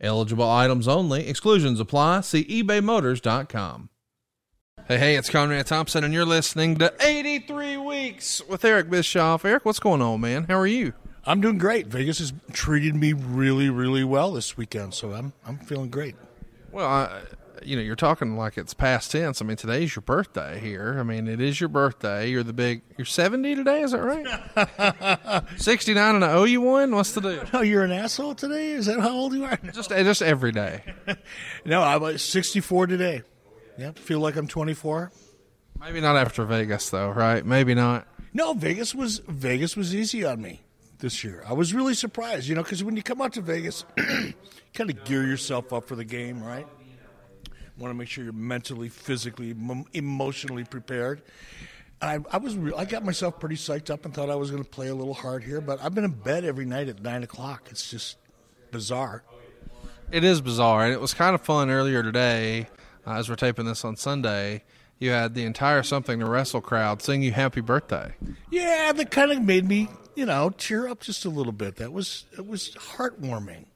Eligible items only. Exclusions apply. See ebaymotors.com. Hey, hey, it's Conrad Thompson, and you're listening to 83 Weeks with Eric Bischoff. Eric, what's going on, man? How are you? I'm doing great. Vegas has treated me really, really well this weekend, so I'm I'm feeling great. Well, I, you know, you're talking like it's past tense. I mean, today's your birthday here. I mean, it is your birthday. You're the big. You're 70 today, is that right? 69 and I owe you one. What's the deal? Oh, you're an asshole today. Is that how old you are? Just eh, just every day. no, I'm uh, 64 today. Yeah, feel like I'm 24. Maybe not after Vegas though, right? Maybe not. No, Vegas was Vegas was easy on me this year. I was really surprised, you know, because when you come out to Vegas, kind of gear yourself up for the game, right? Want to make sure you're mentally, physically, emotionally prepared. I, I was re- I got myself pretty psyched up and thought I was going to play a little hard here, but I've been in bed every night at nine o'clock. It's just bizarre. It is bizarre, and it was kind of fun earlier today uh, as we're taping this on Sunday, you had the entire Something to Wrestle crowd sing you happy birthday. Yeah, that kind of made me, you know, tear up just a little bit. That was it was heartwarming.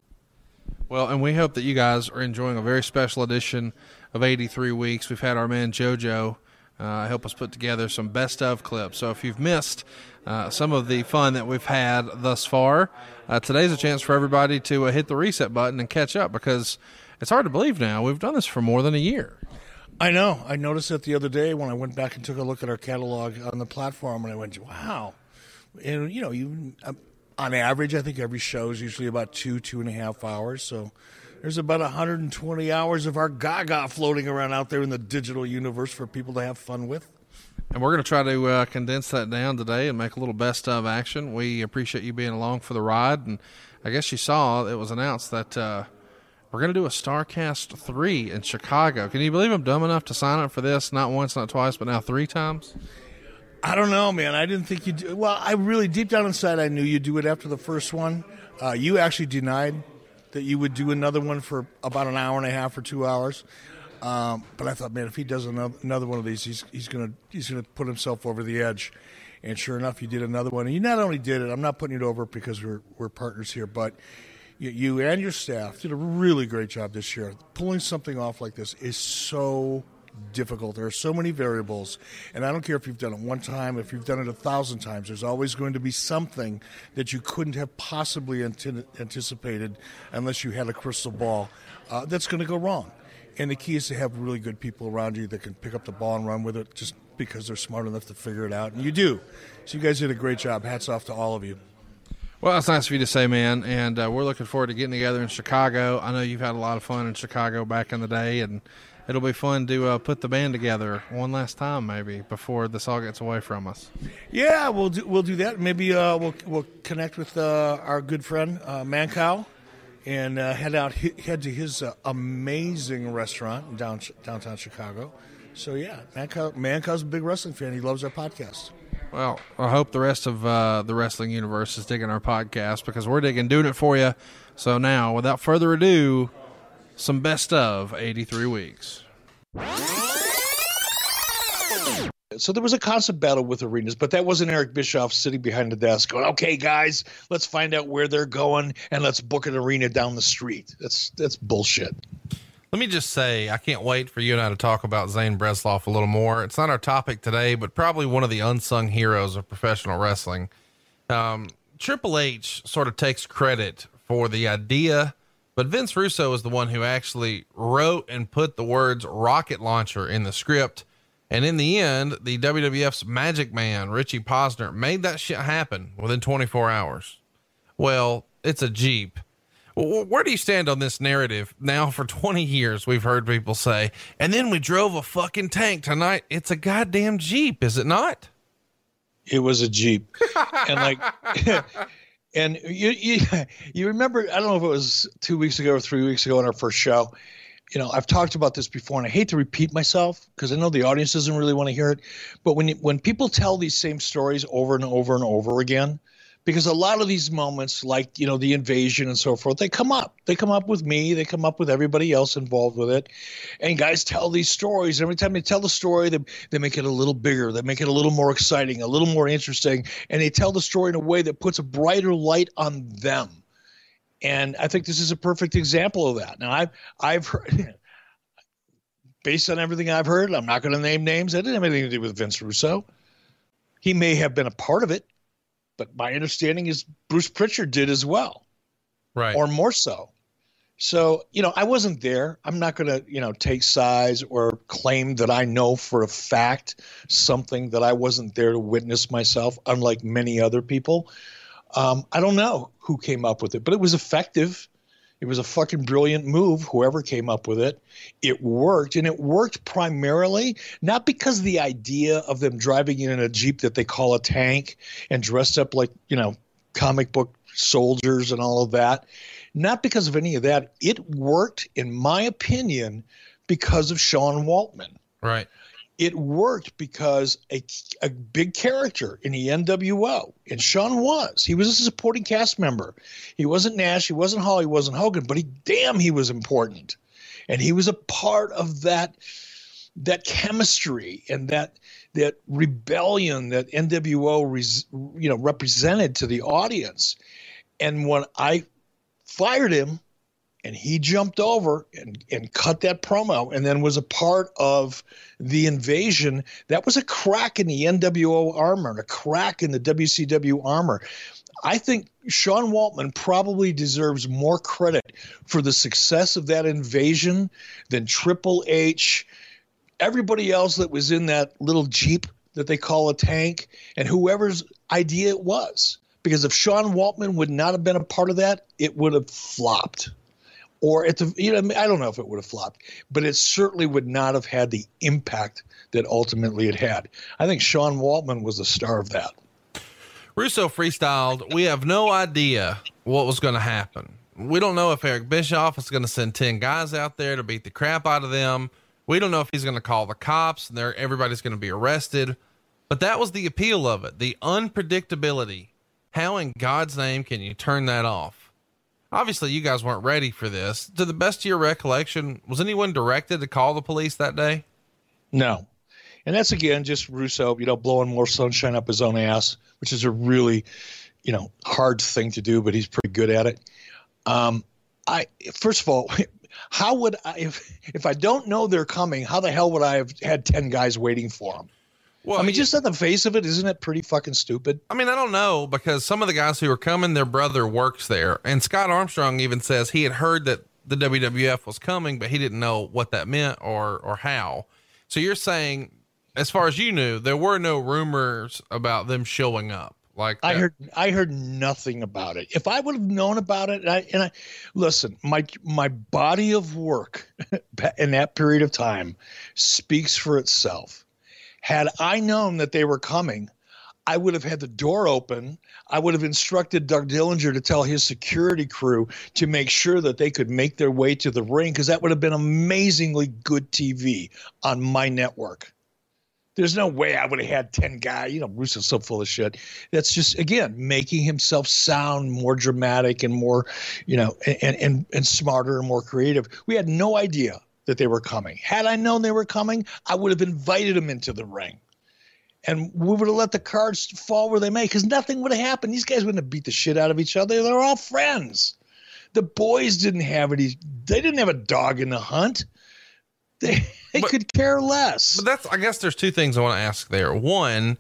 Well, and we hope that you guys are enjoying a very special edition of 83 Weeks. We've had our man JoJo uh, help us put together some best of clips. So if you've missed uh, some of the fun that we've had thus far, uh, today's a chance for everybody to uh, hit the reset button and catch up because it's hard to believe now. We've done this for more than a year. I know. I noticed it the other day when I went back and took a look at our catalog on the platform, and I went, "Wow!" And you know, you um, on average, I think every show is usually about two, two and a half hours. So there's about 120 hours of our Gaga floating around out there in the digital universe for people to have fun with. And we're going to try to uh, condense that down today and make a little best of action. We appreciate you being along for the ride, and I guess you saw it was announced that. Uh, we're going to do a Starcast 3 in Chicago. Can you believe I'm dumb enough to sign up for this not once, not twice, but now three times? I don't know, man. I didn't think you'd. Well, I really, deep down inside, I knew you'd do it after the first one. Uh, you actually denied that you would do another one for about an hour and a half or two hours. Um, but I thought, man, if he does another, another one of these, he's, he's gonna he's gonna put himself over the edge. And sure enough, you did another one. And you not only did it, I'm not putting it over because we're we're partners here, but you and your staff did a really great job this year. Pulling something off like this is so difficult. There are so many variables, and I don't care if you've done it one time, if you've done it a thousand times. There's always going to be something that you couldn't have possibly anticipated unless you had a crystal ball uh, that's going to go wrong. And the key is to have really good people around you that can pick up the ball and run with it, just because they're smart enough to figure it out. And you do. So you guys did a great job. Hats off to all of you. Well, it's nice of you to say, man, and uh, we're looking forward to getting together in Chicago. I know you've had a lot of fun in Chicago back in the day, and it'll be fun to uh, put the band together one last time, maybe before this all gets away from us. Yeah, we'll do, we'll do that. Maybe uh, we'll we'll connect with uh, our good friend uh, Mancow and uh, head out head to his uh, amazing restaurant in down, downtown Chicago. So yeah, Mancow, Mancow's a big wrestling fan. He loves our podcast. Well, I hope the rest of uh, the wrestling universe is digging our podcast because we're digging, doing it for you. So now, without further ado, some best of 83 weeks. So there was a constant battle with arenas, but that wasn't Eric Bischoff sitting behind the desk going, "Okay, guys, let's find out where they're going and let's book an arena down the street." That's that's bullshit. Let me just say, I can't wait for you and I to talk about Zane Bresloff a little more. It's not our topic today, but probably one of the unsung heroes of professional wrestling. Um, Triple H sort of takes credit for the idea, but Vince Russo is the one who actually wrote and put the words rocket launcher in the script. And in the end, the WWF's magic man, Richie Posner, made that shit happen within 24 hours. Well, it's a Jeep where do you stand on this narrative? Now, for 20 years, we've heard people say, and then we drove a fucking tank tonight. It's a goddamn Jeep, is it not? It was a Jeep. and like, and you, you, you remember, I don't know if it was two weeks ago or three weeks ago on our first show, you know, I've talked about this before, and I hate to repeat myself because I know the audience doesn't really want to hear it. But when when people tell these same stories over and over and over again, because a lot of these moments, like you know, the invasion and so forth, they come up. They come up with me. They come up with everybody else involved with it. And guys tell these stories. Every time they tell the story, they they make it a little bigger. They make it a little more exciting, a little more interesting, and they tell the story in a way that puts a brighter light on them and I think this is a perfect example of that. Now, I've I've heard, based on everything I've heard, I'm not going to name names. That didn't have anything to do with Vince Russo. He may have been a part of it, but my understanding is Bruce Pritchard did as well, right, or more so. So you know, I wasn't there. I'm not going to you know take sides or claim that I know for a fact something that I wasn't there to witness myself, unlike many other people. Um, I don't know who came up with it, but it was effective. It was a fucking brilliant move, whoever came up with it. It worked, and it worked primarily not because of the idea of them driving in a Jeep that they call a tank and dressed up like, you know, comic book soldiers and all of that. Not because of any of that. It worked, in my opinion, because of Sean Waltman. Right it worked because a, a big character in the NWO, and Sean was. He was a supporting cast member. He wasn't Nash, he wasn't Hall, he wasn't Hogan, but he damn he was important, and he was a part of that that chemistry and that that rebellion that NWO res, you know represented to the audience. And when I fired him and he jumped over and, and cut that promo and then was a part of the invasion. That was a crack in the NWO armor, a crack in the WCW armor. I think Sean Waltman probably deserves more credit for the success of that invasion than Triple H, everybody else that was in that little Jeep that they call a tank, and whoever's idea it was. Because if Sean Waltman would not have been a part of that, it would have flopped or at the you know I don't know if it would have flopped, but it certainly would not have had the impact that ultimately it had. I think Sean Waltman was the star of that. Russo freestyled. We have no idea what was going to happen. We don't know if Eric Bischoff is going to send 10 guys out there to beat the crap out of them. We don't know if he's going to call the cops and everybody's going to be arrested. But that was the appeal of it, the unpredictability. How in God's name can you turn that off? Obviously, you guys weren't ready for this. To the best of your recollection, was anyone directed to call the police that day? No. And that's again just Russo, you know, blowing more sunshine up his own ass, which is a really, you know, hard thing to do, but he's pretty good at it. Um, I first of all, how would I if if I don't know they're coming? How the hell would I have had ten guys waiting for them? Well, I mean, just on the face of it, isn't it pretty fucking stupid? I mean, I don't know because some of the guys who are coming, their brother works there, and Scott Armstrong even says he had heard that the WWF was coming, but he didn't know what that meant or or how. So you're saying, as far as you knew, there were no rumors about them showing up. Like that. I heard, I heard nothing about it. If I would have known about it, and I, and I listen, my my body of work in that period of time speaks for itself had I known that they were coming, I would have had the door open. I would have instructed Doug Dillinger to tell his security crew to make sure that they could make their way to the ring because that would have been amazingly good TV on my network. There's no way I would have had 10 guys. You know, Russo's so full of shit. That's just, again, making himself sound more dramatic and more, you know, and, and, and smarter and more creative. We had no idea that they were coming. Had I known they were coming, I would have invited them into the ring. And we would have let the cards fall where they may because nothing would have happened. These guys wouldn't have beat the shit out of each other. They're all friends. The boys didn't have any, they didn't have a dog in the hunt. They, they but, could care less. But that's, I guess there's two things I want to ask there. One,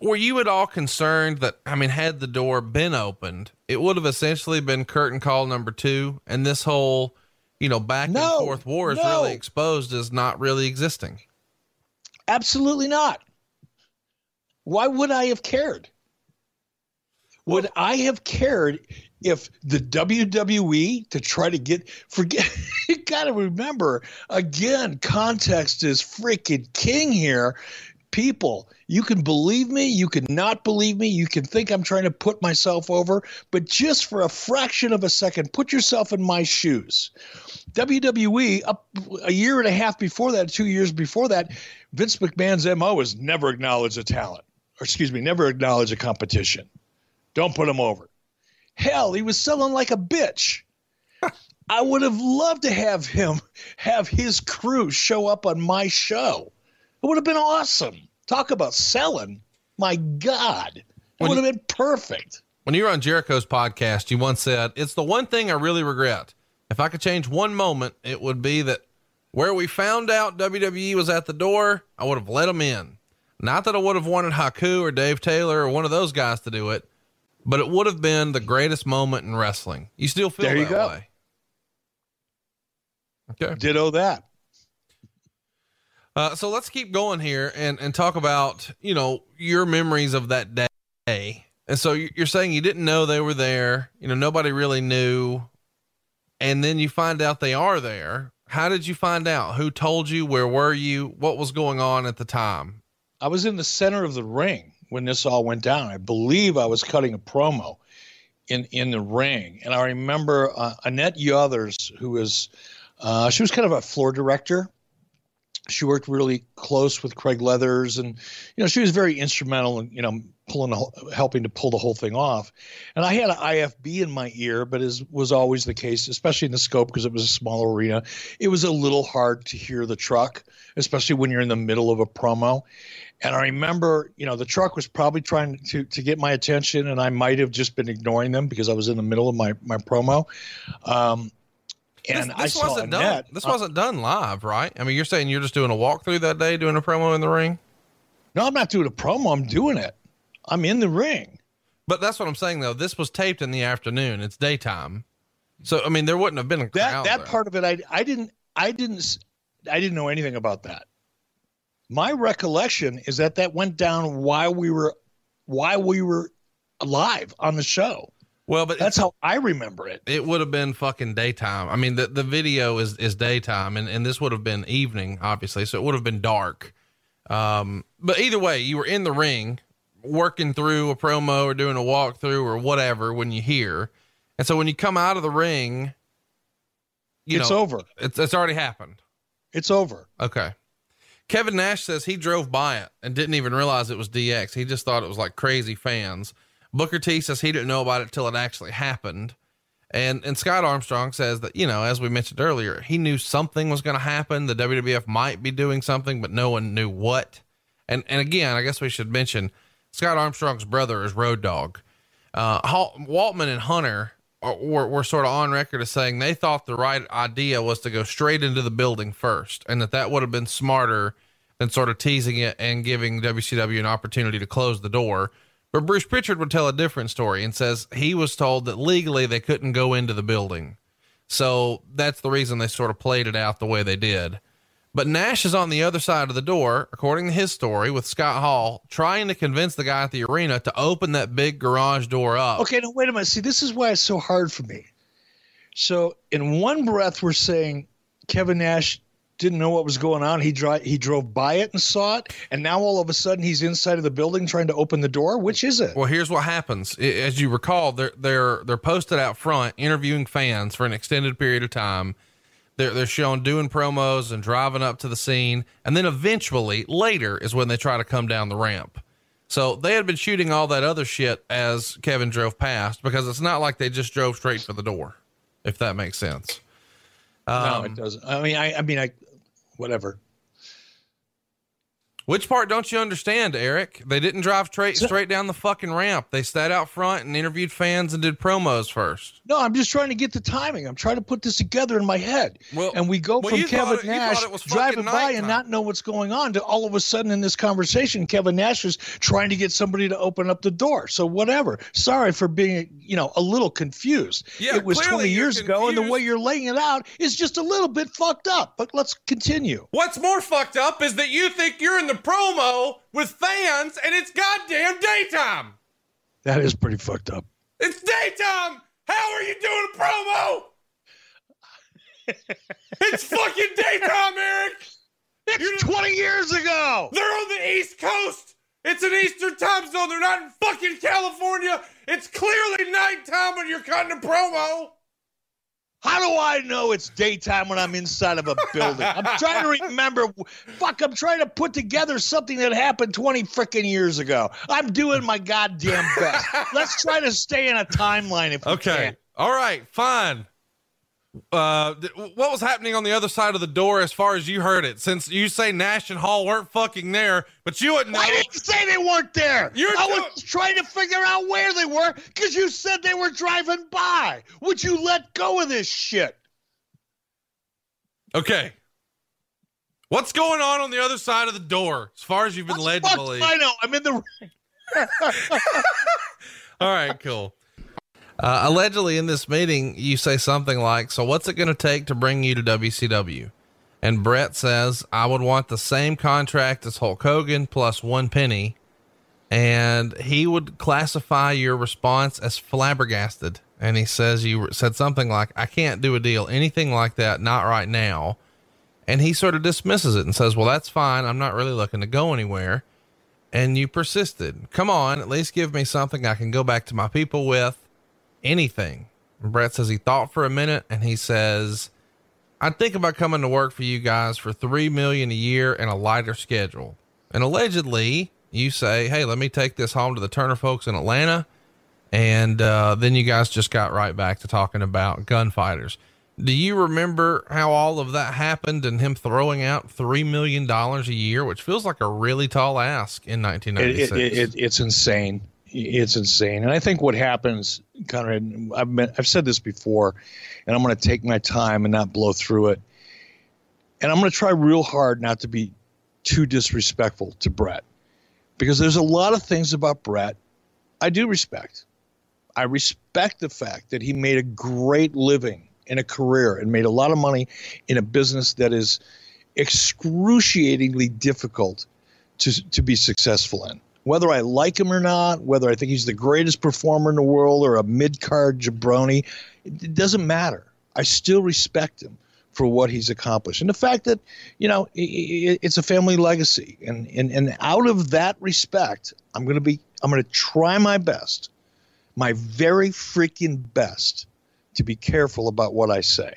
were you at all concerned that, I mean, had the door been opened, it would have essentially been curtain call number two and this whole you know, back no, and forth war is no. really exposed as not really existing. Absolutely not. Why would I have cared? Would I have cared if the WWE to try to get forget you got to remember again context is freaking king here people, you can believe me, you can not believe me, you can think I'm trying to put myself over, but just for a fraction of a second, put yourself in my shoes. WWE, up a year and a half before that, two years before that, Vince McMahon's MO was never acknowledge a talent, or excuse me, never acknowledge a competition. Don't put him over. Hell, he was selling like a bitch. I would have loved to have him have his crew show up on my show. It would have been awesome. Talk about selling. My God. It When would you- have been perfect. When you were on Jericho's podcast, you once said, It's the one thing I really regret. If I could change one moment, it would be that where we found out WWE was at the door, I would have let them in. Not that I would have wanted Haku or Dave Taylor or one of those guys to do it, but it would have been the greatest moment in wrestling. You still feel There you that go. way. Okay. Ditto that. Uh, so let's keep going here and, and talk about, you know, your memories of that day. And so you- you're saying you didn't know they were there, you know, nobody really knew. And then you find out they are there. How did you find out? Who told you? Where were you? What was going on at the time? I was in the center of the ring when this all went down. I believe I was cutting a promo in in the ring, and I remember uh, Annette Yothers, who was uh, she was kind of a floor director. She worked really close with Craig Leathers, and you know she was very instrumental in you know pulling helping to pull the whole thing off. And I had an IFB in my ear, but as was always the case, especially in the scope because it was a small arena, it was a little hard to hear the truck, especially when you're in the middle of a promo. And I remember, you know, the truck was probably trying to to get my attention, and I might have just been ignoring them because I was in the middle of my my promo. Um, and this, this saw wasn't done. This uh, wasn't done live, right? I mean, you're saying you're just doing a walkthrough that day, doing a promo in the ring. no, I'm not doing a promo. I'm doing it. I'm in the ring. But that's what I'm saying though. This was taped in the afternoon. It's daytime. So, I mean, there wouldn't have been a That crowd that there. part of it, I I didn't I didn't I didn't know anything about that. My recollection is that that went down while we were while we were live on the show. Well, but That's how I remember it. it would have been fucking daytime. I mean, the, the video is, is daytime and, and this would have been evening, obviously. So it would have been dark. Um, but either way, you were in the ring working through a promo or doing a walkthrough or whatever when you hear. And so when you come out of the ring, you it's know, over. it's, it's already happened. It's over. Okay. Kevin Nash says he drove by it and didn't even realize it was DX. He just thought it was like crazy fans. Booker T says he didn't know about it till it actually happened. And and Scott Armstrong says that, you know, as we mentioned earlier, he knew something was going to happen. The WWF might be doing something, but no one knew what. And and again, I guess we should mention Scott Armstrong's brother is Road Dog. Uh, Waltman and Hunter are, were, were sort of on record as saying they thought the right idea was to go straight into the building first, and that that would have been smarter than sort of teasing it and giving WCW an opportunity to close the door. But Bruce Pritchard would tell a different story and says he was told that legally they couldn't go into the building. So that's the reason they sort of played it out the way they did. But Nash is on the other side of the door, according to his story, with Scott Hall trying to convince the guy at the arena to open that big garage door up. Okay, now wait a minute. See, this is why it's so hard for me. So, in one breath, we're saying Kevin Nash didn't know what was going on. He dri- he drove by it and saw it, and now all of a sudden he's inside of the building trying to open the door. Which is it? Well, here's what happens. As you recall, they're they're they're posted out front interviewing fans for an extended period of time. They're they're shown doing promos and driving up to the scene, and then eventually later is when they try to come down the ramp. So they had been shooting all that other shit as Kevin drove past because it's not like they just drove straight for the door, if that makes sense. no, Um, it doesn't. I mean, I, I mean, I, whatever. Which part don't you understand, Eric? They didn't drive straight So- straight down the fucking ramp. They sat out front and interviewed fans and did promos first. No, I'm just trying to get the timing. I'm trying to put this together in my head. Well- and we go well, from Kevin it- Nash driving by and not know what's going on to all of a sudden in this conversation, Kevin Nash is trying to get somebody to open up the door. So whatever. Sorry for being, you know, a little confused. Yeah, it was 20 you're years ago, and the way you're laying it out is just a little bit fucked up. But let's continue. What's more fucked up is that you think you're in the promo with fans and it's goddamn daytime. That is pretty fucked up. It's daytime. How are you doing a promo? it's fucking daytime, Eric. It's 20 years ago. They're on the East Coast. It's an Eastern time zone. They're not in fucking California. It's clearly nighttime when you're cutting a promo. How do I know it's daytime when I'm inside of a building? I'm trying to remember. Fuck, I'm trying to put together something that happened 20 freaking years ago. I'm doing my goddamn best. Let's try to stay in a timeline if we Okay. can. All right. Fine. Uh, what was happening on the other side of the door as far as you heard it? Since you say Nash and Hall weren't fucking there, but you wouldn't know. I didn't say they weren't there. You're I was trying to figure out where they were because you said they were driving by. Would you let go of this shit? Okay. What's going on on the other side of the door as far as you've been led to believe? I know. I'm in the. All right, cool. Uh, allegedly, in this meeting, you say something like, So, what's it going to take to bring you to WCW? And Bret says, I would want the same contract as Hulk Hogan plus one penny. And he would classify your response as flabbergasted. And he says, You said something like, I can't do a deal, anything like that, not right now. And he sort of dismisses it and says, Well, that's fine. I'm not really looking to go anywhere. And you persisted. Come on, at least give me something I can go back to my people with anything. And Bret says he thought for a minute and he says, I'd think about coming to work for you guys for three million a year and a lighter schedule. And allegedly, you say, Hey, let me take this home to the Turner folks in Atlanta. And uh, then you guys just got right back to talking about gunfighters. Do you remember how all of that happened and him throwing out $3 million a year, which feels like a really tall ask in It, 1996? it, it, it's insane. It's insane. And I think what happens, Conrad, I've, been, I've said this before, and I'm going to take my time and not blow through it. And I'm going to try real hard not to be too disrespectful to Bret because there's a lot of things about Bret I do respect. I respect the fact that he made a great living in a career and made a lot of money in a business that is excruciatingly difficult to, to be successful in. Whether I like him or not, whether I think he's the greatest performer in the world or a mid card jabroni, it, doesn't matter. I still respect him for what he's accomplished. And the fact that, you know, it's a family legacy. And, and, and out of that respect, I'm going to be, I'm going to try my best, my very freaking best to be careful about what I say.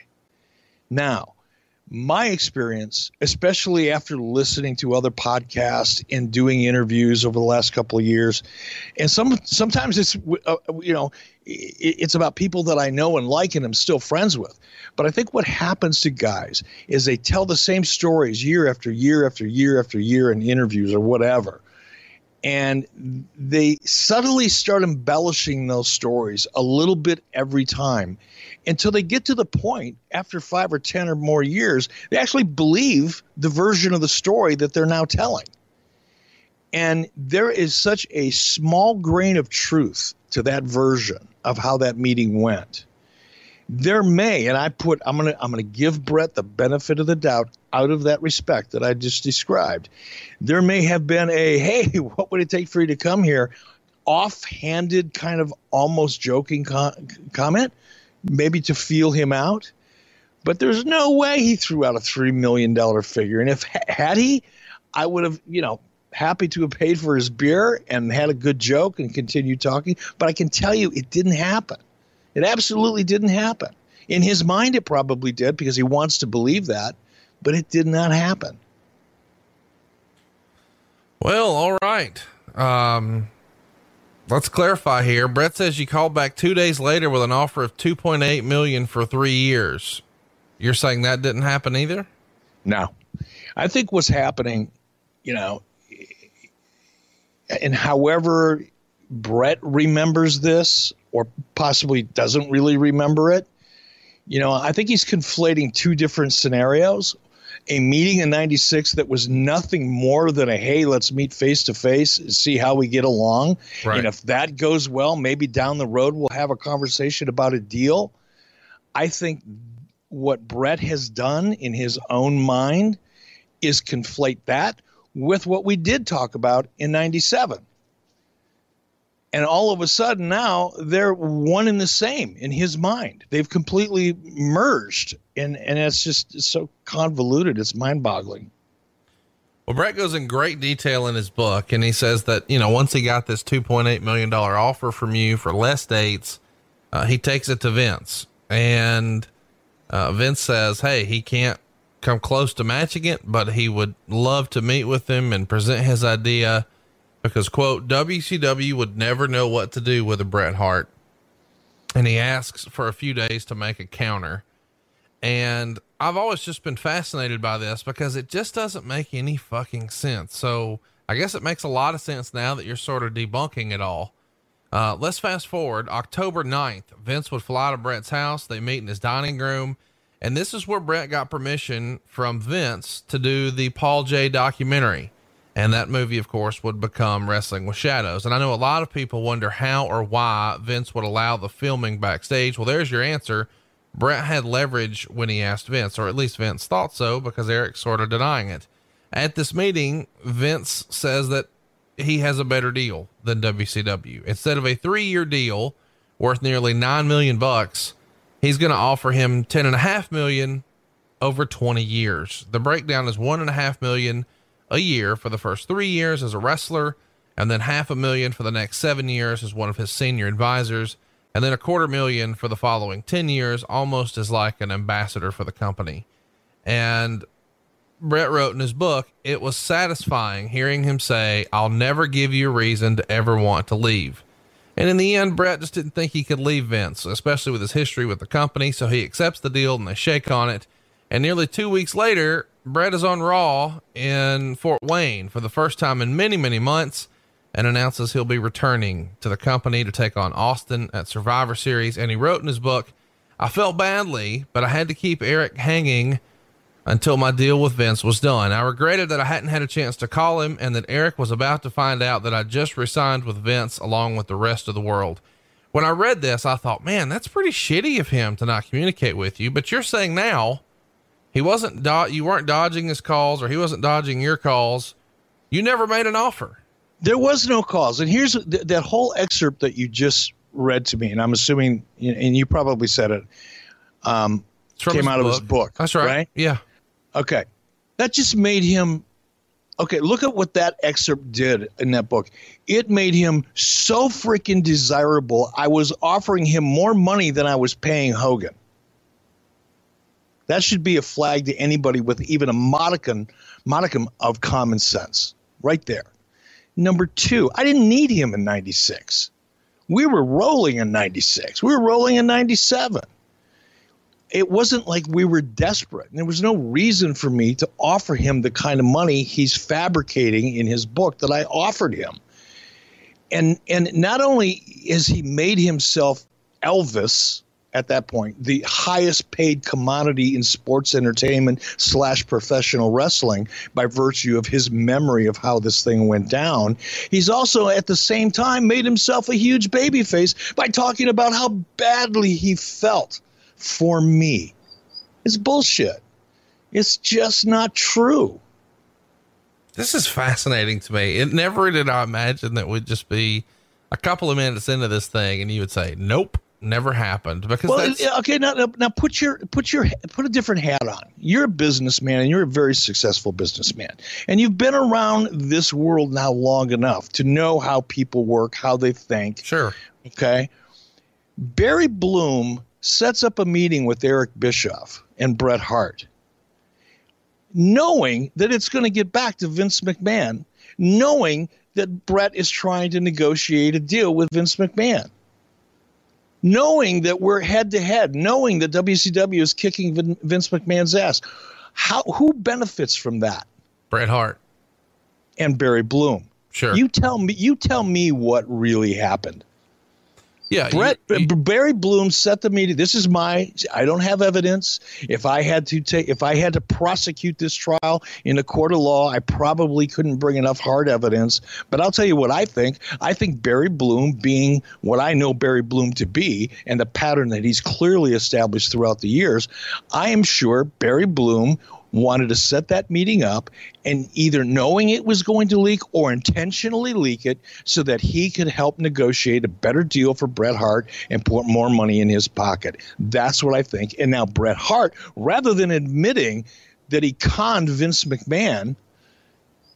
Now, my experience, especially after listening to other podcasts and doing interviews over the last couple of years, and some sometimes it's uh, you know it's about people that I know and like and I'm still friends with. But I think what happens to guys is they tell the same stories year after year after year after year in interviews or whatever. And they subtly start embellishing those stories a little bit every time until they get to the point after five or 10 or more years, they actually believe the version of the story that they're now telling. And there is such a small grain of truth to that version of how that meeting went. There may, and I put, I'm gonna, I'm gonna give Bret the benefit of the doubt out of that respect that I just described. There may have been a, hey, what would it take for you to come here? Offhanded, kind of almost joking comment maybe to feel him out. But there's no way he threw out a $3 million figure. And if had he, I would have, you know, happy to have paid for his beer and had a good joke and continued talking. But I can tell you it didn't happen. It absolutely didn't happen. In his mind, it probably did because he wants to believe that, but it did not happen. Well, all right. Um, let's clarify here. Bret says you called back two days later with an offer of 2.8 million for three years. You're saying that didn't happen either? No, I think what's happening, you know, and however Bret remembers this or possibly doesn't really remember it, you know, I think he's conflating two different scenarios. A meeting in 96 that was nothing more than a hey, let's meet face to face, see how we get along. Right. And if that goes well, maybe down the road we'll have a conversation about a deal. I think what Bret has done in his own mind is conflate that with what we did talk about in 97. And all of a sudden now they're one and the same in his mind. They've completely merged. And, and it's just it's so convoluted. It's mind boggling. Well, bret goes in great detail in his book, and he says that, you know, once he got this $2.8 million offer from you for less dates, uh, he takes it to Vince. And uh, Vince says, hey, he can't come close to matching it, but he would love to meet with him and present his idea because, quote, WCW would never know what to do with a Bret Hart. And he asks for a few days to make a counter. And I've always just been fascinated by this because it just doesn't make any fucking sense. So I guess it makes a lot of sense now that you're sort of debunking it all. Uh, let's fast forward. October 9th, Vince would fly to Bret's house. They meet in his dining room. And this is where Bret got permission from Vince to do the Paul Jay documentary. And that movie, of course, would become Wrestling with Shadows. And I know a lot of people wonder how or why Vince would allow the filming backstage. Well, there's your answer. Bret had leverage when he asked Vince, or at least Vince thought so because Eric's sort of denying it. At this meeting, Vince says that he has a better deal than WCW. Instead of a three year deal worth nearly nine million bucks, he's going to offer him ten and a half million over 20 years. The breakdown is one and a half million a year for the first three years as a wrestler, and then half a million for the next seven years as one of his senior advisors and then a quarter million for the following 10 years, almost as like an ambassador for the company. And Bret wrote in his book, it was satisfying hearing him say, I'll never give you a reason to ever want to leave. And in the end, Bret just didn't think he could leave Vince, especially with his history with the company. So he accepts the deal and they shake on it. And nearly two weeks later, Bret is on Raw in Fort Wayne for the first time in many, many months and announces he'll be returning to the company to take on Austin at Survivor Series. And he wrote in his book, I felt badly, but I had to keep Eric hanging until my deal with Vince was done. I regretted that I hadn't had a chance to call him and that Eric was about to find out that I just resigned with Vince along with the rest of the world. When I read this, I thought, man, that's pretty shitty of him to not communicate with you. But you're saying now he wasn't, do- you weren't dodging his calls or he wasn't dodging your calls. You never made an offer. There was no cause. And here's th- that whole excerpt that you just read to me, and I'm assuming, and you probably said it, um, came out book. of his book. That's right. right. Yeah. Okay. That just made him. Okay, look at what that excerpt did in that book. It made him so freaking desirable. I was offering him more money than I was paying Hogan. That should be a flag to anybody with even a modicum, modicum of common sense, right there. Number two, I didn't need him in 96. We were rolling in 96. We were rolling in 97. It wasn't like we were desperate. There was no reason for me to offer him the kind of money he's fabricating in his book that I offered him. And and not only has he made himself Elvis, at that point the highest paid commodity in sports entertainment slash professional wrestling by virtue of his memory of how this thing went down. He's also at the same time made himself a huge babyface by talking about how badly he felt for me. It's bullshit. It's just not true. This is fascinating to me. It never did i imagine that we'd just be a couple of minutes into this thing and you would say nope never happened because well, okay now, now put your put your put a different hat on. You're a businessman and you're a very successful businessman. And you've been around this world now long enough to know how people work how they think. Sure. Okay? Barry bloom sets up a meeting with eric bischoff and bret hart knowing that it's going to get back to vince mcmahon knowing that bret is trying to negotiate a deal with vince mcmahon knowing that we're head to head, knowing that WCW is kicking Vince McMahon's ass. How who benefits from that? Bret Hart and Barry Bloom. Sure. You tell me. You tell me what really happened. Yeah, Bret you, you, Barry Bloom set the meeting. This is my. I don't have evidence. If I had to take, if I had to prosecute this trial in a court of law, I probably couldn't bring enough hard evidence. But I'll tell you what I think. I think Barry Bloom, being what I know Barry Bloom to be, and the pattern that he's clearly established throughout the years, I am sure Barry Bloom wanted to set that meeting up and either knowing it was going to leak or intentionally leak it so that he could help negotiate a better deal for Bret Hart and put more money in his pocket. That's what I think. And now Bret Hart, rather than admitting that he conned Vince McMahon,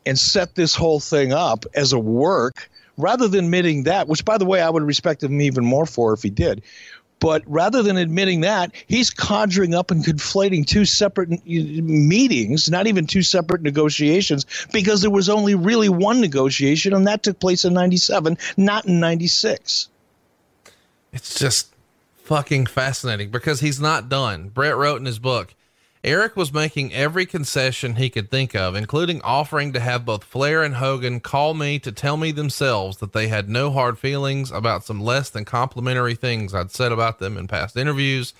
and set this whole thing up as a work rather than admitting that, which by the way, I would respect him even more for if he did. But rather than admitting that, he's conjuring up and conflating two separate meetings, not even two separate negotiations, because there was only really one negotiation, and that took place in 97, not in 96. It's just fucking fascinating because he's not done. Bret wrote in his book, Eric was making every concession he could think of, including offering to have both Flair and Hogan call me to tell me themselves that they had no hard feelings about some less than complimentary things I'd said about them in past interviews,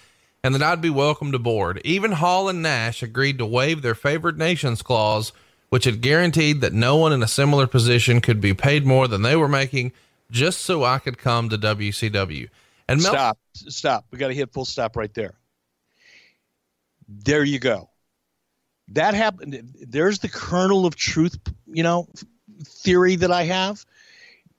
and that I'd be welcomed aboard. Even Hall and Nash agreed to waive their favored nations clause, which had guaranteed that no one in a similar position could be paid more than they were making, just so I could come to WCW. And Mel- stop, stop. We got to hit full stop right there there you go. That happened. There's the kernel of truth, you know, theory that I have.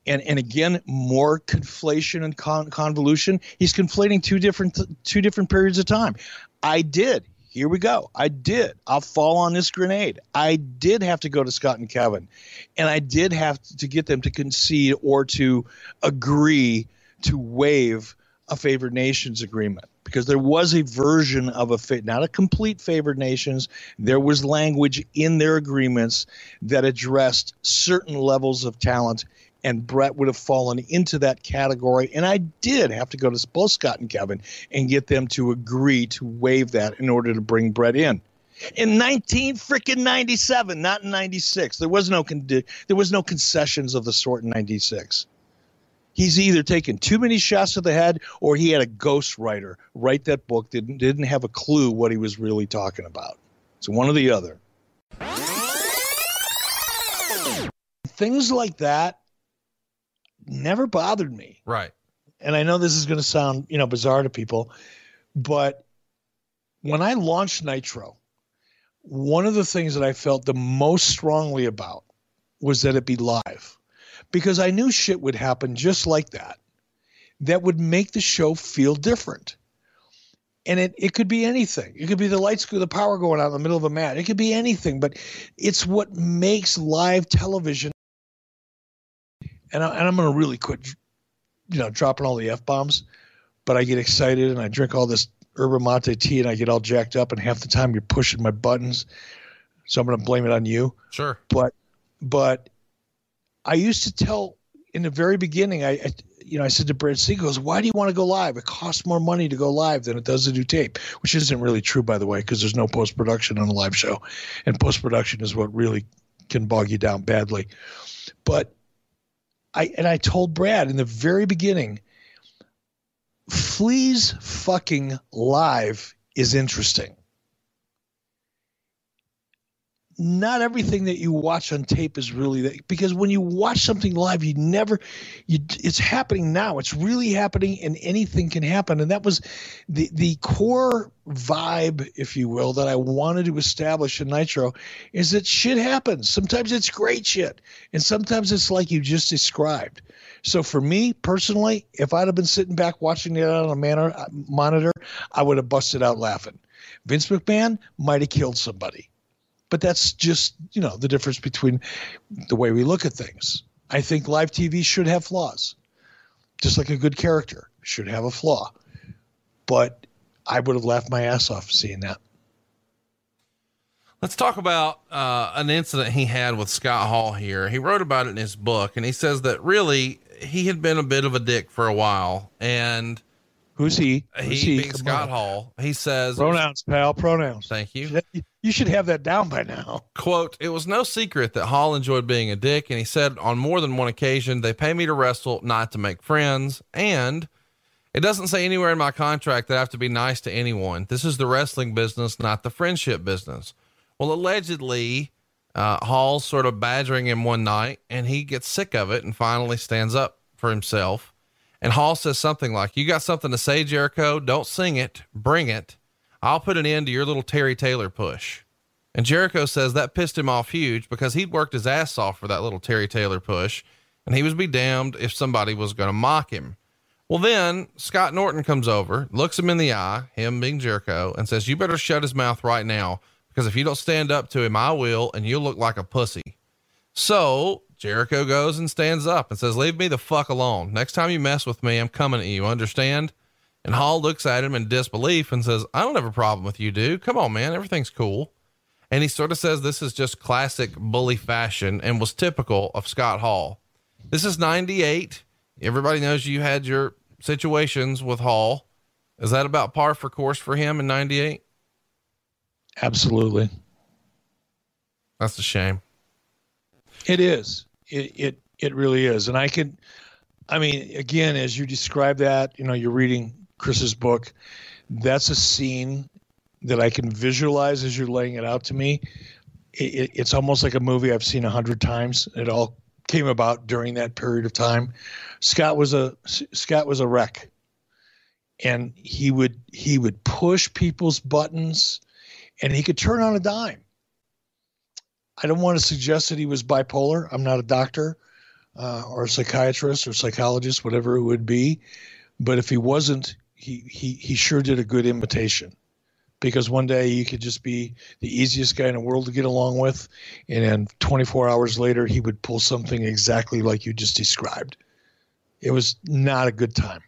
And, and again, more conflation and con- convolution. He's conflating two different two different periods of time. I did. Here we go. I did. I'll fall on this grenade. I did have to go to Scott and Kevin, and I did have to get them to concede or to agree to waive a favored nations agreement because there was a version of a fit, not a complete favored nations. There was language in their agreements that addressed certain levels of talent, and Bret would have fallen into that category. And I did have to go to both Scott and Kevin and get them to agree to waive that in order to bring Bret in. In 19 freaking 97, not in 96. There was no con- there was no concessions of the sort in 96 he's either taken too many shots to the head or he had a ghostwriter write that book didn't didn't have a clue what he was really talking about. It's one or the other. Things like that never bothered me. Right. And I know this is going to sound, you know, bizarre to people, but when I launched Nitro, one of the things that I felt the most strongly about was that it be live because I knew shit would happen just like that that would make the show feel different. And it, it could be anything. It could be the lights, the power going out in the middle of a mat. It could be anything, but it's what makes live television. And, I, and I'm going to really quit, you know, dropping all the f bombs, but I get excited and I drink all this yerba mate tea and I get all jacked up, and half the time you're pushing my buttons. So I'm going to blame it on you. Sure. But, but I used to tell in the very beginning, I, I you know, I said to Brad Siegel, why do you want to go live? It costs more money to go live than it does to do tape, which isn't really true, by the way, because there's no post production on a live show. And post production is what really can bog you down badly. But I, and I told Brad in the very beginning, Flea's fucking live is interesting not everything that you watch on tape is really that because when you watch something live you never you it's happening now. It's really happening and anything can happen. And that was the the core vibe if you will that I wanted to establish in Nitro is that shit happens. Sometimes it's great shit. And sometimes it's like you just described. So for me personally if I'd have been sitting back watching it on a manor, uh, monitor I would have busted out laughing. Vince McMahon might have killed somebody but that's just you know the difference between the way we look at things. I think live TV should have flaws, just like a good character should have a flaw. But I would have laughed my ass off seeing that. Let's talk about uh, an incident he had with Scott Hall here. He wrote about it in his book, and he says that really he had been a bit of a dick for a while, and Who's he? Who's he, he being Scott Hall. He says pronouns, pal. Pronouns. Thank you. You should have that down by now. Quote: It was no secret that Hall enjoyed being a dick, and he said on more than one occasion, "They pay me to wrestle, not to make friends." And it doesn't say anywhere in my contract that I have to be nice to anyone. This is the wrestling business, not the friendship business. Well, allegedly, uh, Hall's sort of badgering him one night, and he gets sick of it and finally stands up for himself and Hall says something like, You got something to say, Jericho? Don't sing it, bring it. I'll put an end to your little Terry Taylor push. And Jericho says that pissed him off huge because he'd worked his ass off for that little Terry Taylor push, and he was be damned if somebody was going to mock him. Well, then Scott Norton comes over, looks him in the eye, him being Jericho, and says, You better shut his mouth right now because if you don't stand up to him, I will, and you'll look like a pussy. So Jericho goes and stands up and says, Leave me the fuck alone. Next time you mess with me, I'm coming at you. Understand? And Hall looks at him in disbelief and says, I don't have a problem with you, dude. Come on, man. Everything's cool. And he sort of says this is just classic bully fashion and was typical of Scott Hall. This is 98. Everybody knows you had your situations with Hall. Is that about par for course for him in 98? Absolutely. That's a shame. It is. It, it, it really is. And I can, I mean, again, as you describe that, you know, you're reading Chris's book. That's a scene that I can visualize as you're laying it out to me. It, it's almost like a movie I've seen a hundred times. It all came about during that period of time. Scott was a Scott was a wreck, and he would he would push people's buttons, and he could turn on a dime. I don't want to suggest that he was bipolar. I'm not a doctor uh, or a psychiatrist or psychologist, whatever it would be. But if he wasn't, he he he sure did a good imitation because one day you could just be the easiest guy in the world to get along with, and then 24 hours later he would pull something exactly like you just described. It was not a good time.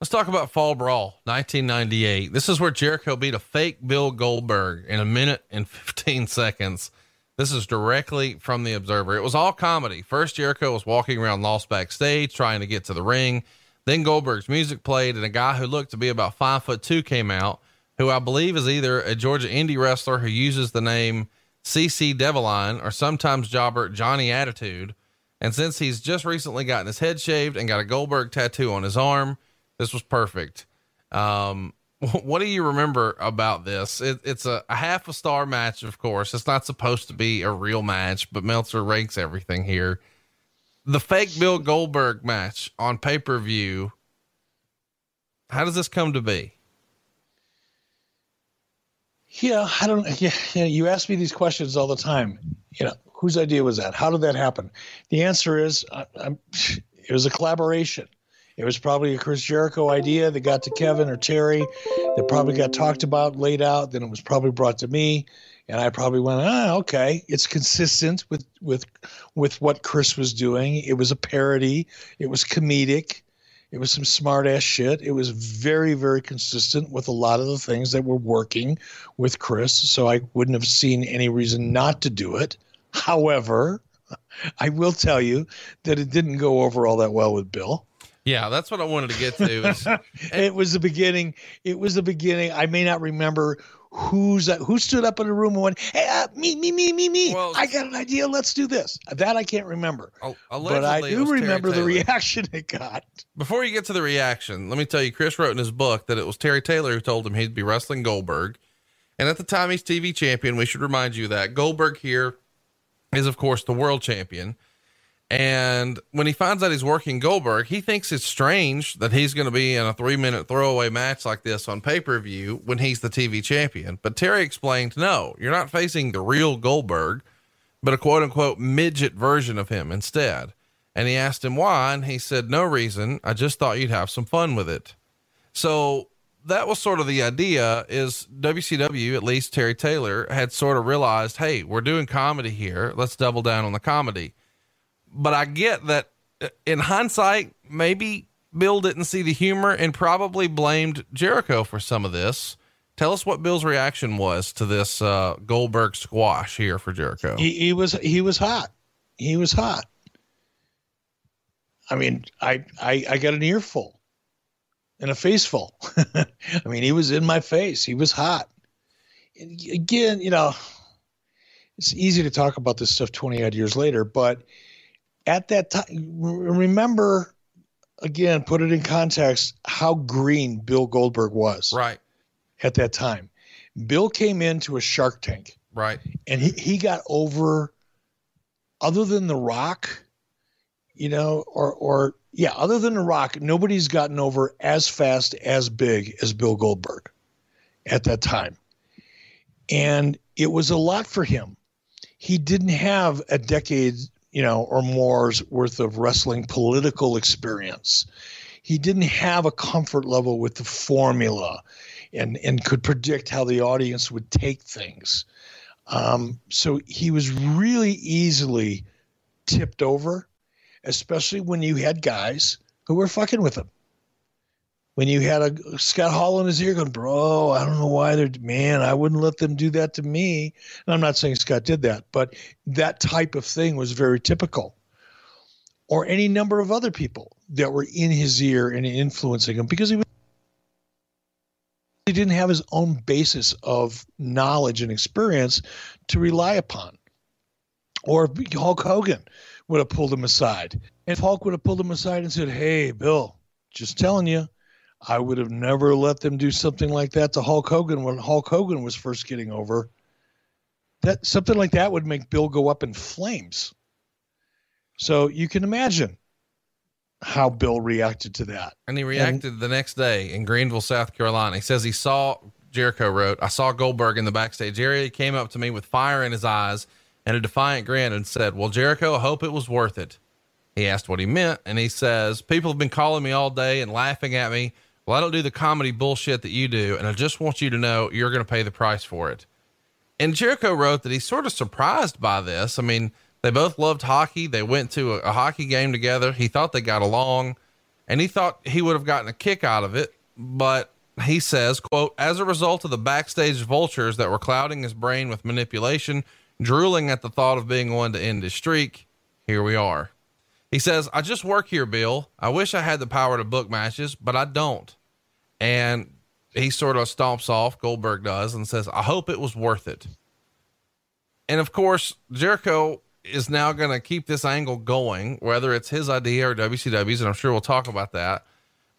Let's talk about Fall Brawl 1998. This is where Jericho beat a fake Bill Goldberg in a minute and 15 seconds. This is directly from the Observer. It was all comedy. First, Jericho was walking around lost backstage trying to get to the ring. Then Goldberg's music played, and a guy who looked to be about five foot two came out who I believe is either a Georgia indie wrestler who uses the name CC Deviline or sometimes jobber Johnny Attitude. And since he's just recently gotten his head shaved and got a Goldberg tattoo on his arm, this was perfect. Um, what do you remember about this? It, it's a, a, half a star match, of course. It's not supposed to be a real match, but Meltzer ranks everything here. The fake Bill Goldberg match on pay per view. How does this come to be? Yeah, I don't. Yeah, you ask me these questions all the time. You know, whose idea was that? How did that happen? The answer is, I, it was a collaboration. It was probably a Chris Jericho idea that got to Kevin or Terry, that probably got talked about, laid out. Then it was probably brought to me, and I probably went, ah, okay, it's consistent with with with what Chris was doing. It was a parody. It was comedic. It was some smart ass shit. It was very, very consistent with a lot of the things that were working with Chris. So I wouldn't have seen any reason not to do it. However, I will tell you that it didn't go over all that well with Bill. Yeah, that's what I wanted to get to. Is, it was the beginning. It was the beginning. I may not remember who's uh, who stood up in the room and went, "Hey, uh, me, me, me, me, me! Well, I got an idea. Let's do this." That I can't remember, but I do remember the reaction it got. Before you get to the reaction, let me tell you, Chris wrote in his book that it was Terry Taylor who told him he'd be wrestling Goldberg, and at the time he's TV champion. We should remind you that Goldberg here is, of course, the world champion. And when he finds out he's working Goldberg, he thinks it's strange that he's going to be in a three minute throwaway match like this on pay per view when he's the TV champion. But Terry explained, no, you're not facing the real Goldberg, but a quote unquote midget version of him instead. And he asked him why, and he said, no reason. I just thought you'd have some fun with it. So that was sort of the idea is WCW, at least Terry Taylor had sort of realized, Hey, we're doing comedy here. Let's double down on the comedy but I get that uh, in hindsight, maybe Bill didn't see the humor and probably blamed Jericho for some of this. Tell us what Bill's reaction was to this uh, Goldberg squash here for Jericho. He, he was he was hot. He was hot. I mean, I I, I got an earful and a faceful. I mean, he was in my face. He was hot. And again, you know, it's easy to talk about this stuff 20 odd years later, but at that time, remember again, put it in context how green Bill Goldberg was. Right. At that time. Bill came into a shark tank. Right. And he, he got over other than the rock, you know, or or yeah, other than the rock, nobody's gotten over as fast, as big as Bill Goldberg at that time. And it was a lot for him. He didn't have a decade you know, or more's worth of wrestling political experience. He didn't have a comfort level with the formula and, and could predict how the audience would take things. Um, so he was really easily tipped over, especially when you had guys who were fucking with him. When you had a Scott Hall in his ear going, bro, I don't know why they're, man, I wouldn't let them do that to me. And I'm not saying Scott did that, but that type of thing was very typical. Or any number of other people that were in his ear and influencing him because he was he didn't have his own basis of knowledge and experience to rely upon. Or Hulk Hogan would have pulled him aside. And Hulk would have pulled him aside and said, Hey, Bill, just telling you, I would have never let them do something like that to Hulk Hogan when Hulk Hogan was first getting over. That something like that would make Bill go up in flames. So you can imagine how Bill reacted to that. And he reacted and, the next day in Greenville, South Carolina. He says he saw Jericho wrote, I saw Goldberg in the backstage area. He came up to me with fire in his eyes and a defiant grin and said, Well, Jericho, I hope it was worth it. He asked what he meant, and he says, People have been calling me all day and laughing at me. Well, I don't do the comedy bullshit that you do, and I just want you to know you're going to pay the price for it. And Jericho wrote that he's sort of surprised by this. I mean, they both loved hockey. They went to a, a hockey game together. He thought they got along, and he thought he would have gotten a kick out of it. But he says, quote, as a result of the backstage vultures that were clouding his brain with manipulation, drooling at the thought of being one to end his streak, here we are. He says, I just work here, Bill. I wish I had the power to book matches, but I don't. And he sort of stomps off, Goldberg does, and says, I hope it was worth it. And of course, Jericho is now going to keep this angle going, whether it's his idea or WCW's, and I'm sure we'll talk about that.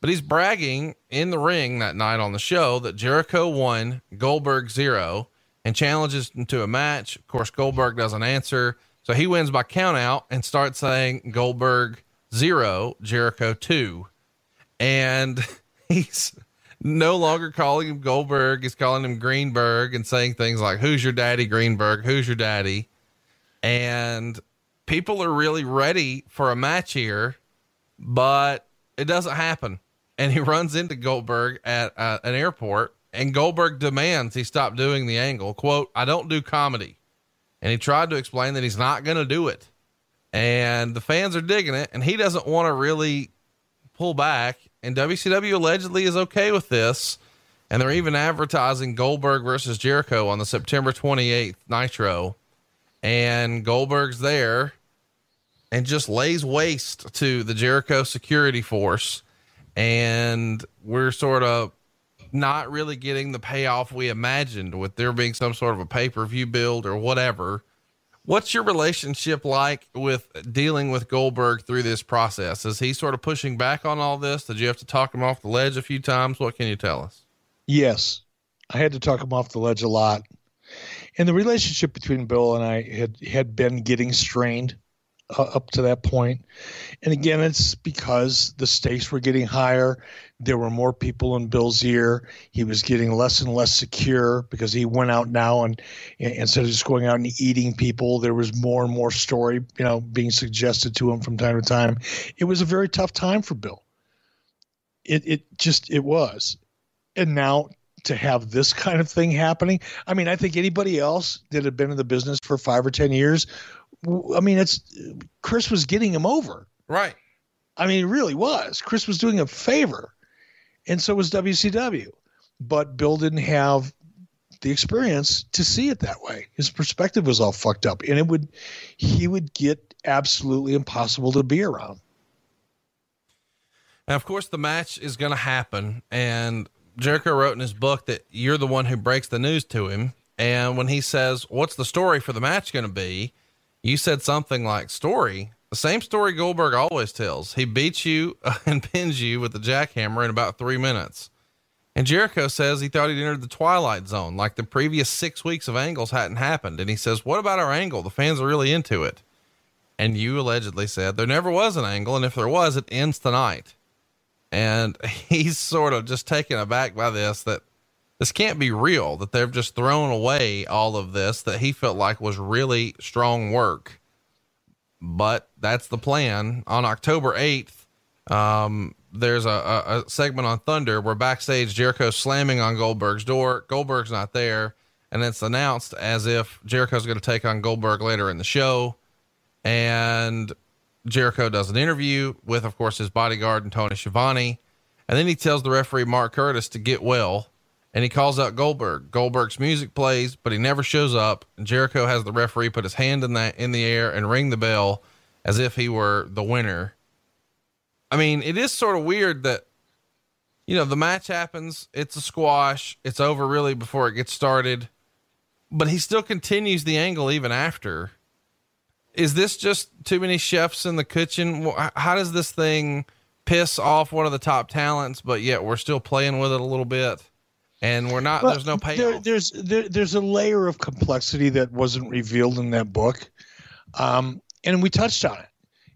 But he's bragging in the ring that night on the show that Jericho won, Goldberg zero, and challenges him to a match. Of course, Goldberg doesn't answer. So he wins by countout and starts saying Goldberg zero, Jericho two. And he's no longer calling him Goldberg. He's calling him Greenberg and saying things like, Who's your daddy, Greenberg? Who's your daddy? And people are really ready for a match here, but it doesn't happen. And he runs into Goldberg at uh, an airport, and Goldberg demands he stop doing the angle. Quote, I don't do comedy. And he tried to explain that he's not going to do it. And the fans are digging it, and he doesn't want to really pull back. And WCW allegedly is okay with this. And they're even advertising Goldberg versus Jericho on the September 28th Nitro and Goldberg's there and just lays waste to the Jericho security force. And we're sort of not really getting the payoff we imagined with there being some sort of a pay per view build or whatever. What's your relationship like with dealing with Goldberg through this process? Is he sort of pushing back on all this? Did you have to talk him off the ledge a few times? What can you tell us? Yes, I had to talk him off the ledge a lot and the relationship between Bill and I had had been getting strained uh, up to that point. And again, it's because the stakes were getting higher. There were more people in Bill's ear. He was getting less and less secure because he went out now and, and instead of just going out and eating people, there was more and more story, you know, being suggested to him from time to time. It was a very tough time for Bill. It it just it was. And now to have this kind of thing happening. I mean, I think anybody else that had been in the business for five or 10 years, I mean, it's Chris was getting him over. Right. I mean, it really was. Chris was doing a favor, and so was WCW. But Bill didn't have the experience to see it that way. His perspective was all fucked up, and it would, he would get absolutely impossible to be around. And of course, the match is going to happen, and Jericho wrote in his book that you're the one who breaks the news to him. And when he says, What's the story for the match going to be? You said something like, Story. The same story Goldberg always tells. He beats you and pins you with the jackhammer in about three minutes. And Jericho says he thought he'd entered the twilight zone, like the previous six weeks of angles hadn't happened. And he says, What about our angle? The fans are really into it. And you allegedly said there never was an angle, and if there was, it ends tonight and he's sort of just taken aback by this that this can't be real that they've just thrown away all of this that he felt like was really strong work but that's the plan on october 8th um, there's a, a, a, segment on thunder where backstage jericho's slamming on goldberg's door goldberg's not there and it's announced as if Jericho's going to take on Goldberg later in the show. And Jericho does an interview with, of course, his bodyguard and Tony Schiavone. And then he tells the referee, Mark Curtis, to get well. And he calls out Goldberg. Goldberg's music plays, but he never shows up. Jericho has the referee put his hand in that in the air and ring the bell as if he were the winner. I mean, it is sort of weird that you know, the match happens, it's a squash, it's over really before it gets started, but he still continues the angle even after. Is this just too many chefs in the kitchen? How does this thing piss off one of the top talents, but yet we're still playing with it a little bit? And we're not, well, there's no payoff. There, there's, there, there's a layer of complexity that wasn't revealed in that book. Um, and we touched on it.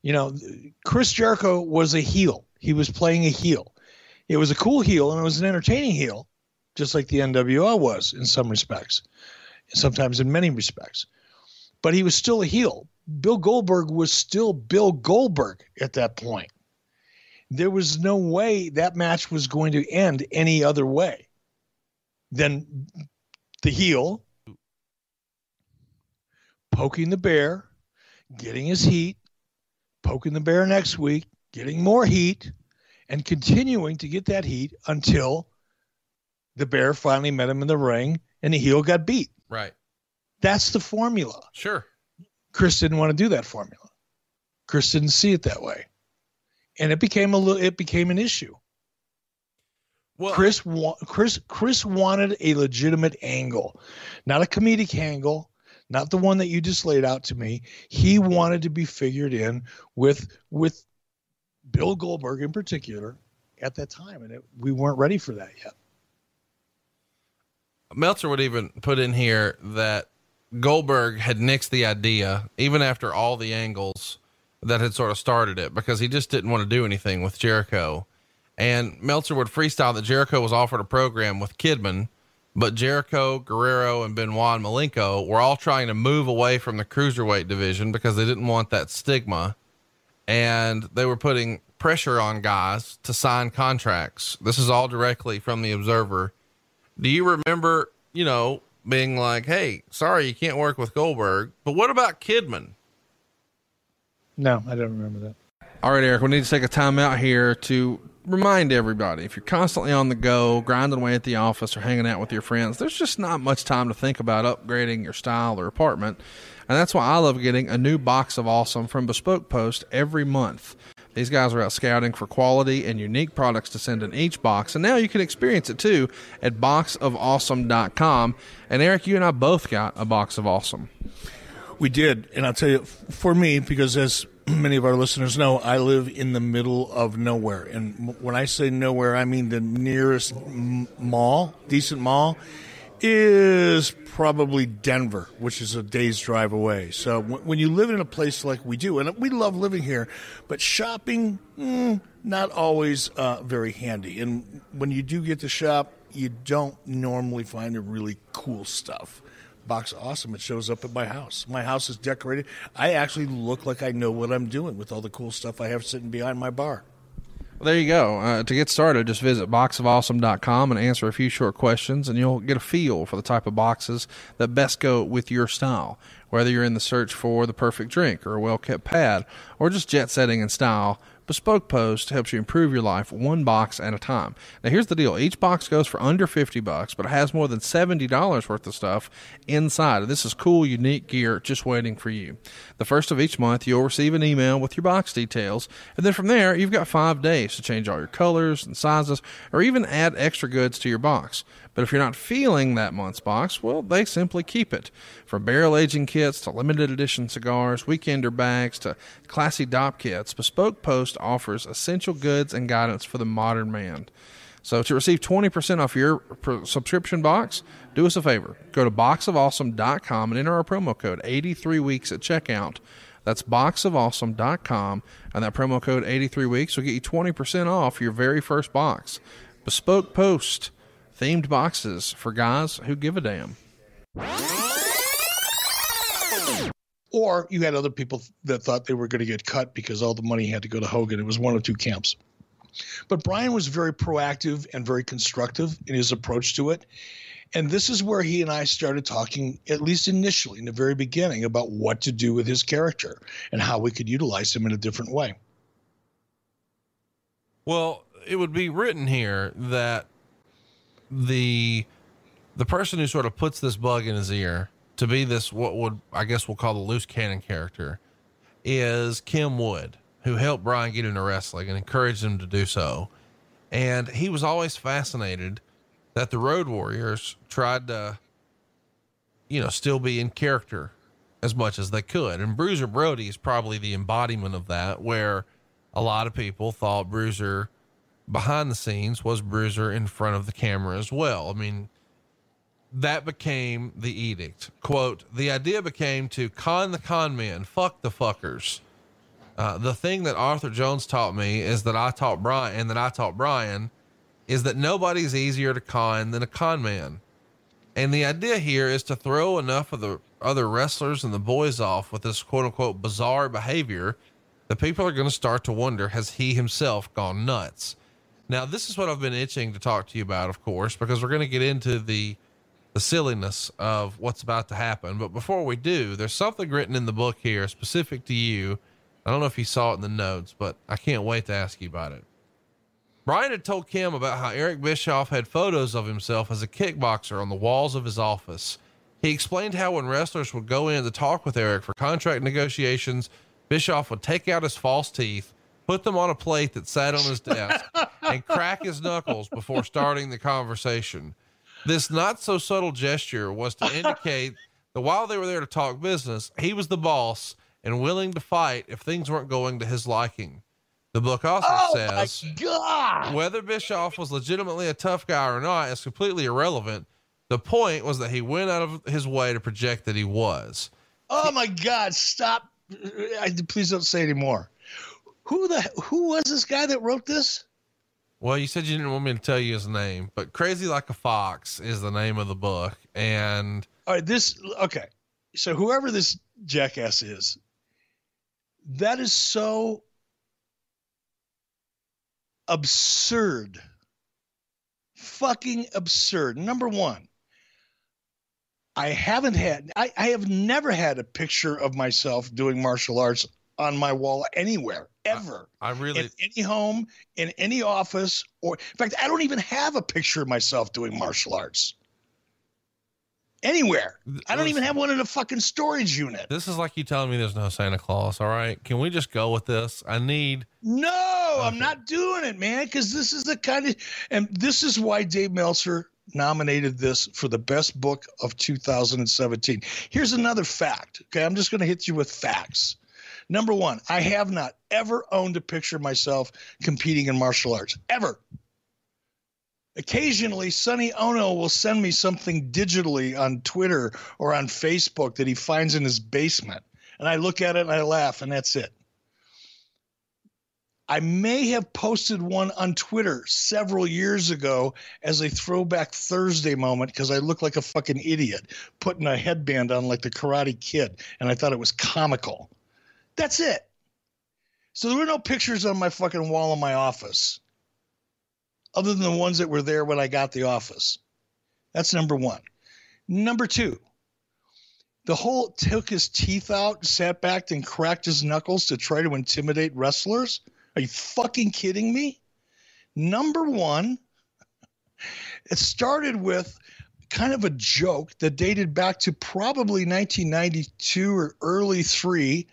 You know, Chris Jericho was a heel. He was playing a heel it was a cool heel and it was an entertaining heel, just like the NWO was in some respects, sometimes in many respects. But he was still a heel. Bill Goldberg was still Bill Goldberg at that point. There was no way that match was going to end any other way than the heel poking the bear, getting his heat, poking the bear next week, getting more heat, and continuing to get that heat until the bear finally met him in the ring and the heel got beat. Right. That's the formula. Sure. Chris didn't want to do that formula. Chris didn't see it that way. And it became a little it became an issue. Well, Chris wa- Chris Chris wanted a legitimate angle, not a comedic angle, not the one that you just laid out to me. He wanted to be figured in with with Bill Goldberg in particular at that time, and it, we weren't ready for that yet. Meltzer would even put in here that Goldberg had nixed the idea, even after all the angles that had sort of started it, because he just didn't want to do anything with Jericho. And Meltzer would freestyle that Jericho was offered a program with Kidman, but Jericho, Guerrero, and Benoit and Malenko were all trying to move away from the cruiserweight division because they didn't want that stigma and they were putting pressure on guys to sign contracts. This is all directly from the Observer. Do you remember, you know, being like, "Hey, sorry, you can't work with Goldberg," but what about Kidman? No, I don't remember that. All right, Eric, we need to take a time out here to remind everybody if you're constantly on the go, grinding away at the office or hanging out with your friends, there's just not much time to think about upgrading your style or apartment. And that's why I love getting a new box of awesome from Bespoke Post every month. These guys are out scouting for quality and unique products to send in each box, and now you can experience it too at boxofawesome.com. And Eric, you and I both got a box of awesome. We did, and I'll tell you, for me, because as many of our listeners know, I live in the middle of nowhere, and when I say nowhere, I mean the nearest mall, decent mall, is probably Denver, which is a day's drive away. So when you live in a place like we do, and we love living here, but shopping, mm, not always uh, very handy. And when you do get to shop, you don't normally find the really cool stuff. Box awesome. It shows up at my house. My house is decorated. I actually look like I know what I'm doing with all the cool stuff I have sitting behind my bar. Well, there you go. Uh, to get started, just visit boxofawesome.com and answer a few short questions, and you'll get a feel for the type of boxes that best go with your style. Whether you're in the search for the perfect drink or a well kept pad, or just jet setting in style, Bespoke Post helps you improve your life one box at a time. Now here's the deal. Each box goes for under 50 bucks, but it has more than $70 worth of stuff inside. This is cool, unique gear just waiting for you. The first of each month, you'll receive an email with your box details, and then from there, you've got five days to change all your colors and sizes, or even add extra goods to your box. But if you're not feeling that month's box, well, they simply keep it. From barrel aging kits to limited edition cigars, weekender bags to classy Dopp kits, Bespoke Post offers essential goods and guidance for the modern man. So to receive 20% off your subscription box, do us a favor. Go to boxofawesome.com and enter our promo code 83 weeks at checkout. That's boxofawesome.com and that promo code 83 weeks will get you 20% off your very first box. Bespoke Post themed boxes for guys who give a damn. Or you had other people that thought they were going to get cut because all the money had to go to Hogan. It was one of two camps. But Brian was very proactive and very constructive in his approach to it. And this is where he and I started talking, at least initially in the very beginning, about what to do with his character and how we could utilize him in a different way. Well, it would be written here that the the person who sort of puts this bug in his ear to be this what would I guess we'll call the loose cannon character is Kim Wood, who helped Brian get into wrestling and encouraged him to do so. And he was always fascinated that the Road Warriors tried to, you know, still be in character as much as they could. And Bruiser Brody is probably the embodiment of that, where a lot of people thought Bruiser behind the scenes was Bruiser in front of the camera as well. I mean, that became the edict. Quote, the idea became to con the con men, fuck the fuckers. Uh, the thing that Arthur Jones taught me is that I taught Brian and that I taught Brian is that nobody's easier to con than a con man. And the idea here is to throw enough of the other wrestlers and the boys off with this quote unquote bizarre behavior that people are going to start to wonder has he himself gone nuts? Now, this is what I've been itching to talk to you about, of course, because we're going to get into the the silliness of what's about to happen. But before we do, there's something written in the book here specific to you. I don't know if you saw it in the notes, but I can't wait to ask you about it. Brian had told Kim about how Eric Bischoff had photos of himself as a kickboxer on the walls of his office. He explained how when wrestlers would go in to talk with Eric for contract negotiations, Bischoff would take out his false teeth, put them on a plate that sat on his desk, and crack his knuckles before starting the conversation. This not so subtle gesture was to indicate that while they were there to talk business, he was the boss and willing to fight if things weren't going to his liking. The book also oh says whether Bischoff was legitimately a tough guy or not is completely irrelevant. The point was that he went out of his way to project that he was. Oh my God! Stop! I, please don't say anymore. Who the who was this guy that wrote this? Well, you said you didn't want me to tell you his name, but Crazy Like a Fox is the name of the book. And All right, this okay. So whoever this jackass is, that is so absurd. Fucking absurd. Number one, I haven't had I, I have never had a picture of myself doing martial arts on my wall anywhere ever I really, in any home in any office or in fact i don't even have a picture of myself doing martial arts. Anywhere. I don't even have one in a fucking storage unit. This is like you telling me there's no Santa Claus. All right. Can we just go with this? I need, no i'm not doing it man because this is the kind of and this is why dave meltzer nominated this for the best book of 2017 here's another fact okay? I'm just going to hit you with facts number one i have not ever owned a picture of myself competing in martial arts ever occasionally Sonny Onoo will send me something digitally on twitter or on facebook that he finds in his basement and i look at it and i laugh and that's it I may have posted one on Twitter several years ago as a throwback Thursday moment because I look like a fucking idiot putting a headband on like the Karate Kid, and I thought it was comical. That's it. So there were no pictures on my fucking wall in my office, other than the ones that were there when I got the office. That's number one. Number two, the whole took his teeth out, sat back, and cracked his knuckles to try to intimidate wrestlers. Are you fucking kidding me? Number one, it started with kind of a joke that dated back to probably 1992 or early three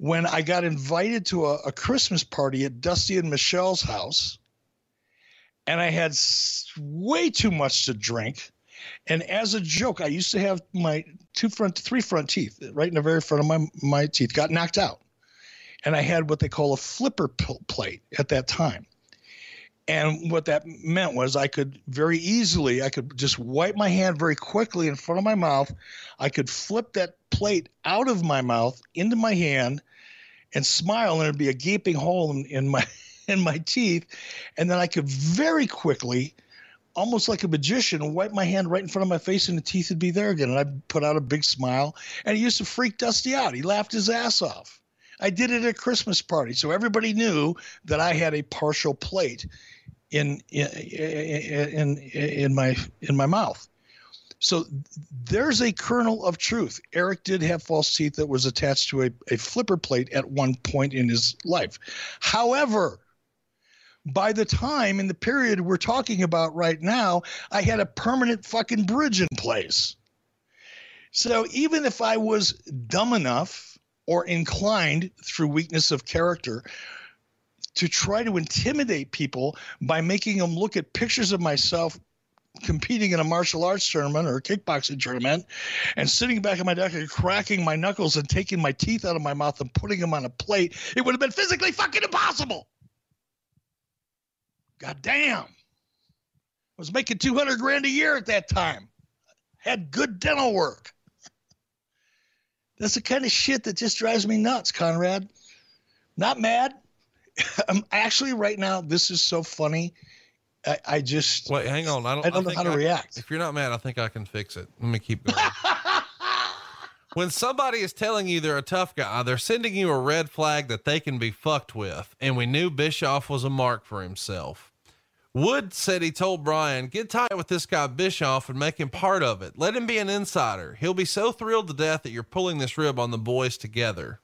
when I got invited to a, a Christmas party at Dusty and Michelle's house. And I had way too much to drink. And as a joke, I used to have my two front, three front teeth right in the very front of my, my teeth got knocked out and I had what they call a flipper plate at that time. And what that meant was I could very easily, I could just wipe my hand very quickly in front of my mouth. I could flip that plate out of my mouth into my hand and smile, and there'd be a gaping hole in, in my in my teeth. And then I could very quickly, almost like a magician, wipe my hand right in front of my face, and the teeth would be there again. And I'd put out a big smile. And it used to freak Dusty out. He laughed his ass off. I did it at a Christmas party, so everybody knew that I had a partial plate in in in in my in my mouth. So there's a kernel of truth. Eric did have false teeth that was attached to a, a flipper plate at one point in his life. However, by the time in the period we're talking about right now, I had a permanent fucking bridge in place. So even if I was dumb enough or inclined through weakness of character to try to intimidate people by making them look at pictures of myself competing in a martial arts tournament or a kickboxing tournament and sitting back at my desk and cracking my knuckles and taking my teeth out of my mouth and putting them on a plate, it would have been physically fucking impossible. God damn. I was making 200 grand a year at that time. Had good dental work. That's the kind of shit that just drives me nuts, Conrad. Not mad. I'm actually right now, this is so funny. I, I just Wait, hang on. I don't, I don't know how to react. If you're not mad, I think I can fix it. Let me keep going. when somebody is telling you they're a tough guy, they're sending you a red flag that they can be fucked with. And we knew Bischoff was a mark for himself. Wood said he told Brian, get tight with this guy Bischoff and make him part of it. Let him be an insider. He'll be so thrilled to death that you're pulling this rib on the boys together.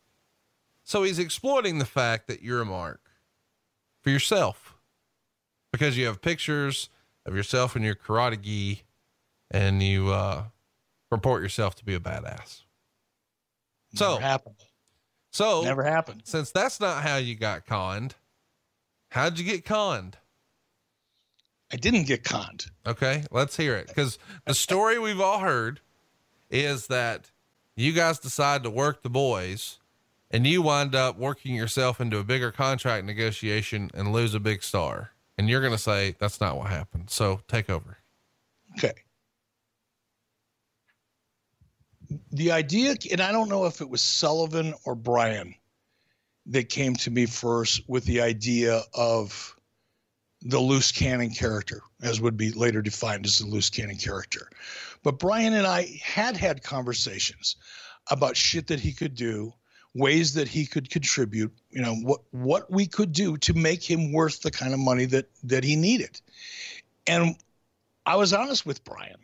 So he's exploiting the fact that you're a mark for yourself because you have pictures of yourself in your karate gi and you uh, report yourself to be a badass. So, never happened. so Never happened. since that's not how you got conned, how'd you get conned? I didn't get conned. Okay, let's hear it. Because the story we've all heard is that you guys decide to work the boys and you wind up working yourself into a bigger contract negotiation and lose a big star. And you're going to say that's not what happened. So take over. Okay. The idea, and I don't know if it was Sullivan or Brian that came to me first with the idea of the loose cannon character, as would be later defined as the loose cannon character. But Brian and I had had conversations about shit that he could do, ways that he could contribute, you know, what what we could do to make him worth the kind of money that that he needed. And I was honest with Brian.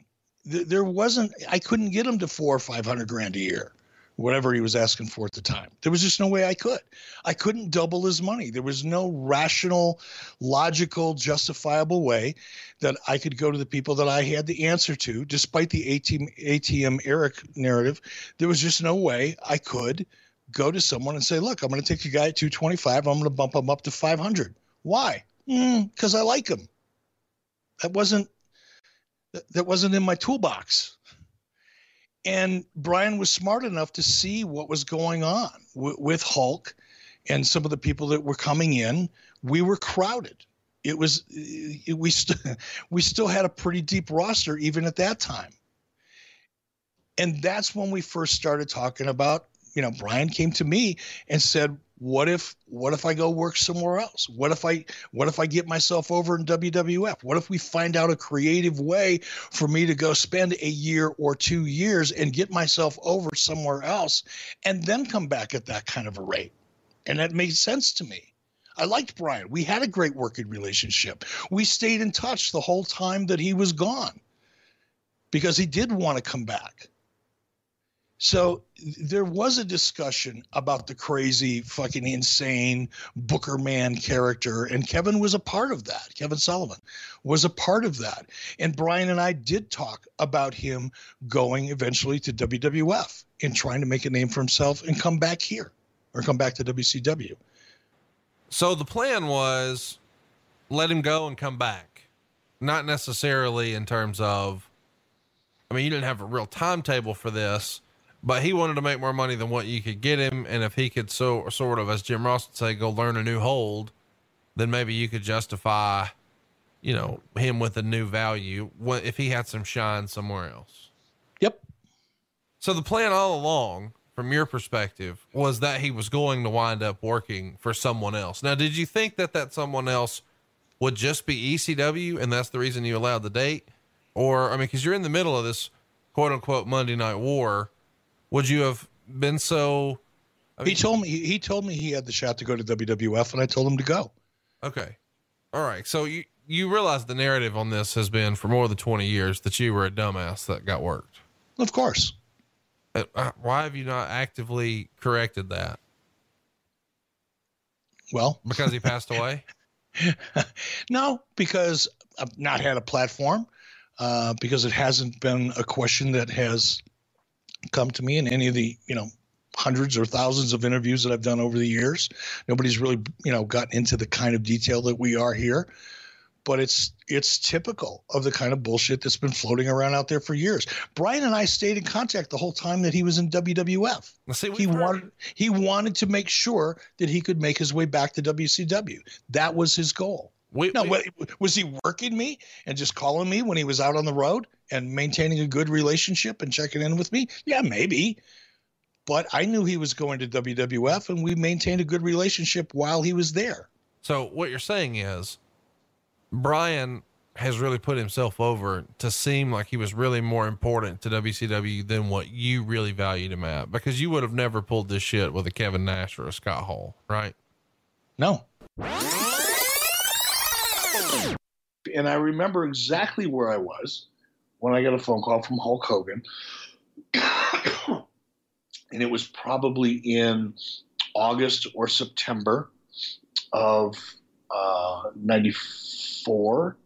There wasn't I couldn't get him to 4 or 500 grand a year. Whatever he was asking for at the time. There was just no way I could. I couldn't double his money. There was no rational, logical, justifiable way that I could go to the people that I had the answer to, despite the ATM, ATM Eric narrative. There was just no way I could go to someone and say, look, I'm going to take a guy at 225. I'm going to bump him up to 500. Why? Hmm, because I like him. That wasn't that, that wasn't in my toolbox. And Brian was smart enough to see what was going on w- with Hulk and some of the people that were coming in. We were crowded. It was it, we st- we still had a pretty deep roster even at that time. And that's when we first started talking about, you know, Brian came to me and said, "What if what if I go work somewhere else? What if I what if I get myself over in WWF? What if we find out a creative way for me to go spend a year or 2 years and get myself over somewhere else and then come back at that kind of a rate?" And that made sense to me. I liked Brian. We had a great working relationship. We stayed in touch the whole time that he was gone because he did want to come back. So there was a discussion about the crazy, fucking insane Booker Man character, and Kevin was a part of that. Kevin Sullivan was a part of that. And Brian and I did talk about him going eventually to WWF and trying to make a name for himself and come back here or come back to WCW. So the plan was let him go and come back. Not necessarily in terms of, I mean, you didn't have a real timetable for this, but he wanted to make more money than what you could get him. And if he could so sort of, as Jim Ross would say, go learn a new hold, then maybe you could justify, you know, him with a new value if he had some shine somewhere else. Yep. So the plan all along, from your perspective, was that he was going to wind up working for someone else. Now, did you think that that someone else would just be ECW, and that's the reason you allowed the date? Or I mean, because you're in the middle of this quote unquote Monday Night War, would you have been so? I He told me he told me he had the shot to go to WWF, and I told him to go. okay, all right. So you you realize the narrative on this has been for more than 20 years that you were a dumbass that got worked. Of course. Uh, uh, why have you not actively corrected that? Well, because he passed away. no, because I've not had a platform. Uh, because it hasn't been a question that has come to me in any of the you know hundreds or thousands of interviews that I've done over the years. Nobody's really you know gotten into the kind of detail that we are here but it's it's typical of the kind of bullshit that's been floating around out there for years. Brian and I stayed in contact the whole time that he was in WWF. Let's see, he wanted he wanted to make sure that he could make his way back to WCW. That was his goal. We, now, we, was he working me and just calling me when he was out on the road and maintaining a good relationship and checking in with me? Yeah, maybe. But I knew he was going to WWF, and we maintained a good relationship while he was there. So what you're saying is Brian has really put himself over to seem like he was really more important to WCW than what you really valued him at because you would have never pulled this shit with a Kevin Nash or a Scott Hall, right? No. And I remember exactly where I was when I got a phone call from Hulk Hogan. and it was probably in August or September of uh, 94,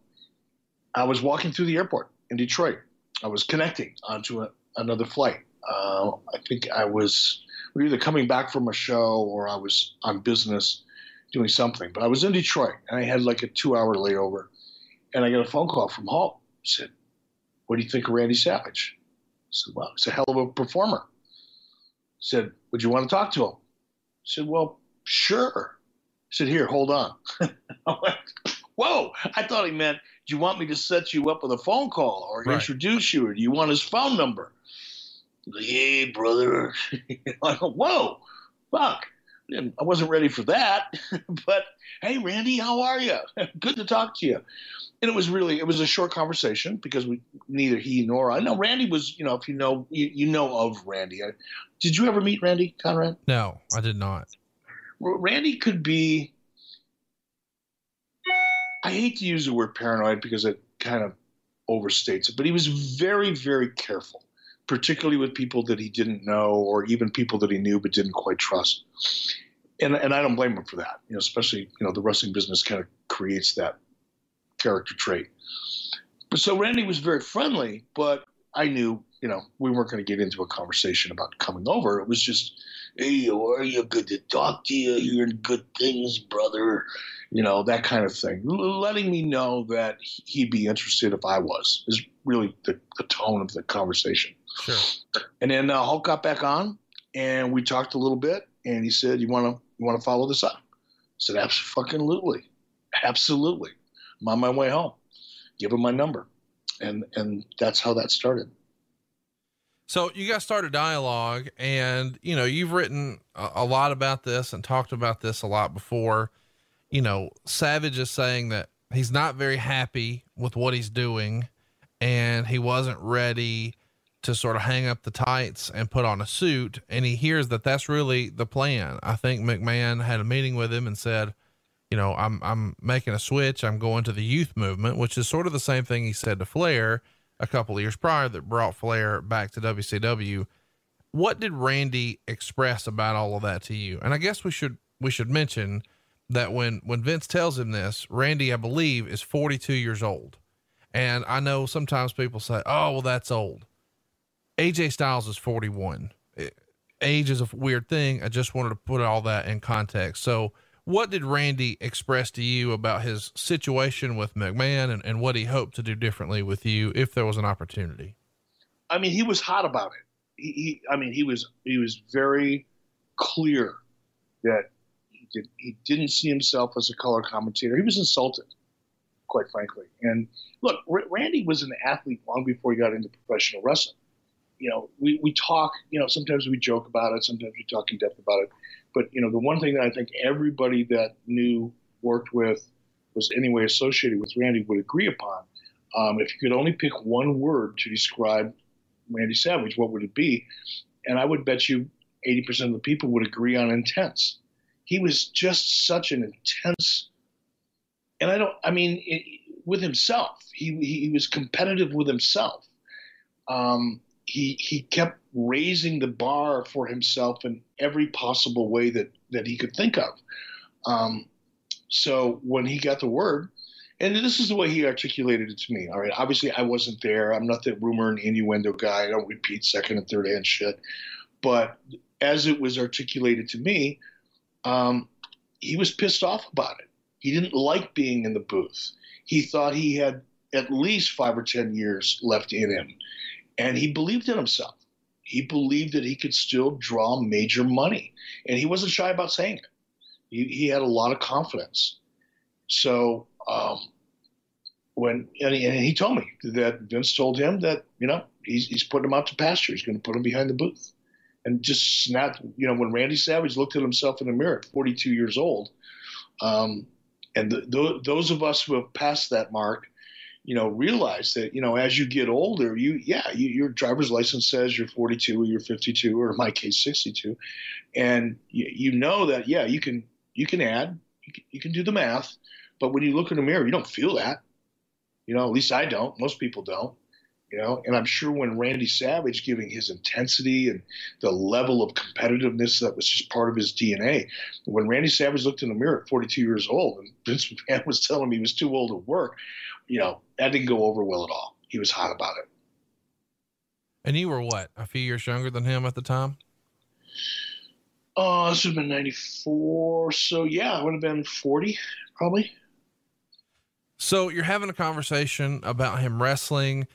I was walking through the airport in Detroit. I was connecting onto a, another flight. Uh, I think I was we were either coming back from a show or I was on business doing something. But I was in Detroit and I had like a two hour layover. And I got a phone call from Hulk. He said, What do you think of Randy Savage? I said, Well, he's a hell of a performer. He said, Would you want to talk to him? I said, Well, sure said, Here, hold on. I went, Whoa, I thought he meant, Do you want me to set you up with a phone call or right. introduce you, or do you want his phone number? Hey, brother. I go, Whoa, fuck. And I wasn't ready for that. but hey, Randy, how are you? Good to talk to you. And it was really, it was a short conversation because we neither he nor I know Randy was, you know, if you know, you, you know of Randy. Did you ever meet Randy Conrad? No, I did not. Randy could be. I hate to use the word paranoid because it kind of overstates it, but he was very, very careful, particularly with people that he didn't know or even people that he knew but didn't quite trust. And and I don't blame him for that. You know, especially you know the wrestling business kind of creates that character trait. But so Randy was very friendly, but I knew you know we weren't going to get into a conversation about coming over. It was just hey, are you? Good to talk to you. You're in good things, brother. You know, that kind of thing. L- letting me know that he'd be interested if I was is really the, the tone of the conversation. Sure. And then uh, Hulk got back on and we talked a little bit and he said, you want to, you want to follow this up? I said, absolutely. Absolutely. I'm on my way home. Give him my number. And, and that's how that started. So you guys started dialogue and, you know, you've written a, a, lot about this and talked about this a lot before. You know, Savage is saying that he's not very happy with what he's doing and he wasn't ready to sort of hang up the tights and put on a suit. And he hears that that's really the plan. I think McMahon had a meeting with him and said, you know, I'm, I'm making a switch. I'm going to the youth movement, which is sort of the same thing he said to Flair a couple of years prior that brought Flair back to WCW. What did Randy express about all of that to you? And I guess we should we should mention that when when Vince tells him this, Randy, I believe, is 42 years old. And I know sometimes people say, "Oh, well, that's old." AJ Styles is 41. age is a weird thing. I just wanted to put all that in context. So, what did Randy express to you about his situation with McMahon and, and what he hoped to do differently with you if there was an opportunity? I mean, he was hot about it. He, he I mean, he was he was very clear that he did he didn't see himself as a color commentator. He was insulted, quite frankly. And look, R- Randy was an athlete long before he got into professional wrestling. You know, we, we talk, you know, sometimes we joke about it, sometimes we talk in depth about it. But you know, the one thing that I think everybody that knew, worked with, was anyway associated with Randy would agree upon. Um, if you could only pick one word to describe Randy Savage, what would it be? And I would bet you 80% of the people would agree on intense. He was just such an intense, and I don't, I mean, it, with himself. He, he was competitive with himself. Um, he he kept raising the bar for himself in every possible way that that he could think of. Um, so when he got the word, and this is the way he articulated it to me. All right, obviously I wasn't there. I'm not the rumor and innuendo guy. I don't repeat second and third hand shit. But as it was articulated to me, um, he was pissed off about it. He didn't like being in the booth. He thought he had at least five or ten years left in him, and he believed in himself. He believed that he could still draw major money, and he wasn't shy about saying it. He, he had a lot of confidence. So um, when and he, and he, told me that Vince told him that you know he's he's putting him out to pasture. He's going to put him behind the booth, and just snapped. You know when Randy Savage looked at himself in the mirror at 42 years old, um, and the, the, those of us who have passed that mark, you know, realize that you know as you get older, you yeah, you, your driver's license says you're 42 or you're 52 or in my case 62, and you, you know that yeah, you can you can add, you can, you can do the math, but when you look in the mirror, you don't feel that. You know, at least I don't. Most people don't. You know, and I'm sure when Randy Savage giving his intensity and the level of competitiveness that was just part of his DNA, when Randy Savage looked in the mirror at 42 years old and Vince McMahon was telling him he was too old to work, you know, that didn't go over well at all. He was hot about it. And you were what, a few years younger than him at the time? Oh, this would have been 94. So, yeah, I would have been 40, probably. So, you're having a conversation about him wrestling.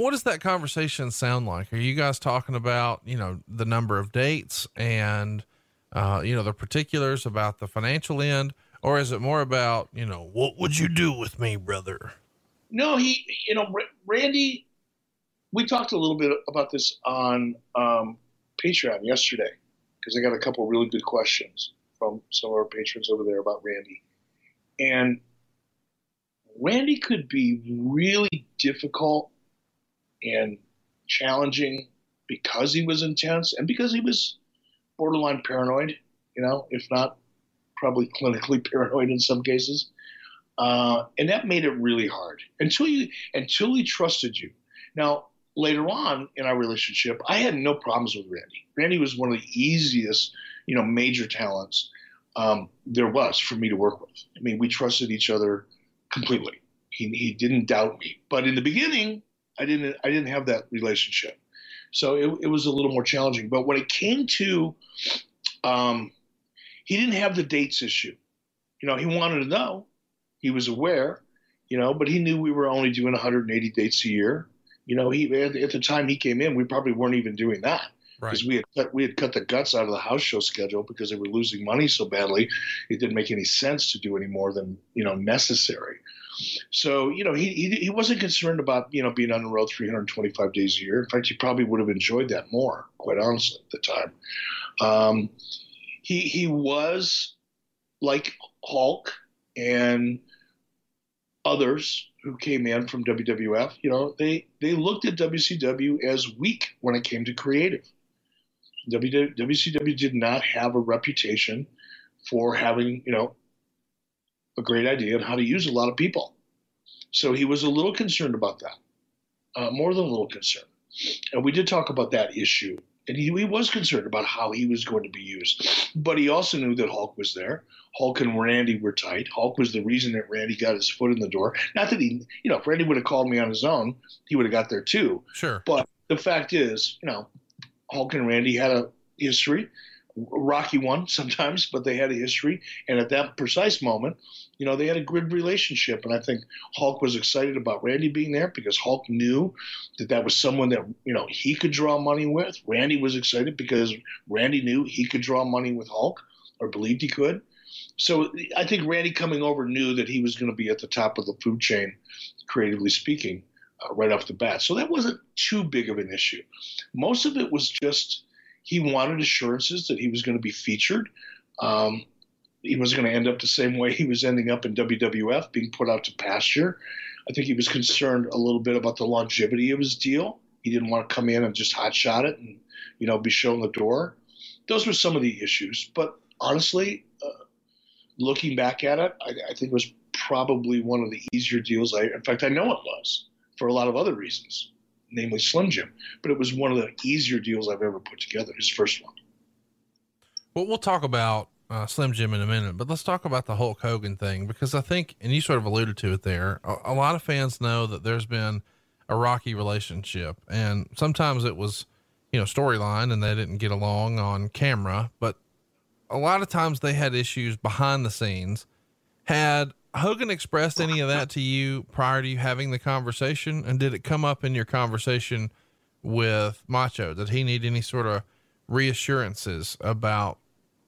What does that conversation sound like? Are you guys talking about, you know, the number of dates and, uh, you know, the particulars about the financial end? Or is it more about, you know, what would you do with me, brother? No, he, you know, Randy, we talked a little bit about this on um, Patreon yesterday because I got a couple really good questions from some of our patrons over there about Randy. And Randy could be really difficult and challenging because he was intense and because he was borderline paranoid, you know, if not probably clinically paranoid in some cases. Uh, and that made it really hard until you until he trusted you. Now, later on in our relationship, I had no problems with Randy. Randy was one of the easiest, you know, major talents um, there was for me to work with. I mean, we trusted each other completely. He, he didn't doubt me. But in the beginning, I didn't I didn't have that relationship, so it, it was a little more challenging. But when it came to, um, he didn't have the dates issue. You know, he wanted to know. He was aware. You know, but he knew we were only doing 180 dates a year you know, he at, at the time he came in, we probably weren't even doing that because right. we had cut, we had cut the guts out of the house show schedule because they were losing money so badly. It didn't make any sense to do any more than you know necessary. So you know he, he he wasn't concerned about you know being on the road 325 days a year. In fact, he probably would have enjoyed that more, quite honestly, at the time. Um, he he was like Hulk and others who came in from WWF, you know, they they looked at WCW as weak when it came to creative. WCW did not have a reputation for having, you know, a great idea on how to use a lot of people. So he was a little concerned about that, uh, more than a little concerned. And we did talk about that issue and he, he was concerned about how he was going to be used. But he also knew that Hulk was there. Hulk and Randy were tight. Hulk was the reason that Randy got his foot in the door. Not that he, you know, if Randy would have called me on his own, he would have got there too. Sure. But the fact is, you know, Hulk and Randy had a history rocky one sometimes, but they had a history. And at that precise moment, you know, they had a good relationship. And I think Hulk was excited about Randy being there because Hulk knew that that was someone that, you know, he could draw money with. Randy was excited because Randy knew he could draw money with Hulk or believed he could. So I think Randy coming over knew that he was going to be at the top of the food chain, creatively speaking, uh, right off the bat. So that wasn't too big of an issue. Most of it was just he wanted assurances that he was going to be featured. Um, he was going to end up the same way he was ending up in WWF, being put out to pasture. I think he was concerned a little bit about the longevity of his deal. He didn't want to come in and just hot shot it and you know be shown the door. Those were some of the issues, but honestly, uh, looking back at it, I, I, think it was probably one of the easier deals. I, in fact, I know it was for a lot of other reasons, namely Slim Jim. But it was one of the easier deals I've ever put together. His first one. Well, we'll talk about uh, Slim Jim in a minute, but let's talk about the Hulk Hogan thing because I think, and you sort of alluded to it there. A, a lot of fans know that there's been a rocky relationship, and sometimes it was, you know, storyline, and they didn't get along on camera, but a lot of times they had issues behind the scenes. Had Hogan expressed any of that to you prior to you having the conversation? And did it come up in your conversation with Macho? Did he need any sort of reassurances about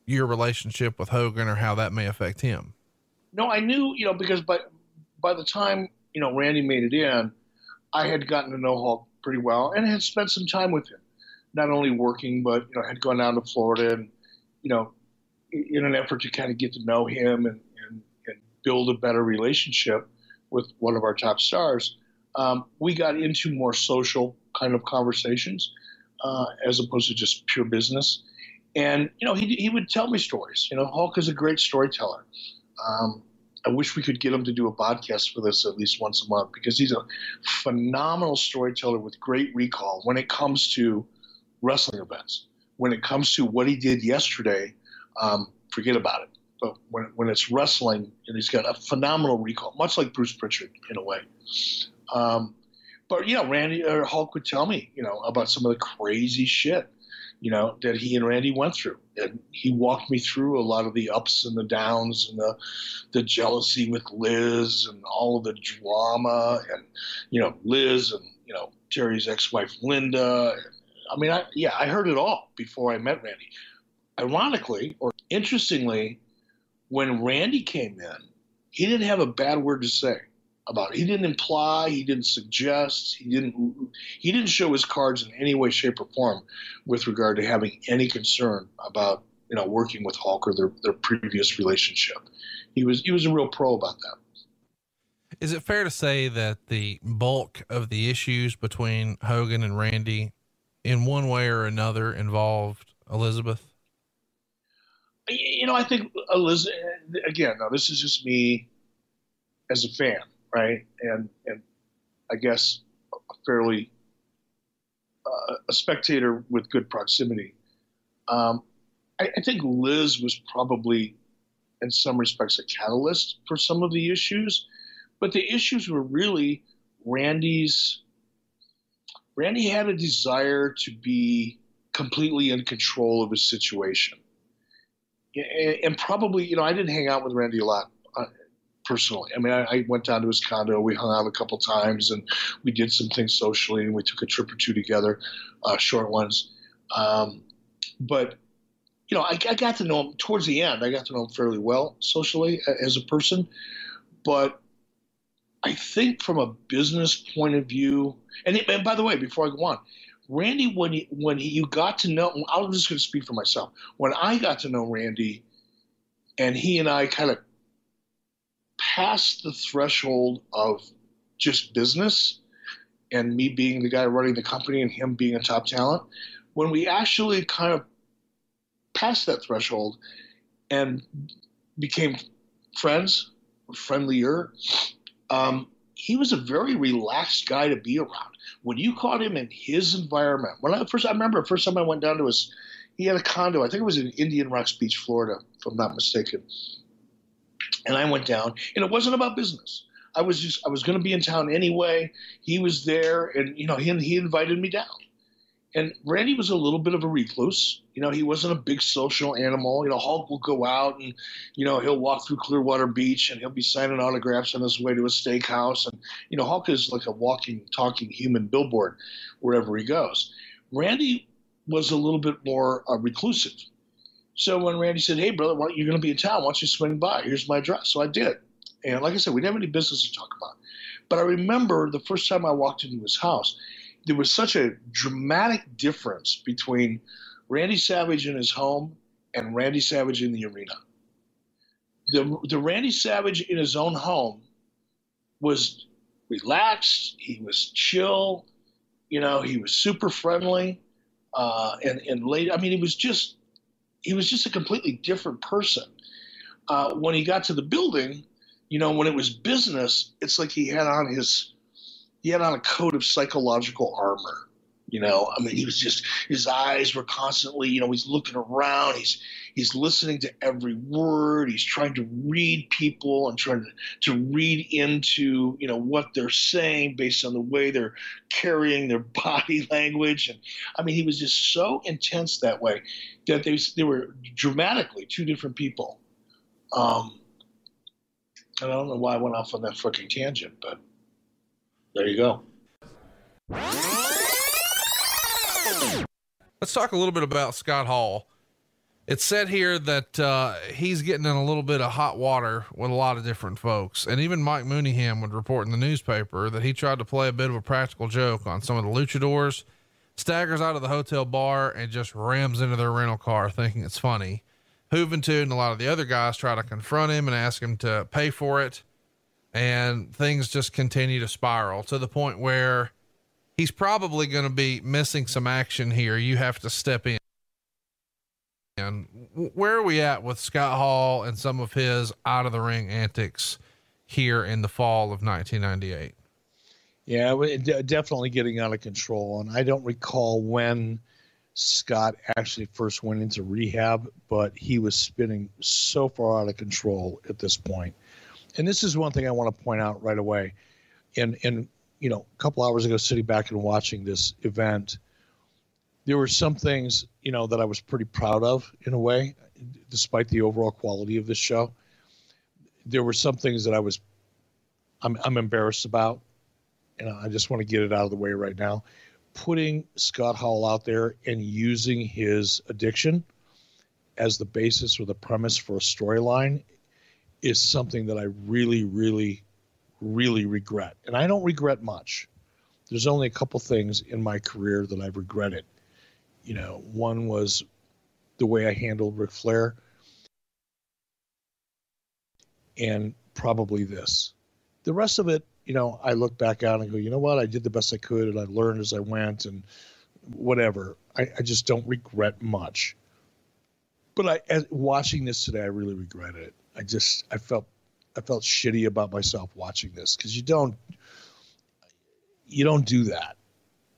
your relationship with Hogan or how that may affect him? No, I knew, you know, because by by the time, you know, Randy made it in, I had gotten to know Hulk pretty well and had spent some time with him. Not only working, but you know, had gone down to Florida and, you know, in an effort to kind of get to know him and, build a better relationship with one of our top stars, um, we got into more social kind of conversations uh, as opposed to just pure business. And you know, he he would tell me stories. You know, Hulk is a great storyteller. Um, I wish we could get him to do a podcast with us at least once a month because he's a phenomenal storyteller with great recall when it comes to wrestling events. When it comes to what he did yesterday, um, forget about it. But when, when it's wrestling, and he's got a phenomenal recall, much like Bruce Pritchard in a way. Um, but you know, Randy or Hulk would tell me, you know, about some of the crazy shit, you know, that he and Randy went through, and he walked me through a lot of the ups and the downs and the the jealousy with Liz and all of the drama, and you know, Liz and you know Terry's ex-wife Linda. I mean, I, yeah, I heard it all before I met Randy. Ironically, or interestingly, when Randy came in, he didn't have a bad word to say about it. He didn't imply, he didn't suggest, he didn't he didn't show his cards in any way, shape, or form with regard to having any concern about you know working with Hulk or their, their previous relationship. He was he was a real pro about that. Is it fair to say that the bulk of the issues between Hogan and Randy, in one way or another, involved Elizabeth? You know, I think Elizabeth. Again, now this is just me as a fan right? And and I guess a fairly uh, a spectator with good proximity. Um, I, I, think Liz was probably, in some respects, a catalyst for some of the issues, but the issues were really Randy's. Randy had a desire to be completely in control of his situation. And probably, you know, I didn't hang out with Randy a lot personally. I mean, I, I, went down to his condo. We hung out a couple times, and we did some things socially, and we took a trip or two together, uh, short ones. Um, but you know, I, I, got to know him towards the end. I got to know him fairly well socially as a person, but I think from a business point of view, and, and by the way, before I go on, Randy, when he, when he, you got to know, I'm just going to speak for myself. When I got to know Randy, and he and I kind of passed the threshold of just business and me being the guy running the company and him being a top talent, when we actually kind of passed that threshold and became friends, friendlier, um, he was a very relaxed guy to be around. When you caught him in his environment, when I first I remember first time I went down to his, he had a condo. I think it was in Indian Rocks Beach, Florida, if I'm not mistaken. And I went down, and it wasn't about business. I was just I was going to be in town anyway. He was there, and you know he he invited me down. And Randy was a little bit of a recluse. You know, he wasn't a big social animal. You know, Hulk will go out and, you know, he'll walk through Clearwater Beach and he'll be signing autographs on his way to a steakhouse. And, you know, Hulk is like a walking, talking human billboard wherever he goes. Randy was a little bit more uh, reclusive. So when Randy said, "Hey, brother, why, you're going to be in town? Why don't you swing by? Here's my address." So I did, and like I said, we didn't have any business to talk about. But I remember the first time I walked into his house, there was such a dramatic difference between Randy Savage in his home and Randy Savage in the arena. The the Randy Savage in his own home was relaxed. He was chill. You know, he was super friendly. Uh, and and late. I mean, he was just he was just a completely different person. Uh, when he got to the building, You know, when it was business, it's like he had on his he had on a coat of psychological armor. You know, I mean, he was just his eyes were constantly, you know, he's looking around, he's he's listening to every word, he's trying to read people and trying to, to read into, you know, what they're saying based on the way they're carrying their body language. And I mean, he was just so intense that way that they they were dramatically two different people. Um, I don't know why I went off on that fucking tangent, but there you go. Let's talk a little bit about Scott Hall. It's said here that uh, he's getting in a little bit of hot water with a lot of different folks. And even Mike Mooneyham would report in the newspaper that he tried to play a bit of a practical joke on some of the luchadors, staggers out of the hotel bar and just rams into their rental car thinking it's funny. Juventud and a lot of the other guys try to confront him and ask him to pay for it. And things just continue to spiral to the point where he's probably going to be missing some action here. You have to step in. And where are we at with Scott Hall and some of his out of the ring antics here in the fall of 1998? Yeah, definitely getting out of control. And I don't recall when Scott actually first went into rehab, but he was spinning so far out of control at this point. And this is one thing I want to point out right away. And and you know, a couple hours ago, sitting back and watching this event, there were some things, you know, that I was pretty proud of in a way, despite the overall quality of this show. There were some things that I was, I'm, I'm embarrassed about, and I just want to get it out of the way right now. Putting Scott Hall out there and using his addiction as the basis or the premise for a storyline is something that I really, really really regret. And I don't regret much. There's only a couple things in my career that I've regretted. You know, one was the way I handled Ric Flair, and probably this. The rest of it, you know, I look back out and go, you know what? I did the best I could and I learned as I went and whatever. I, I just don't regret much. But I, as, watching this today, I really regret it. I just, I felt I felt shitty about myself watching this because you don't you don't do that.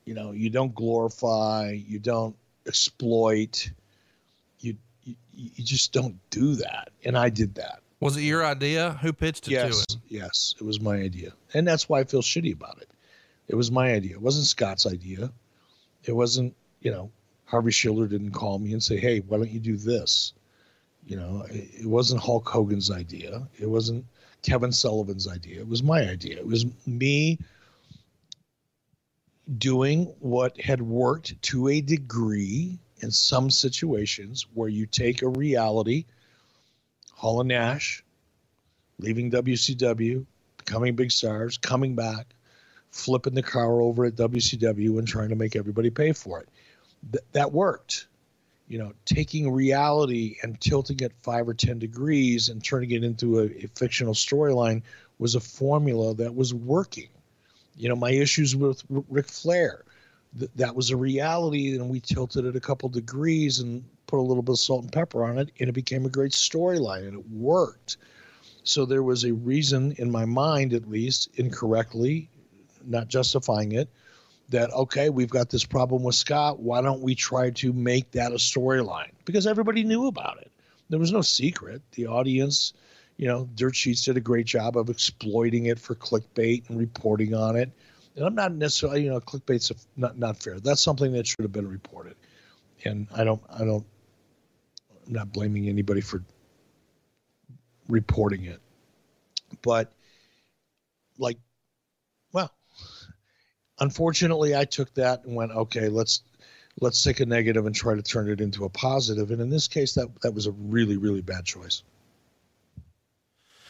You know, you don't glorify, you don't exploit, you you, you just don't do that. And I did that. Was it your idea? Who pitched it yes, to him? Yes, it was my idea. And that's why I feel shitty about it. It was my idea. It wasn't Scott's idea. It wasn't, you know, Harvey Schiller didn't call me and say, "Hey, why don't you do this?" You know, it wasn't Hulk Hogan's idea. It wasn't Kevin Sullivan's idea. It was my idea. It was me doing what had worked to a degree in some situations where you take a reality, Hall and Nash, leaving WCW, becoming big stars, coming back, flipping the car over at WCW and trying to make everybody pay for it. Th- that worked you know, taking reality and tilting it five or 10 degrees and turning it into a, a fictional storyline was a formula that was working. You know, my issues with R- Ric Flair, th- that was a reality, and we tilted it a couple degrees and put a little bit of salt and pepper on it, and it became a great storyline, and it worked. So there was a reason in my mind, at least, incorrectly, not justifying it, that okay, we've got this problem with Scott. Why don't we try to make that a storyline? Because everybody knew about it. There was no secret. The audience, you know, Dirt Sheets did a great job of exploiting it for clickbait and reporting on it. And I'm not necessarily, you know, clickbait's not not fair. That's something that should have been reported. And I don't, I don't, I'm not blaming anybody for reporting it, but like unfortunately, I took that and went, okay, let's let's take a negative and try to turn it into a positive. And in this case, that that was a really really bad choice.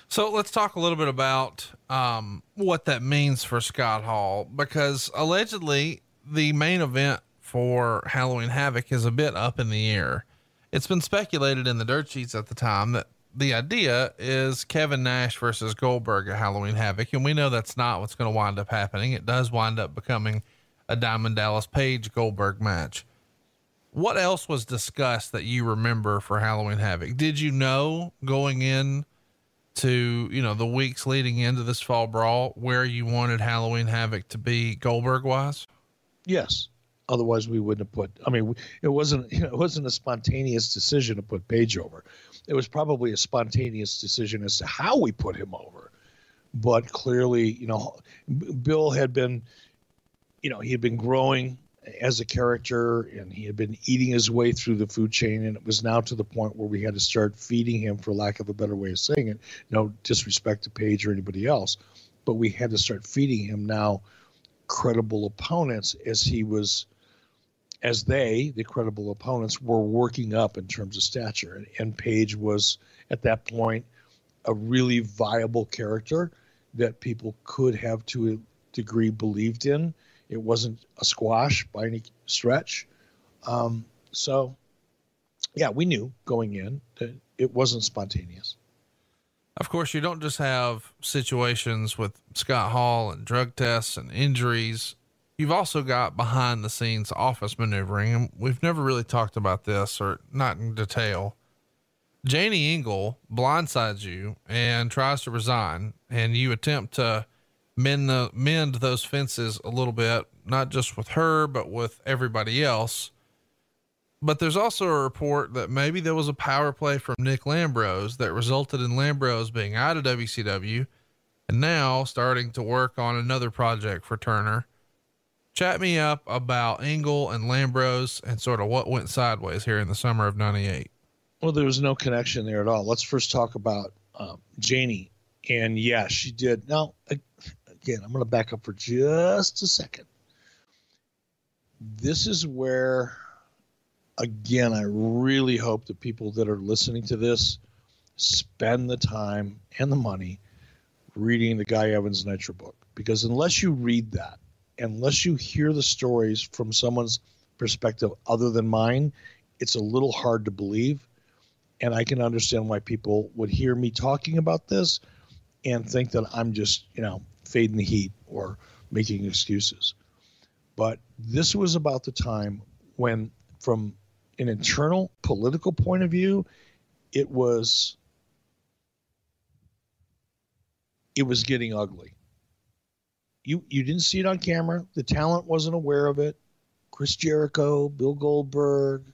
So let's talk a little bit about um, what that means for Scott Hall, because allegedly the main event for Halloween Havoc is a bit up in the air. It's been speculated in the dirt sheets at the time that the idea is Kevin Nash versus Goldberg at Halloween Havoc, and we know that's not what's going to wind up happening. It does wind up becoming a Diamond Dallas Page Goldberg match. What else was discussed that you remember for Halloween Havoc? Did you know going in to, you know, the weeks leading into this fall brawl where you wanted Halloween Havoc to be Goldberg wise? Yes. Otherwise, we wouldn't have put. I mean, it wasn't. You know, it wasn't a spontaneous decision to put Page over. It was probably a spontaneous decision as to how we put him over. But clearly, you know, Bill had been, you know, he had been growing as a character and he had been eating his way through the food chain and it was now to the point where we had to start feeding him for lack of a better way of saying it no disrespect to page or anybody else but we had to start feeding him now credible opponents as he was as they the credible opponents were working up in terms of stature and, and page was at that point a really viable character that people could have to a degree believed in it wasn't a squash by any stretch. Um, so, yeah, we knew going in that it wasn't spontaneous. Of course, you don't just have situations with Scott Hall and drug tests and injuries. You've also got behind the scenes office maneuvering, and we've never really talked about this or not in detail. Janie Engel blindsides you and tries to resign, and you attempt to mend the mend those fences a little bit, not just with her, but with everybody else. But there's also a report that maybe there was a power play from Nick Lambros that resulted in Lambros being out of WCW and now starting to work on another project for Turner. Chat me up about Engel and Lambros and sort of what went sideways here in the summer of 98. Well, there was no connection there at all. Let's first talk about um, Janie. And yeah, she did. Now, again, I'm going to back up for just a second. This is where, again, I really hope the people that are listening to this spend the time and the money reading the Guy Evans Nitro book. Because unless you read that, unless you hear the stories from someone's perspective other than mine, it's a little hard to believe. And I can understand why people would hear me talking about this and think that I'm just, you know, fading the heat or making excuses. But this was about the time when, from an internal political point of view, it was it was getting ugly. You you didn't see it on camera. The talent wasn't aware of it. Chris Jericho, Bill Goldberg,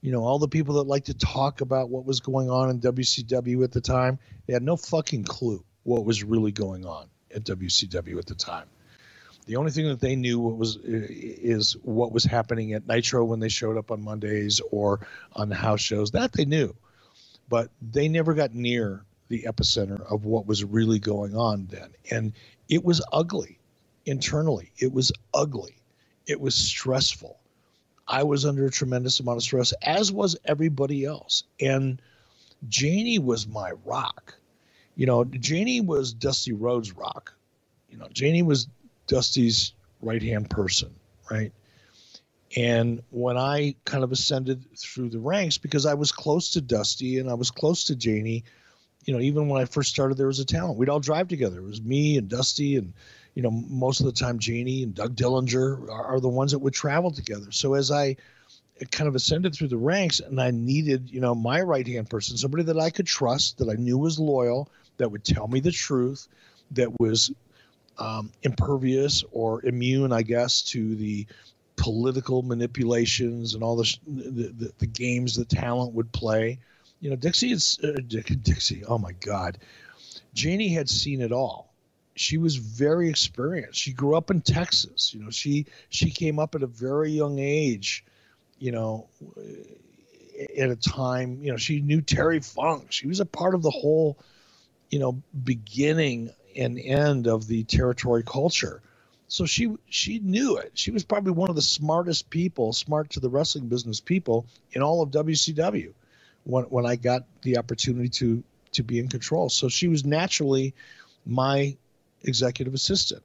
you know, all the people that like to talk about what was going on in WCW at the time, they had no fucking clue what was really going on at WCW at the time. The only thing that they knew was is what was happening at Nitro when they showed up on Mondays or on the house shows. That they knew, but they never got near the epicenter of what was really going on then, and it was ugly internally. It was ugly. It was stressful. I was under a tremendous amount of stress, as was everybody else, and Janie was my rock you know, Janie was Dusty Rhodes' rock. You know, Janie was Dusty's right hand person, right? And when I kind of ascended through the ranks, because I was close to Dusty and I was close to Janie, you know, even when I first started, there was a talent. We'd all drive together. It was me and Dusty, and you know, most of the time, Janie and Doug Dillinger are, are the ones that would travel together. So as I kind of ascended through the ranks, and I needed, you know, my right hand person, somebody that I could trust, that I knew was loyal, that would tell me the truth, that was um, impervious or immune, I guess, to the political manipulations and all the, the, the, games the talent would play. You know, Dixie uh, Dixie. Oh my God, Janie had seen it all. She was very experienced. She grew up in Texas. You know, she she came up at a very young age. You know, at a time. You know, she knew Terry Funk. She was a part of the whole you know, beginning and end of the territory culture. So she she knew it. She was probably one of the smartest people, smart to the wrestling business people in all of WCW when when I got the opportunity to to be in control. So she was naturally my executive assistant,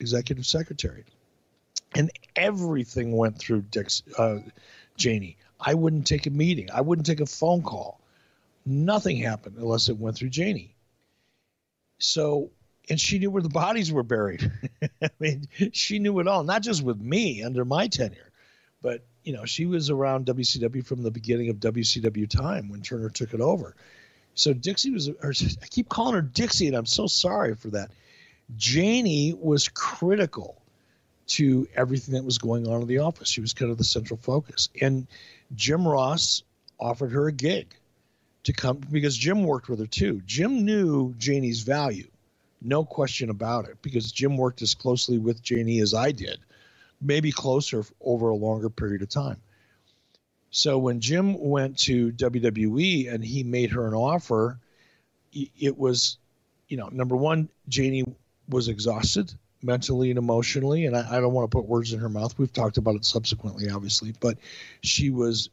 executive secretary. And everything went through Dixie, uh, Janie. I wouldn't take a meeting. I wouldn't take a phone call. Nothing happened unless it went through Janie. So, and she knew where the bodies were buried. I mean, she knew it all, not just with me under my tenure, but you know, she was around WCW from the beginning of WCW time when Turner took it over. So Dixie was, or I keep calling her Dixie, and I'm so sorry for that. Janie was critical to everything that was going on in the office. She was kind of the central focus. And Jim Ross offered her a gig to come because Jim worked with her too. Jim knew Janie's value, no question about it, because Jim worked as closely with Janie as I did, maybe closer over a longer period of time. So when Jim went to WWE and he made her an offer, it was, you know, number one, Janie was exhausted mentally and emotionally. And I, I don't want to put words in her mouth. We've talked about it subsequently, obviously, but she was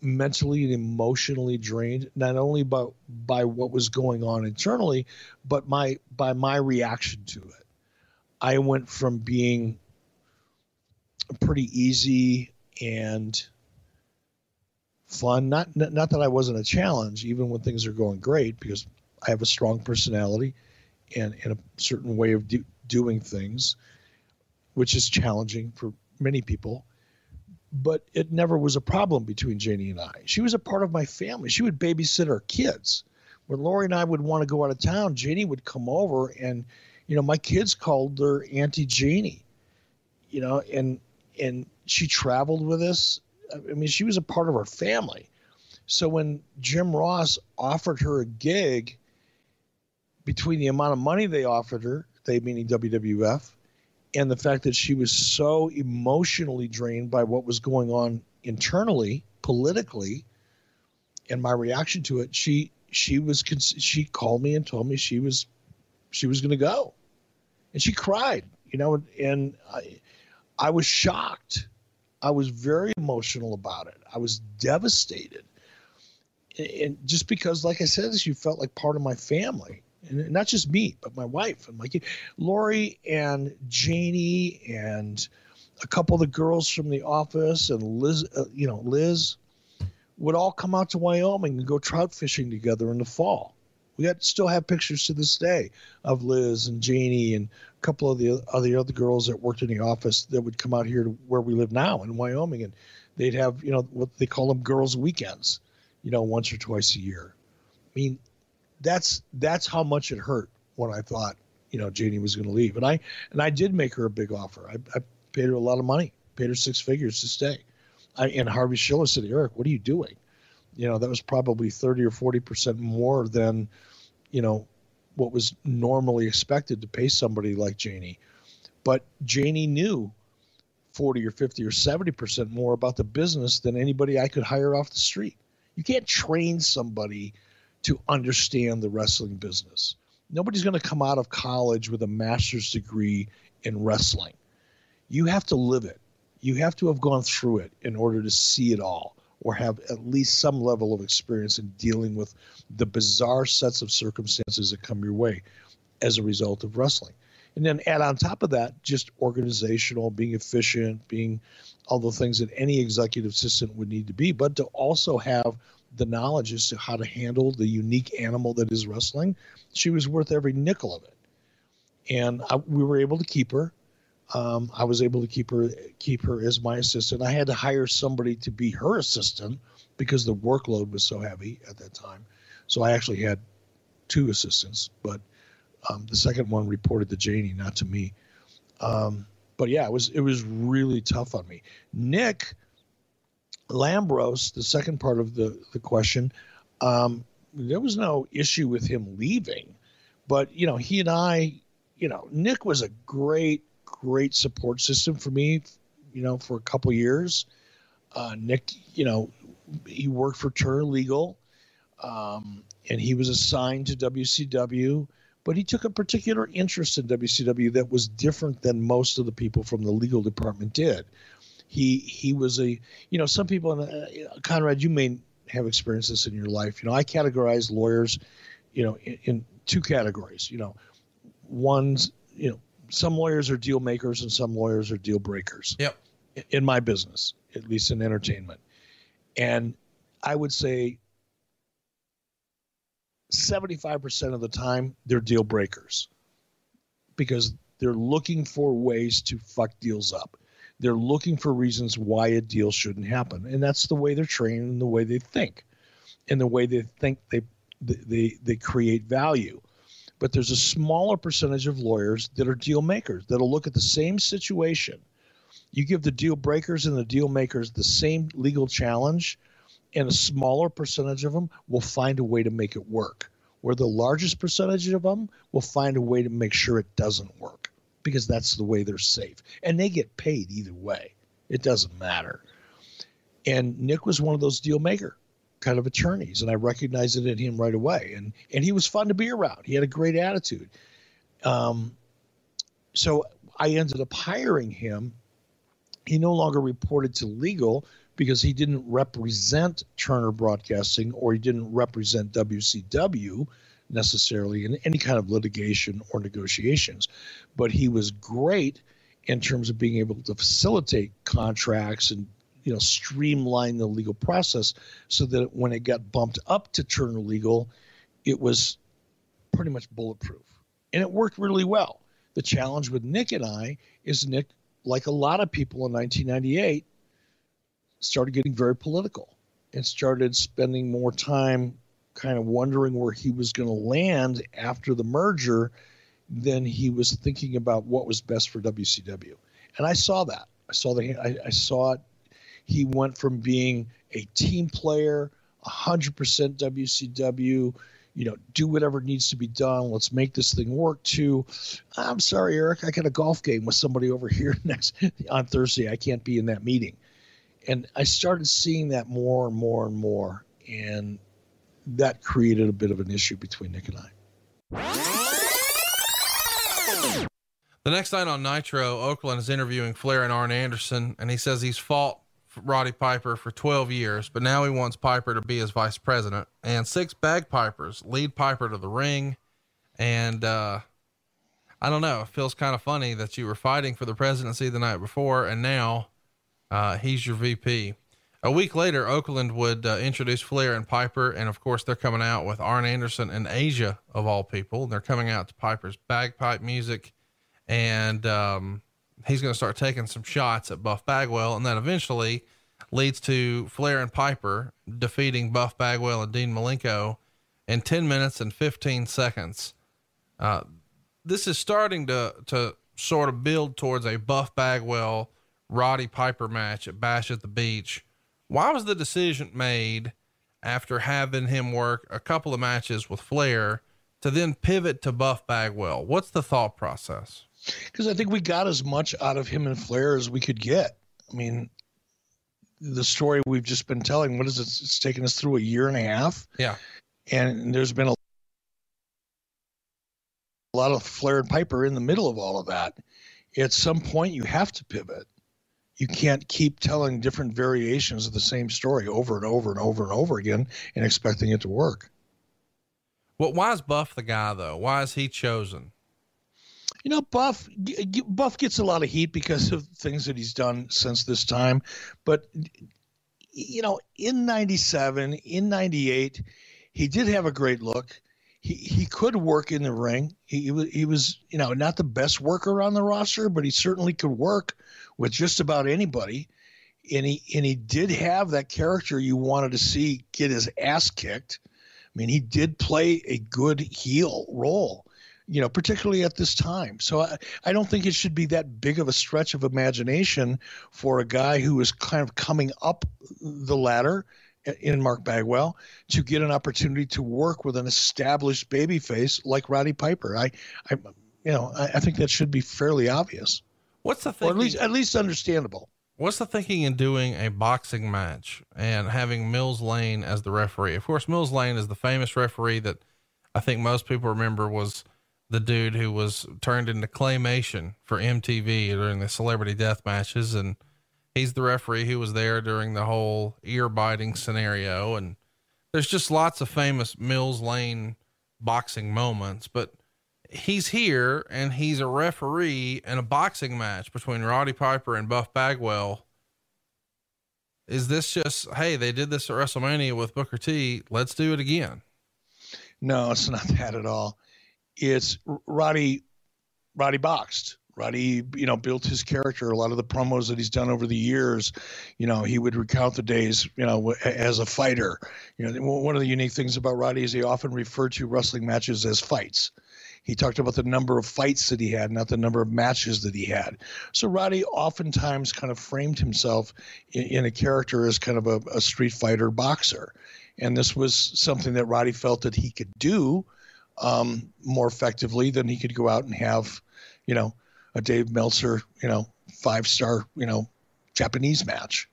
mentally and emotionally drained, not only by, by what was going on internally, but my by my reaction to it. I went from being pretty easy and fun. Not, not not that I wasn't a challenge, even when things are going great, because I have a strong personality and, and a certain way of do, doing things, which is challenging for many people. But it never was a problem between Janie and I. She was a part of my family. She would babysit our kids. When Lori and I would want to go out of town, Janie would come over, and you know my kids called her Auntie Janie. You know, and and she traveled with us I mean, she was a part of our family. So when Jim Ross offered her a gig, between the amount of money they offered her, they meaning WWF, and the fact that she was so emotionally drained by what was going on internally, politically, and my reaction to it, she she was she called me and told me she was she was going to go, and she cried, you know, and I I was shocked I was very emotional about it. I was devastated. And just because, like I said, she felt like part of my family. And not just me, but my wife and my kid. Lori and Janie and a couple of the girls from the office and Liz, uh, you know, Liz would all come out to Wyoming and go trout fishing together in the fall. We got still have pictures to this day of Liz and Janie and a couple of the other other girls that worked in the office that would come out here to where we live now in Wyoming, and they'd have you know what they call them girls' weekends, you know, once or twice a year. I mean, that's that's how much it hurt when I thought you know Janie was going to leave, and I and I did make her a big offer. I, I paid her a lot of money, paid her six figures to stay. I, and Harvey Schiller said, Eric, what are you doing? you know that was probably 30 or 40 percent more than you know what was normally expected to pay somebody like janie but janie knew 40 or 50 or 70 percent more about the business than anybody i could hire off the street you can't train somebody to understand the wrestling business. Nobody's going to come out of college with a master's degree in wrestling. You have to live it. You have to have gone through it in order to see it all or have at least some level of experience in dealing with the bizarre sets of circumstances that come your way as a result of wrestling. And then add on top of that, just organizational, being efficient, being all the things that any executive assistant would need to be, but to also have the knowledge as to how to handle the unique animal that is wrestling. She was worth every nickel of it. And I, we were able to keep her um, I was able to keep her keep her as my assistant. I had to hire somebody to be her assistant because the workload was so heavy at that time. So I actually had two assistants, but um, the second one reported to Janie, not to me. Um, but yeah, it was it was really tough on me. Nick Lambros, the second part of the the question, um, there was no issue with him leaving, but you know he and I, you know, Nick was a great great support system for me, you know, for a couple years. Uh, Nick, you know, he worked for Turner Legal, um, and he was assigned to WCW, but he took a particular interest in WCW that was different than most of the people from the legal department did. He he was a you know some people uh, Conrad you may have experienced this in your life. You know I categorize lawyers, you know, in, in two categories. You know, one's you know some lawyers are deal makers and some lawyers are deal breakers. Yep. In my business, at least in entertainment. And I would say 75% of the time they're deal breakers because they're looking for ways to fuck deals up. They're looking for reasons why a deal shouldn't happen. And that's the way they're trained and the way they think. And the way they think they they, they, create value. But there's a smaller percentage of lawyers that are deal makers that'll look at the same situation. You give the deal breakers and the deal makers the same legal challenge, and a smaller percentage of them will find a way to make it work. Where the largest percentage of them will find a way to make sure it doesn't work because that's the way they're safe. And they get paid either way. It doesn't matter. And Nick was one of those deal maker kind of attorneys, and I recognized it in him right away. And and he was fun to be around. He had a great attitude. Um, so I ended up hiring him. He no longer reported to legal because he didn't represent Turner Broadcasting or he didn't represent WCW necessarily in any kind of litigation or negotiations. But he was great in terms of being able to facilitate contracts and you know streamline the legal process so that when it got bumped up to Turner Legal, it was pretty much bulletproof. And it worked really well. The challenge with Nick and I is Nick, like a lot of people in 1998, started getting very political and started spending more time kind of wondering where he was going to land after the merger than he was thinking about what was best for WCW. And I saw that. I saw the I, I saw it. He went from being a team player, 100% WCW, you know, do whatever needs to be done. Let's make this thing work. To, I'm sorry, Eric, I got a golf game with somebody over here next on Thursday. I can't be in that meeting. And I started seeing that more and more and more. And that created a bit of an issue between Nick and I. The next night on Nitro, Okerlund is interviewing Flair and Arn Anderson, and he says he's fought Roddy Piper for 12 years, but now he wants Piper to be his vice president. And six bagpipers lead Piper to the ring. And uh, I don't know, it feels kind of funny that you were fighting for the presidency the night before, and now uh, he's your VP. A week later, Okerlund would uh, introduce Flair and Piper, and of course, they're coming out with Arn Anderson and Asia, of all people. They're coming out to Piper's bagpipe music, and um, he's going to start taking some shots at Buff Bagwell, and that eventually leads to Flair and Piper defeating Buff Bagwell and Dean Malenko in 10 minutes and 15 seconds. Uh, this is starting to, to sort of build towards a Buff Bagwell Roddy Piper match at Bash at the Beach why was the decision made after having him work a couple of matches with Flair to then pivot to Buff Bagwell? What's the thought process? Because I think we got as much out of him and Flair as we could get. I mean, the story we've just been telling, what is it? It's taken us through a year and a half. Yeah. And there's been a lot of Flair and Piper in the middle of all of that. At some point, you have to pivot you can't keep telling different variations of the same story over and over and over and over again and expecting it to work. Well, why is Buff the guy though? Why is he chosen? You know, Buff Buff gets a lot of heat because of things that he's done since this time, but you know, in 97, in 98, he did have a great look. He, he could work in the ring. He, he was, he was, you know, not the best worker on the roster, but he certainly could work with just about anybody. And he and he did have that character you wanted to see get his ass kicked. I mean, he did play a good heel role, you know, particularly at this time. So I, I don't think it should be that big of a stretch of imagination for a guy who is kind of coming up the ladder uh, in Mark Bagwell to get an opportunity to work with an established babyface like Roddy Piper. I, I you know, I, I think that should be fairly obvious. What's the thinking? Or at least, at least understandable. What's the thinking in doing a boxing match and having Mills Lane as the referee? Of course, Mills Lane is the famous referee that I think most people remember was the dude who was turned into claymation for MTV during the celebrity death matches. And he's the referee who was there during the whole ear biting scenario. And there's just lots of famous Mills Lane boxing moments, but he's here and he's a referee in a boxing match between Roddy Piper and Buff Bagwell. Is this just, hey, they did this at WrestleMania with Booker T. Let's do it again. No, it's not that at all. It's Roddy. Roddy boxed. Roddy, you know, built his character. A lot of the promos that he's done over the years, you know, he would recount the days, you know, as a fighter. You know, one of the unique things about Roddy is he often referred to wrestling matches as fights. He talked about the number of fights that he had, not the number of matches that he had. So Roddy oftentimes kind of framed himself in, in a character as kind of a, a street fighter boxer. And this was something that Roddy felt that he could do um, more effectively than he could go out and have, you know, a Dave Meltzer, you know, five star, you know, Japanese match.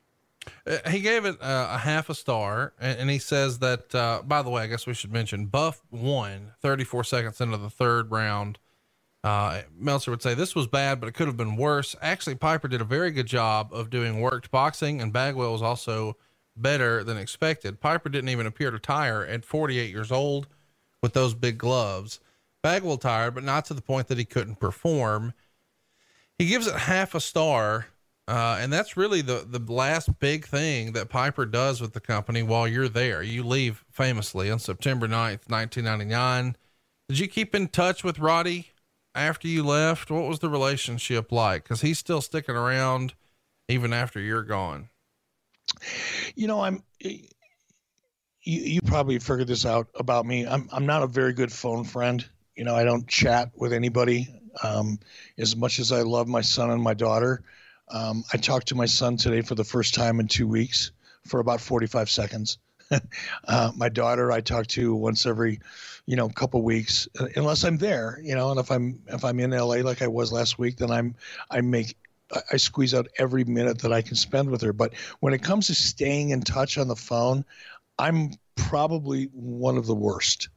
Uh, he gave it uh, a half a star, and, and he says that. Uh, by the way, I guess we should mention Buff won 34 seconds into the third round. Uh, Meltzer would say this was bad, but it could have been worse. Actually, Piper did a very good job of doing worked boxing, and Bagwell was also better than expected. Piper didn't even appear to tire at 48 years old with those big gloves. Bagwell tired, but not to the point that he couldn't perform. He gives it half a star. Uh, and that's really the, the last big thing that Piper does with the company while you're there. You leave famously on September 9th, 1999. Did you keep in touch with Roddy after you left? What was the relationship like? Cause he's still sticking around even after you're gone. You know, I'm, you, you probably figured this out about me. I'm, I'm not a very good phone friend. You know, I don't chat with anybody. Um, as much as I love my son and my daughter, um, I talked to my son today for the first time in two weeks for about 45 seconds. uh, my daughter, I talk to once every, you know, couple weeks, uh, unless I'm there, you know, and if I'm if I'm in LA like I was last week, then I'm I make I squeeze out every minute that I can spend with her. But when it comes to staying in touch on the phone, I'm probably one of the worst.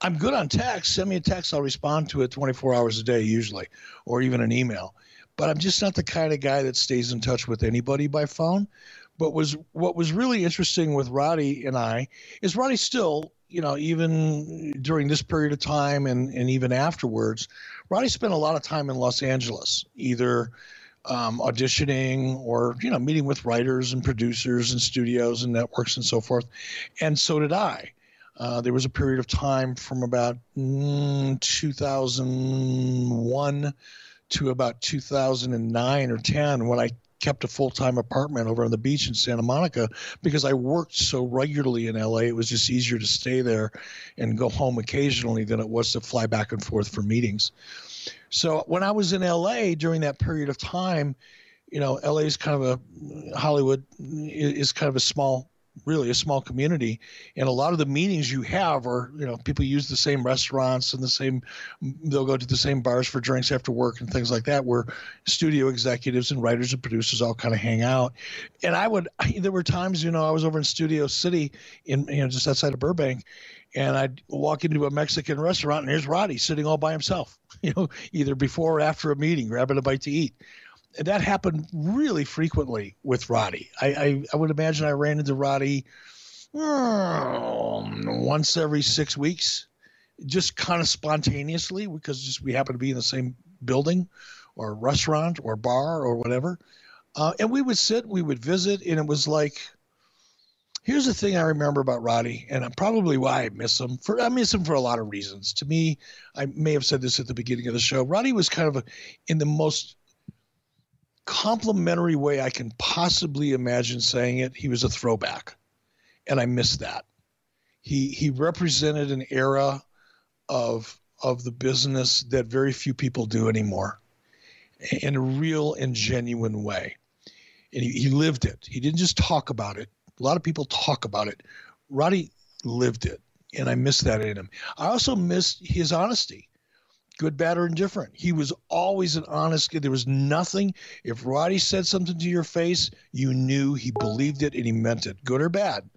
I'm good on text. Send me a text. I'll respond to it 24 hours a day, usually, or even an email. But I'm just not the kind of guy that stays in touch with anybody by phone. But was what was really interesting with Roddy and I is Roddy still, you know, even during this period of time and, and even afterwards, Roddy spent a lot of time in Los Angeles, either um, auditioning or you know meeting with writers and producers and studios and networks and so forth, and so did I. Uh, there was a period of time from about mm, 2001 to about 2009 or 10 when I kept a full time apartment over on the beach in Santa Monica because I worked so regularly in LA. It was just easier to stay there and go home occasionally than it was to fly back and forth for meetings. So when I was in LA during that period of time, you know, LA is kind of a Hollywood is kind of a small really a small community. And a lot of the meetings you have are you know people use the same restaurants and the same they'll go to the same bars for drinks after work and things like that where studio executives and writers and producers all kind of hang out. And i would there were times you know i was over in studio city in you know just outside of burbank and I'd walk into a Mexican restaurant and here's Roddy sitting all by himself, you know, either before or after a meeting, grabbing a bite to eat that happened really frequently with Roddy. I, I, I would imagine I ran into Roddy um, once every six weeks, just kind of spontaneously because just we happen to be in the same building or restaurant or bar or whatever. Uh, and we would sit, we would visit, and it was like, here's the thing I remember about Roddy, and probably why I miss him. For I miss him for a lot of reasons. To me, I may have said this at the beginning of the show. Roddy was kind of a, in the most complimentary way I can possibly imagine saying it, he was a throwback. And I miss that. He he represented an era of of the business that very few people do anymore in a real and genuine way. And he, he lived it. He didn't just talk about it. A lot of people talk about it. Roddy lived it. And I miss that in him. I also miss his honesty good, bad, or indifferent. He was always an honest kid. There was nothing. If Roddy said something to your face, you knew he believed it and he meant it, good or bad.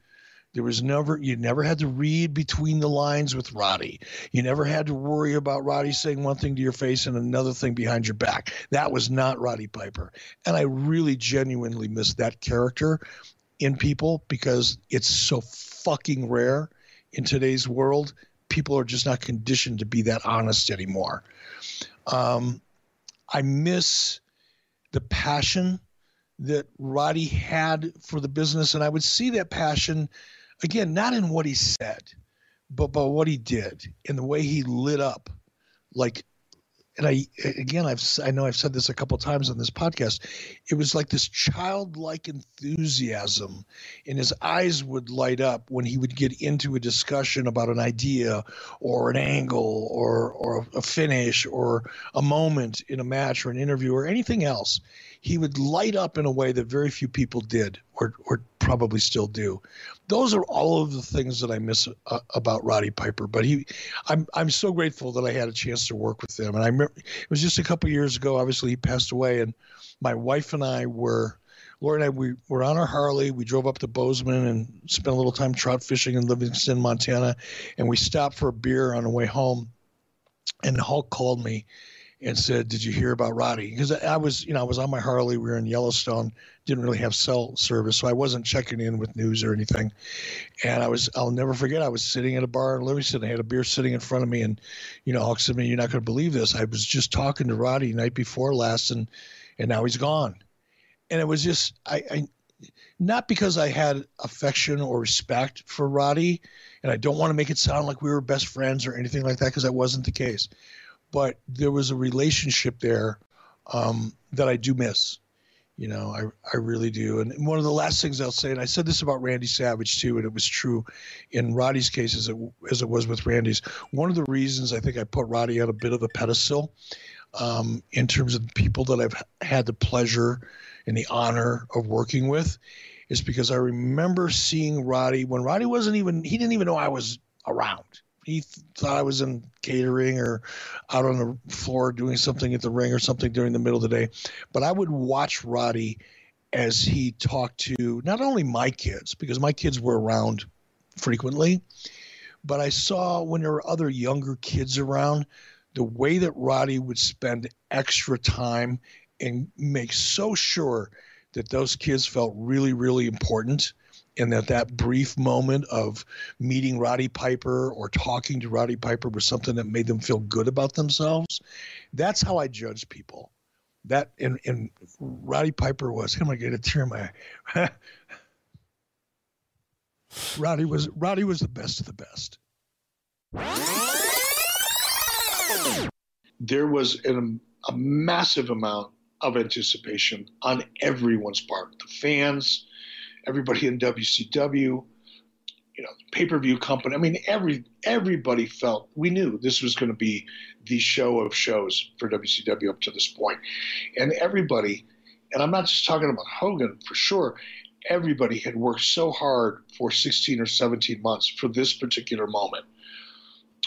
There was never, you never had to read between the lines with Roddy. You never had to worry about Roddy saying one thing to your face and another thing behind your back. That was not Roddy Piper. And I really genuinely miss that character in people because it's so fucking rare in today's world people are just not conditioned to be that honest anymore. Um, I miss the passion that Roddy had for the business, and I would see that passion again, not in what he said, but by what he did, in the way he lit up, like and I again I've I know I've said this a couple times on this podcast. It was like this childlike enthusiasm, and his eyes would light up when he would get into a discussion about an idea or an angle or or a finish or a moment in a match or an interview or anything else. He would light up in a way that very few people did or or probably still do. Those are all of the things that I miss uh, about Roddy Piper. But he, I'm I'm so grateful that I had a chance to work with him. And I remember it was just a couple years ago. Obviously, he passed away, and my wife and I were. Laura and I, we were on our Harley. We drove up to Bozeman and spent a little time trout fishing in Livingston, Montana. And we stopped for a beer on the way home. And Hulk called me and said, "Did you hear about Roddy?" Because I was, you know, I was on my Harley. We were in Yellowstone. Didn't really have cell service, so I wasn't checking in with news or anything. And I was, I'll never forget. I was sitting at a bar in Livingston. I had a beer sitting in front of me, and you know, Hulk said to me, "You're not going to believe this. I was just talking to Roddy night before last, and and now he's gone." And it was just, I, I not because I had affection or respect for Roddy, and I don't want to make it sound like we were best friends or anything like that, because that wasn't the case but there was a relationship there um, that I do miss. You know, I, I really do. And one of the last things I'll say, and I said this about Randy Savage too, and it was true in Roddy's case as it, as it was with Randy's. One of the reasons I think I put Roddy on a bit of a pedestal um, in terms of the people that I've had the pleasure and the honor of working with is because I remember seeing Roddy when Roddy wasn't even, he didn't even know I was around he thought I was in catering or out on the floor doing something at the ring or something during the middle of the day. But I would watch Roddy as he talked to not only my kids, because my kids were around frequently, but I saw when there were other younger kids around, the way that Roddy would spend extra time and make so sure that those kids felt really, really important and that that brief moment of meeting Roddy Piper or talking to Roddy Piper was something that made them feel good about themselves. That's how I judge people. That and, and Roddy Piper was. I'm gonna get a tear in my eye. Roddy was Roddy was the best of the best. There was an, a massive amount of anticipation on everyone's part. The fans, everybody in WCW, you know, pay per view company. I mean, every everybody felt we knew this was going to be the show of shows for WCW up to this point. and everybody, and I'm not just talking about Hogan for sure. Everybody had worked so hard for 16 or 17 months for this particular moment.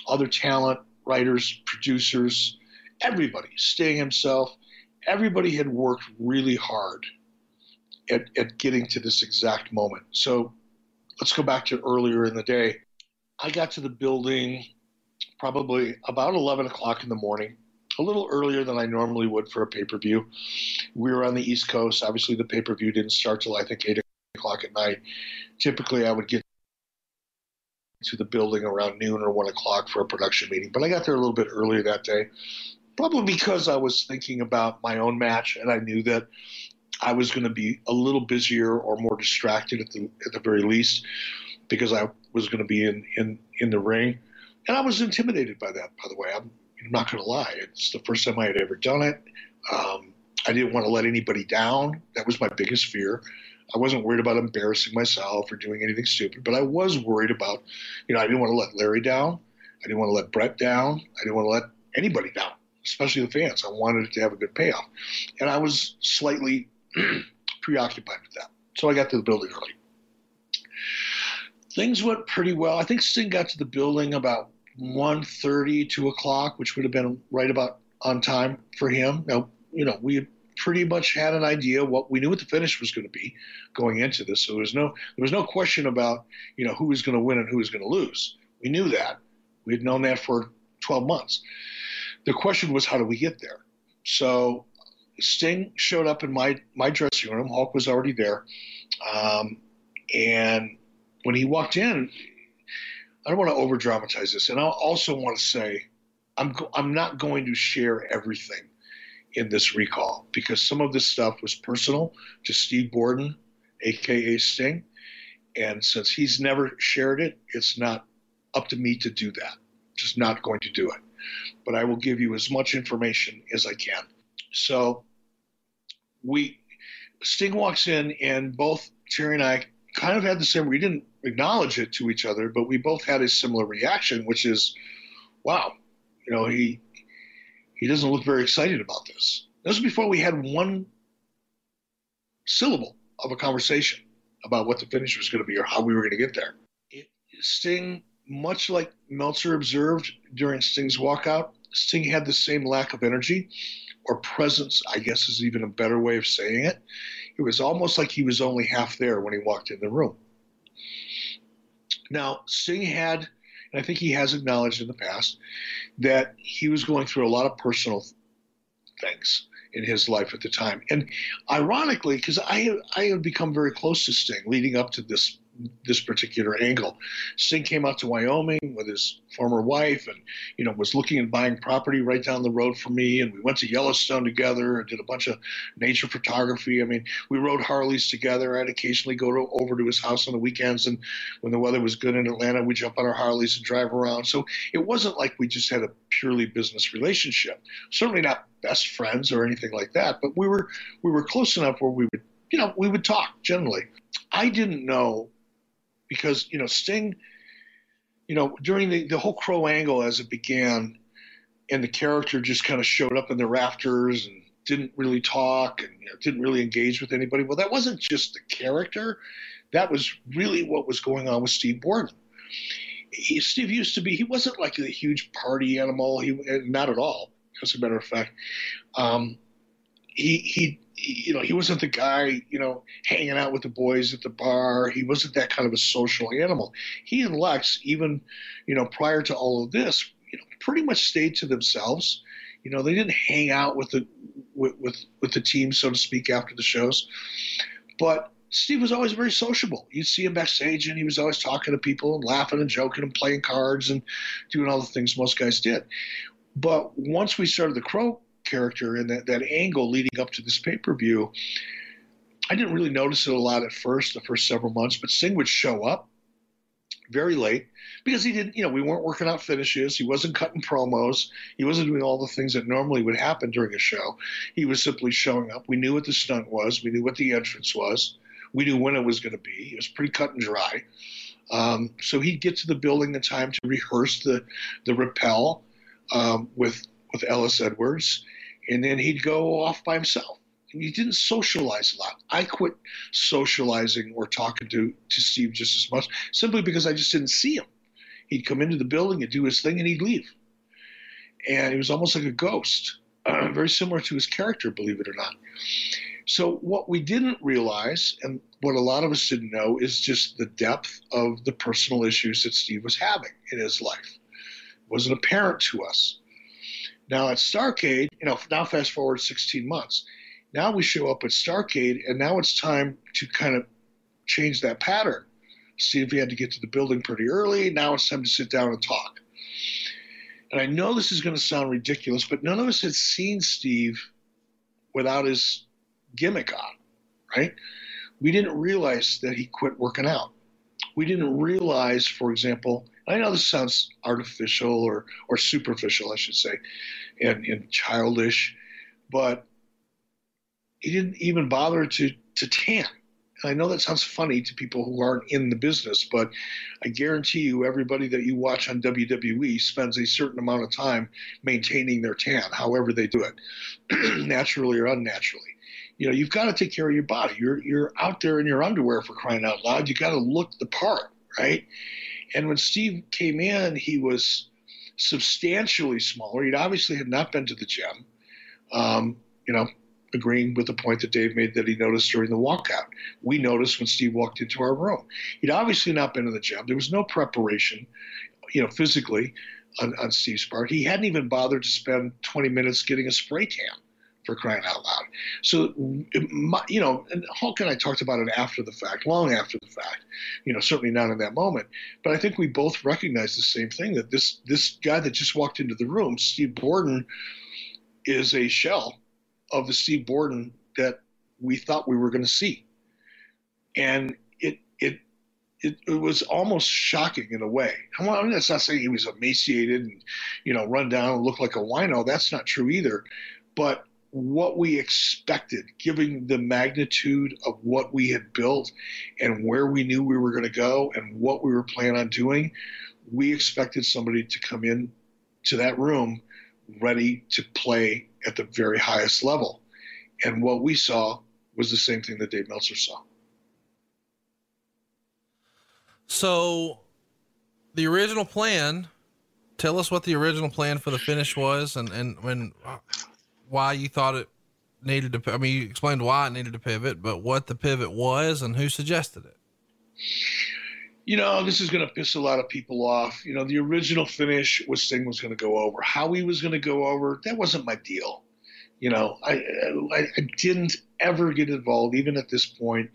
Other talent, writers, producers, everybody, Sting himself, everybody had worked really hard at, at getting to this exact moment. So let's go back to earlier in the day. I got to the building probably about 11 o'clock in the morning, a little earlier than I normally would for a pay per view. We were on the East Coast. Obviously, the pay per view didn't start till I think 8 o'clock at night. Typically, I would get to the building around noon or 1 o'clock for a production meeting, but I got there a little bit earlier that day. Probably because I was thinking about my own match and I knew that I was going to be a little busier or more distracted at the at the very least because I was going to be in in in the ring, and I was intimidated by that. By the way, I'm, I'm not going to lie; it's the first time I had ever done it. Um, I didn't want to let anybody down. That was my biggest fear. I wasn't worried about embarrassing myself or doing anything stupid, but I was worried about, you know, I didn't want to let Larry down. I didn't want to let Bret down. I didn't want to let anybody down, especially the fans. I wanted it to have a good payoff. And I was slightly preoccupied with that. So I got to the building early. Things went pretty well. I think Sting got to the building about 1.30, 2 o'clock, which would have been right about on time for him. Now, you know, we pretty much had an idea what we knew what the finish was going to be going into this. So there was no there was no question about you know who was going to win and who was going to lose. We knew that. We had known that for 12 months. The question was how do we get there? So Sting showed up in my my dressing room. Hulk was already there, um, and when he walked in, I don't want to over dramatize this, and I also want to say I'm I'm not going to share everything in this recall because some of this stuff was personal to Steve Borden, aka Sting, and since he's never shared it, it's not up to me to do that. Just not going to do it. but I will give you as much information as I can. So we Sting walks in, and both Terry and I kind of had the same. We didn't acknowledge it to each other, but we both had a similar reaction, which is, "Wow, you know, he he doesn't look very excited about this." This was before we had one syllable of a conversation about what the finish was going to be or how we were going to get there. It, Sting, much like Meltzer observed during Sting's walkout, Sting had the same lack of energy or presence, I guess is even a better way of saying it. It was almost like he was only half there when he walked in the room. Now, Sting had, and I think he has acknowledged in the past, that he was going through a lot of personal things in his life at the time. And ironically, because I I had become very close to Sting leading up to this this particular angle. Sting came out to Wyoming with his former wife and, you know, was looking and buying property right down the road from me. And we went to Yellowstone together and did a bunch of nature photography. I mean, we rode Harleys together. I'd occasionally go to, over to his house on the weekends. And when the weather was good in Atlanta, we'd jump on our Harleys and drive around. So it wasn't like we just had a purely business relationship. Certainly not best friends or anything like that, but we were, we were close enough where we would, you know, we would talk generally. I didn't know because you know Sting, you know during the the whole Crow angle as it began, and the character just kind of showed up in the rafters and didn't really talk and you know, didn't really engage with anybody. Well, that wasn't just the character; that was really what was going on with Steve Borden. He, Steve used to be he wasn't like a huge party animal. He not at all. As a matter of fact, um, he he you know, he wasn't the guy, you know, hanging out with the boys at the bar. He wasn't that kind of a social animal. He and Lex, even, you know, prior to all of this, you know, pretty much stayed to themselves. You know, they didn't hang out with the with with, with the team, so to speak, after the shows. But Steve was always very sociable. You'd see him backstage, and he was always talking to people and laughing and joking and playing cards and doing all the things most guys did. But once we started the Crow character and that, that angle leading up to this pay per view, I didn't really notice it a lot at first, the first several months, but Sting would show up very late because he didn't, you know, we weren't working out finishes. He wasn't cutting promos. He wasn't doing all the things that normally would happen during a show. He was simply showing up. We knew what the stunt was, we knew what the entrance was, we knew when it was going to be. It was pretty cut and dry. Um, so he'd get to the building in time to rehearse the the rappel um, with with Ellis Edwards and then he'd go off by himself. And he didn't socialize a lot. I quit socializing or talking to, to Steve just as much simply because I just didn't see him. He'd come into the building and do his thing and he'd leave. And he was almost like a ghost, uh, very similar to his character, believe it or not. So, what we didn't realize, and what a lot of us didn't know, is just the depth of the personal issues that Steve was having in his life. It wasn't apparent to us. Now at Starcade, you know, now fast forward 16 months. Now we show up at Starcade, and now it's time to kind of change that pattern. Steve we had to get to the building pretty early. Now it's time to sit down and talk. And I know this is going to sound ridiculous, but none of us had seen Steve without his gimmick on, right? We didn't realize that he quit working out. We didn't realize, for example, I know this sounds artificial or, or superficial, I should say, and, and childish, but he didn't even bother to, to tan. And I know that sounds funny to people who aren't in the business, but I guarantee you, everybody that you watch on WWE spends a certain amount of time maintaining their tan, however they do it, naturally or unnaturally. You know, you've got to take care of your body. You're you're out there in your underwear for crying out loud. You got to look the part, right? And when Steve came in, he was substantially smaller. He'd obviously had not been to the gym. Um, you know, agreeing with the point that Dave made that he noticed during the walkout. We noticed when Steve walked into our room. He'd obviously not been to the gym. There was no preparation, you know, physically on, on Steve's part. He hadn't even bothered to spend 20 minutes getting a spray tan for crying out loud. So, you know, and Hulk and I talked about it after the fact, long after the fact. You know, certainly not in that moment. But I think we both recognize the same thing that this this guy that just walked into the room, Steve Borden, is a shell of the Steve Borden that we thought we were going to see, and it it it, it, was almost shocking in a way. I mean, that's not saying he was emaciated and, you know, run down and look like a wino. That's not true either. But what we expected, given the magnitude of what we had built and where we knew we were going to go and what we were planning on doing, we expected somebody to come in to that room ready to play at the very highest level. And what we saw was the same thing that Dave Meltzer saw. So, the original plan. Tell us what the original plan for the finish was, and and when why you thought it needed to. I mean, you explained why it needed to pivot, but what the pivot was and who suggested it. You know, this is going to piss a lot of people off. You know, the original finish was Sting was going to go over. How he was going to go over, that wasn't my deal. You know, I, I, I didn't ever get involved, even at this point,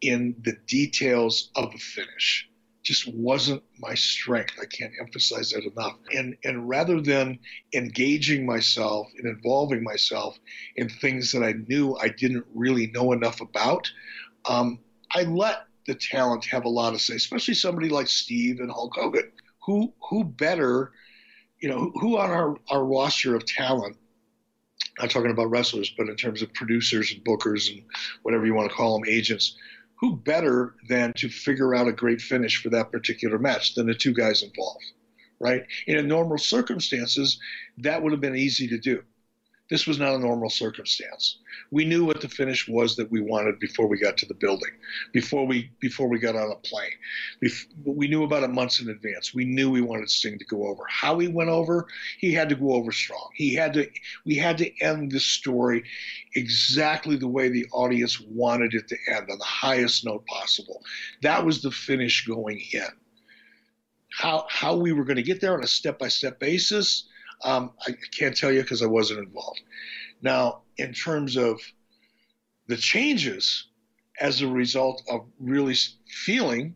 in the details of the finish just wasn't my strength. I can't emphasize that enough. And and rather than engaging myself and involving myself in things that I knew I didn't really know enough about, um, I let the talent have a lot to say, especially somebody like Steve and Hulk Hogan. Who who better, you know, who on our, our roster of talent not talking about wrestlers, but in terms of producers and bookers and whatever you want to call them, agents, who better than to figure out a great finish for that particular match than the two guys involved, right? In normal circumstances, that would have been easy to do. This was not a normal circumstance. We knew what the finish was that we wanted before we got to the building, before we before we got on a plane. we knew about it months in advance. We knew we wanted Sting to go over. How he went over, he had to go over strong. He had to. We had to end the story exactly the way the audience wanted it to end, on the highest note possible. That was the finish going in. How how we were going to get there on a step by step basis um, I can't tell you because I wasn't involved. Now, in terms of the changes as a result of really feeling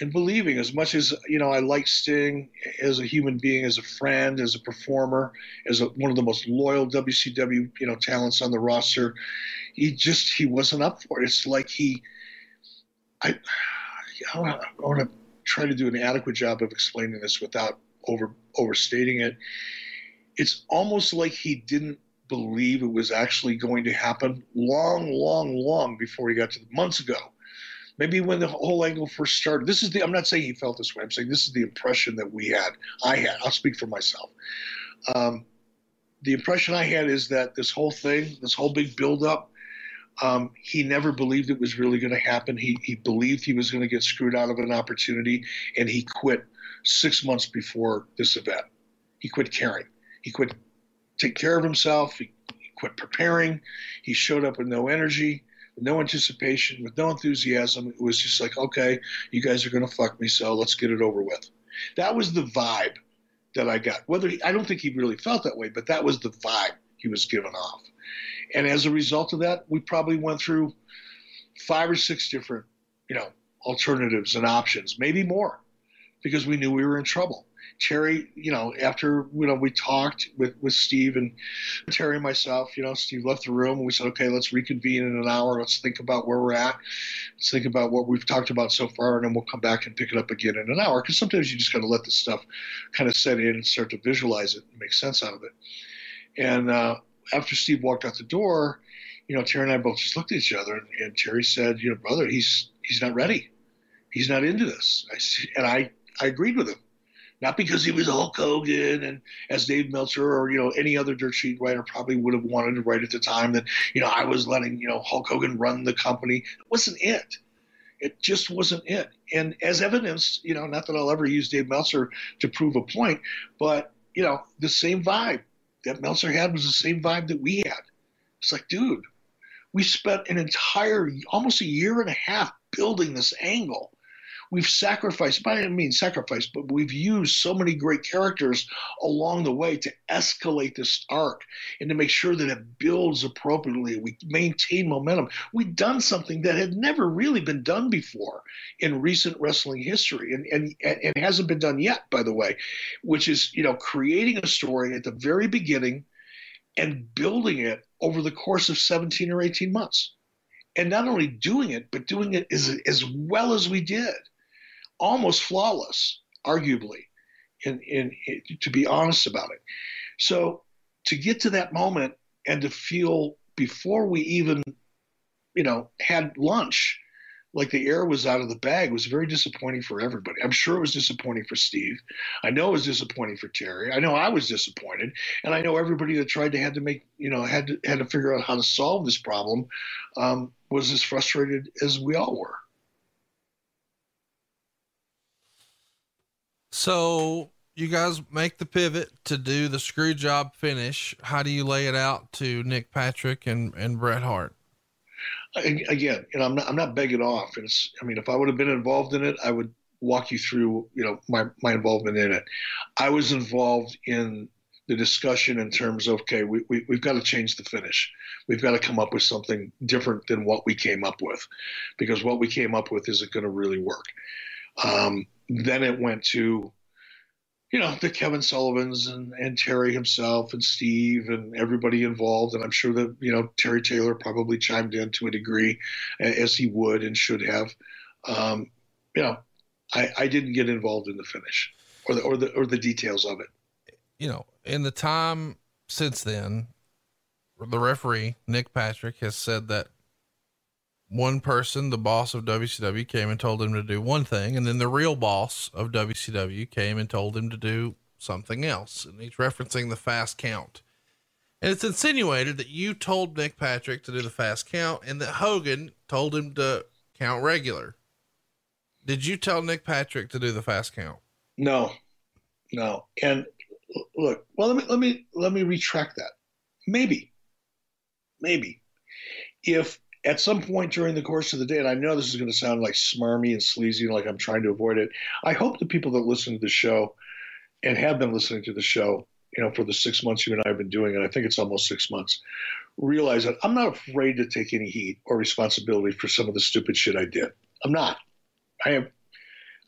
and believing, as much as you know, I like Sting as a human being, as a friend, as a performer, as a, one of the most loyal WCW you know talents on the roster. He just he wasn't up for it. It's like he, I, I want to try to do an adequate job of explaining this without over overstating it it's almost like he didn't believe it was actually going to happen long, long, long before he got to the months ago. Maybe when the whole angle first started. This is the. I'm not saying he felt this way. I'm saying this is the impression that we had. I had. I'll speak for myself. Um, the impression I had is that this whole thing, this whole big buildup, um, he never believed it was really going to happen. He, he believed he was going to get screwed out of an opportunity, and he quit six months before this event. He quit caring. He quit take care of himself. He, he quit preparing. He showed up with no energy, with no anticipation, with no enthusiasm. It was just like, okay, you guys are going to fuck me, so let's get it over with. That was the vibe that I got. Whether he, I don't think he really felt that way, but that was the vibe he was giving off. And as a result of that, we probably went through five or six different, you know, alternatives and options, maybe more, because we knew we were in trouble. Terry, you know, after you know we talked with with Steve and Terry and myself, you know, Steve left the room and we said, okay, let's reconvene in an hour. Let's think about where we're at. Let's think about what we've talked about so far, and then we'll come back and pick it up again in an hour. Because sometimes you just got to let this stuff kind of set in and start to visualize it and make sense out of it. And uh, after Steve walked out the door, you know, Terry and I both just looked at each other, and, and Terry said, you know, brother, he's he's not ready. He's not into this. I, and I I agreed with him not because he was Hulk Hogan and as Dave Meltzer or you know any other dirt sheet writer probably would have wanted to write at the time that you know I was letting you know Hulk Hogan run the company. It wasn't it. It just wasn't it. And as evidence, you know, not that I'll ever use Dave Meltzer to prove a point, but you know, the same vibe that Meltzer had was the same vibe that we had. It's like, dude, we spent an entire almost a year and a half building this angle we've sacrificed, by I mean sacrifice, but we've used so many great characters along the way to escalate this arc and to make sure that it builds appropriately. We maintain momentum. We've done something that had never really been done before in recent wrestling history, and and and hasn't been done yet, by the way, which is you know creating a story at the very beginning and building it over the course of 17 or 18 months and not only doing it, but doing it as, as well as we did almost flawless, arguably, in, in, in to be honest about it. So to get to that moment and to feel before we even, you know, had lunch, like the air was out of the bag was very disappointing for everybody. I'm sure it was disappointing for Steve. I know it was disappointing for Terry. I know I was disappointed, and I know everybody that tried to had to make you know had to had to figure out how to solve this problem um, was as frustrated as we all were. So you guys make the pivot to do the screw job finish. How do you lay it out to Nick Patrick and, and Bret Hart? Again, you know, I'm not, I'm not begging off. And it's, I mean, if I would have been involved in it, I would walk you through, you know, my, my involvement in it. I was involved in the discussion in terms of, okay, we, we, we've got to change the finish. We've got to come up with something different than what we came up with because what we came up with isn't going to really work. Um, then it went to, you know, the Kevin Sullivans and, and Terry himself and Steve and everybody involved. And I'm sure that, you know, Terry Taylor probably chimed in to a degree as he would and should have. Um, you know, I, I didn't get involved in the finish or the, or the, or the details of it. You know, in the time since then, the referee, Nick Patrick, has said that one person, the boss of WCW, came and told him to do one thing, and then the real boss of WCW came and told him to do something else. And he's referencing the fast count. And it's insinuated that you told Nick Patrick to do the fast count and that Hogan told him to count regular. Did you tell Nick Patrick to do the fast count? No, no. And look, well, let me, let me, let me retract that. Maybe, maybe if at some point during the course of the day, and I know this is going to sound like smarmy and sleazy, like I'm trying to avoid it. I hope the people that listen to the show and have been listening to the show, you know, for the six months you and I have been doing it, I think it's almost six months, realize that I'm not afraid to take any heat or responsibility for some of the stupid shit I did. I'm not. I have,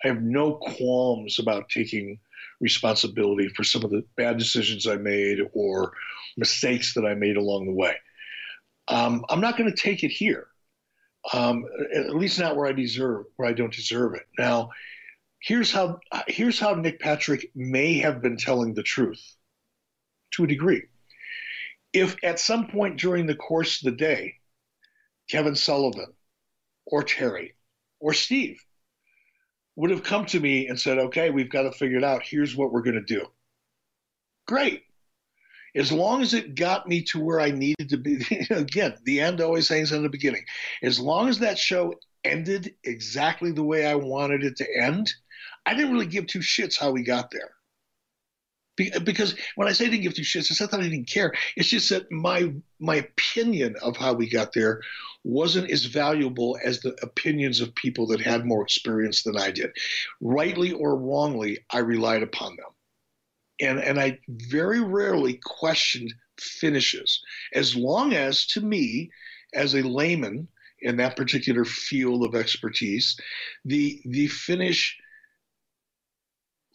I have no qualms about taking responsibility for some of the bad decisions I made or mistakes that I made along the way. Um, I'm not going to take it here, um, at least not where I deserve, where I don't deserve it. Now, here's how here's how Nick Patrick may have been telling the truth, to a degree. If at some point during the course of the day, Kevin Sullivan, or Terry, or Steve would have come to me and said, "Okay, we've got to figure it out. Here's what we're going to do." Great as long as it got me to where I needed to be, again, the end always hangs in the beginning. As long as that show ended exactly the way I wanted it to end, I didn't really give two shits how we got there. Because when I say I didn't give two shits, it's not that I didn't care. It's just that my my opinion of how we got there wasn't as valuable as the opinions of people that had more experience than I did. Rightly or wrongly, I relied upon them and and I very rarely questioned finishes, as long as to me, as a layman in that particular field of expertise, the the finish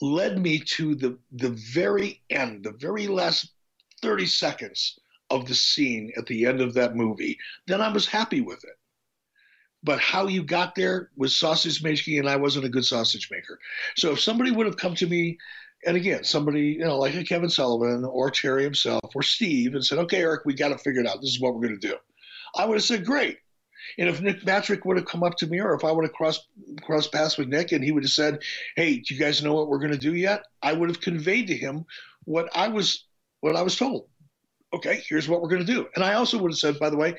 led me to the the very end, the very last 30 seconds of the scene at the end of that movie, then I was happy with it. But how you got there was sausage making, and I wasn't a good sausage maker. So if somebody would have come to me and again, somebody, you know, like a Kevin Sullivan or Terry himself or Steve and said, okay, Eric, we got to figure it out. This is what we're going to do. I would have said, great. And if Nick Patrick would have come up to me or if I would have crossed, crossed paths with Nick and he would have said, hey, do you guys know what we're going to do yet? I would have conveyed to him what I was, what I was told. Okay, here's what we're going to do. And I also would have said, by the way,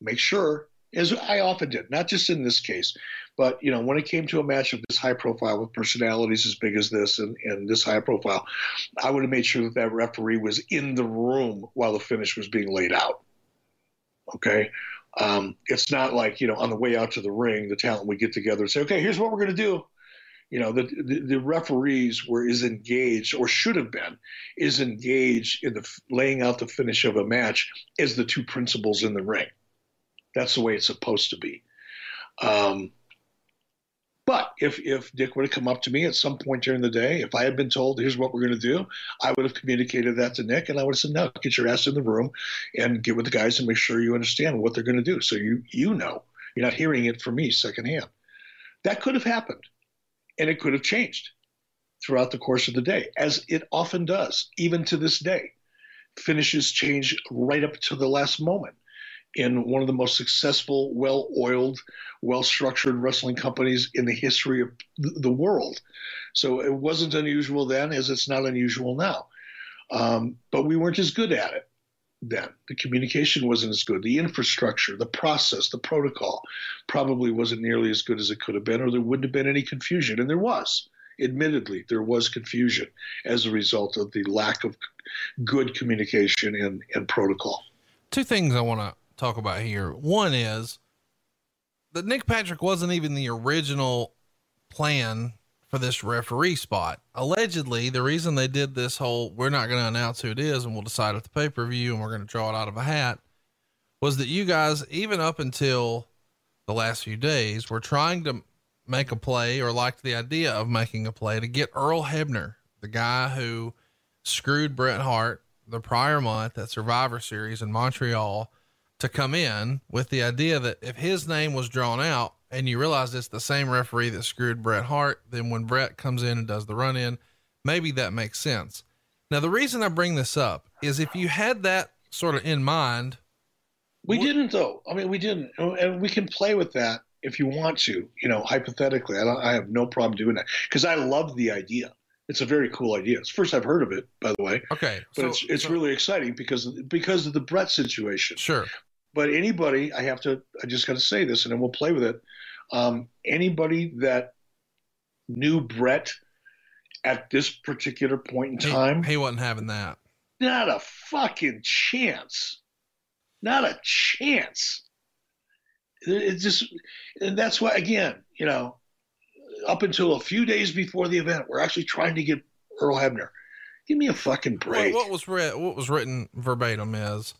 make sure, as I often did, not just in this case, but you know, when it came to a match of this high profile with personalities as big as this and, and this high profile, I would have made sure that that referee was in the room while the finish was being laid out. Okay. Um, it's not like, you know, on the way out to the ring, the talent would get together and say, okay, here's what we're going to do. You know, the, the, the referees were is engaged or should have been is engaged in the laying out the finish of a match as the two principals in the ring. That's the way it's supposed to be. Um, but if, if Dick would have come up to me at some point during the day, if I had been told, here's what we're going to do, I would have communicated that to Nick and I would have said, no, get your ass in the room and get with the guys and make sure you understand what they're going to do. So you, you know, you're not hearing it from me secondhand. That could have happened. And it could have changed throughout the course of the day, as it often does, even to this day. Finishes change right up to the last moment in one of the most successful, well oiled, well structured wrestling companies in the history of the world. So it wasn't unusual then, as it's not unusual now. Um, but we weren't as good at it then. The communication wasn't as good. The infrastructure, the process, the protocol probably wasn't nearly as good as it could have been, or there wouldn't have been any confusion. And there was. Admittedly, there was confusion as a result of the lack of good communication and, and protocol. Two things I want to talk about here. One is that Nick Patrick wasn't even the original plan for this referee spot. Allegedly, the reason they did this whole we're not going to announce who it is and we'll decide at the pay per view and we're going to draw it out of a hat was that you guys, even up until the last few days, were trying to make a play or liked the idea of making a play to get Earl Hebner, the guy who screwed Bret Hart the prior month at Survivor Series in Montreal, to come in with the idea that if his name was drawn out, and you realize it's the same referee that screwed Bret Hart, then when Bret comes in and does the run in, maybe that makes sense. Now, the reason I bring this up is if you had that sort of in mind. We didn't, though. I mean, we didn't. And we can play with that if you want to, you know, hypothetically. I, I have no problem doing that because I love the idea. It's a very cool idea. It's first I've heard of it, by the way. Okay. But so, it's, it's so, really exciting because, because of the Bret situation. Sure. But anybody, I have to, I just got to say this and then we'll play with it. Um, anybody that knew Bret at this particular point in time, he, he wasn't having that. Not a fucking chance. Not a chance. It just, and that's why, again, you know, up until a few days before the event, we're actually trying to get Earl Hebner. Give me a fucking break. Well, what was read, what was written verbatim is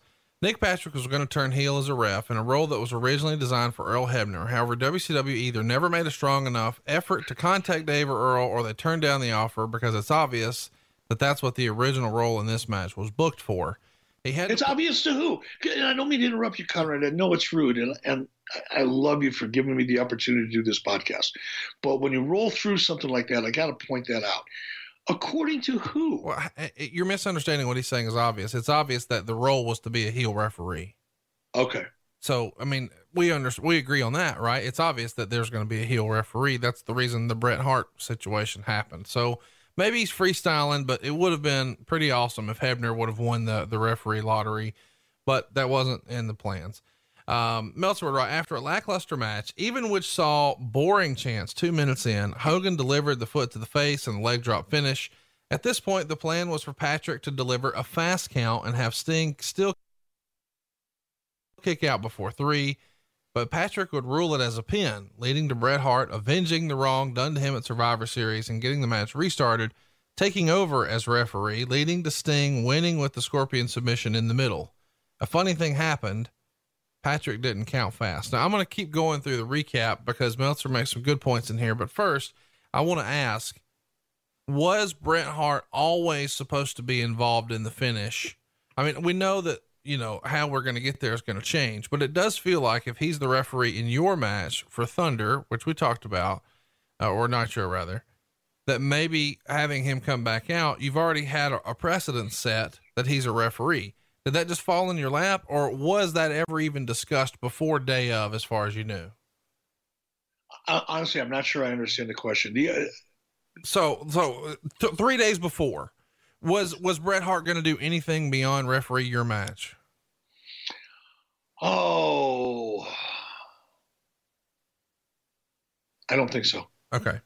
Nick Patrick was going to turn heel as a ref in a role that was originally designed for Earl Hebner. However, WCW either never made a strong enough effort to contact Dave or Earl, or they turned down the offer because it's obvious that that's what the original role in this match was booked for. He had it's to- obvious to who? And I don't mean to interrupt you, Conrad. I know it's rude, and and I love you for giving me the opportunity to do this podcast. But when you roll through something like that, I got to point that out. According to who? Well, you're misunderstanding what he's saying is obvious. It's obvious that the role was to be a heel referee. Okay. So, I mean, we understand, we agree on that, right? It's obvious that there's going to be a heel referee. That's the reason the Bret Hart situation happened. So maybe he's freestyling, but it would have been pretty awesome if Hebner would have won the, the referee lottery, but that wasn't in the plans. Um, Meltzer would write after a lackluster match, even which saw boring chance two minutes in, Hogan delivered the foot to the face and the leg drop finish. At this point, the plan was for Patrick to deliver a fast count and have Sting still kick out before three, but Patrick would rule it as a pin, leading to Bret Hart avenging the wrong done to him at Survivor Series and getting the match restarted, taking over as referee, leading to Sting winning with the Scorpion submission in the middle. A funny thing happened. Patrick didn't count fast. Now I'm going to keep going through the recap because Meltzer makes some good points in here. But first, I want to ask was Bret Hart always supposed to be involved in the finish? I mean, we know that, you know, how we're going to get there is going to change, but it does feel like if he's the referee in your match for Thunder, which we talked about, uh, or Nitro rather, that maybe having him come back out, you've already had a, a precedent set that he's a referee. Did that just fall in your lap, or was that ever even discussed before day of, as far as you knew? Uh, honestly, I'm not sure I understand the question. The, uh, so, so th- three days before, was was Bret Hart going to do anything beyond referee your match? Oh, I don't think so. Okay.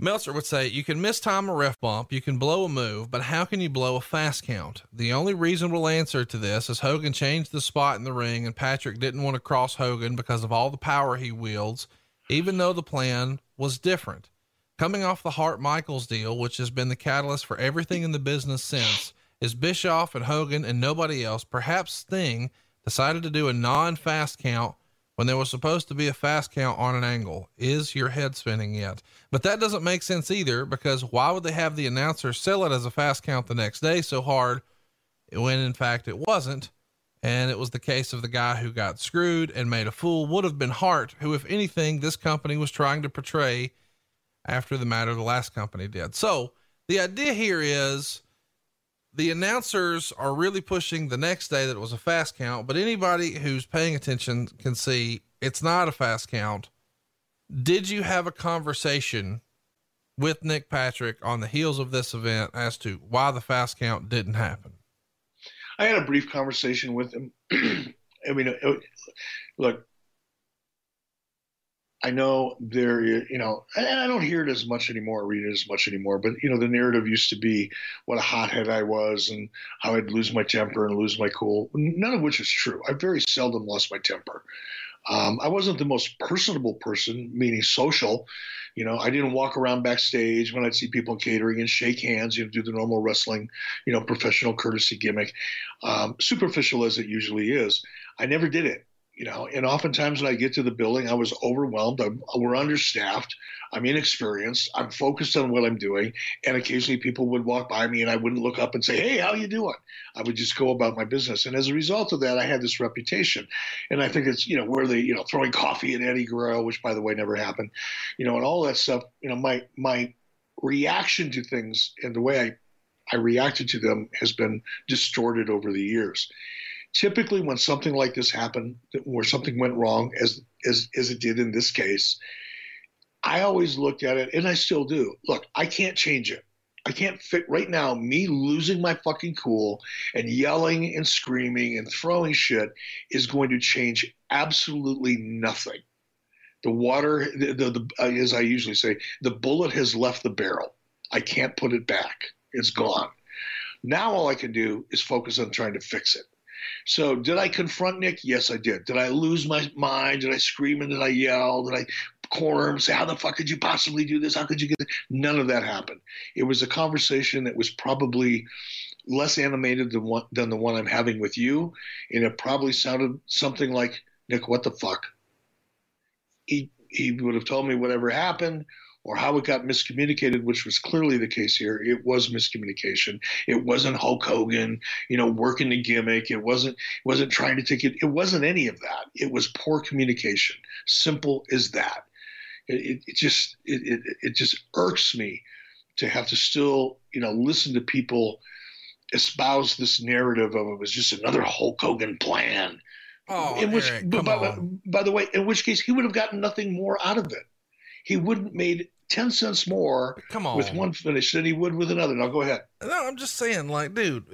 Meltzer would say you can miss time a ref bump, you can blow a move, but how can you blow a fast count? The only reasonable answer to this is Hogan changed the spot in the ring and Patrick didn't want to cross Hogan because of all the power he wields, even though the plan was different. Coming off the Hart Michaels deal, which has been the catalyst for everything in the business since, is Bischoff and Hogan and nobody else, perhaps Sting, decided to do a non fast count when there was supposed to be a fast count on an angle. Is your head spinning yet? But that doesn't make sense either because why would they have the announcer sell it as a fast count the next day so hard when in fact it wasn't? And it was the case of the guy who got screwed and made a fool would have been Hart, who, if anything, this company was trying to portray after the matter the last company did. So the idea here is the announcers are really pushing the next day that it was a fast count, but anybody who's paying attention can see it's not a fast count. Did you have a conversation with Nick Patrick on the heels of this event as to why the fast count didn't happen? I had a brief conversation with him. I mean, uh, look, I know there, you know, and I don't hear it as much anymore, read it as much anymore. But you know, the narrative used to be what a hothead I was and how I'd lose my temper and lose my cool. None of which is true. I very seldom lost my temper. Um, I wasn't the most personable person, meaning social. You know, I didn't walk around backstage when I'd see people catering and shake hands, you know, do the normal wrestling, you know, professional courtesy gimmick. Um, superficial as it usually is, I never did it you know, and oftentimes when I get to the building, I was overwhelmed. I'm, we're understaffed. I'm inexperienced. I'm focused on what I'm doing, and occasionally people would walk by me, and I wouldn't look up and say, "Hey, how you doing?" I would just go about my business, and as a result of that, I had this reputation. And I think it's you know where they you know throwing coffee at Eddie Guerrero, which by the way never happened, you know, and all that stuff. You know, my my reaction to things and the way I I reacted to them has been distorted over the years typically when something like this happened, where something went wrong, as as as it did in this case, I always looked at it, and I still do. Look, I can't change it. I can't fit right now. Me losing my fucking cool and yelling and screaming and throwing shit is going to change absolutely nothing. The water, the, the, the uh, as I usually say, the bullet has left the barrel. I can't put it back. It's gone. Now all I can do is focus on trying to fix it. So, did I confront Nick? Yes, I did. Did I lose my mind? Did I scream and did I yell? Did I corner him, say, How the fuck could you possibly do this? How could you get this? None of that happened. It was a conversation that was probably less animated than, one, than the one I'm having with you. And it probably sounded something like, Nick, what the fuck? He, he would have told me whatever happened or how it got miscommunicated, which was clearly the case here. It was miscommunication. It wasn't Hulk Hogan, you know, working the gimmick. It wasn't it wasn't trying to take it. It wasn't any of that. It was poor communication. Simple as that. It, it, it just it, it it just irks me to have to still you know listen to people espouse this narrative of it was just another Hulk Hogan plan. Oh, in which, Eric, by, by, the way, in which case he would have gotten nothing more out of it. He wouldn't made 10 cents more Come on. with one finish than he would with another. Now go ahead. No, I'm just saying, like, dude,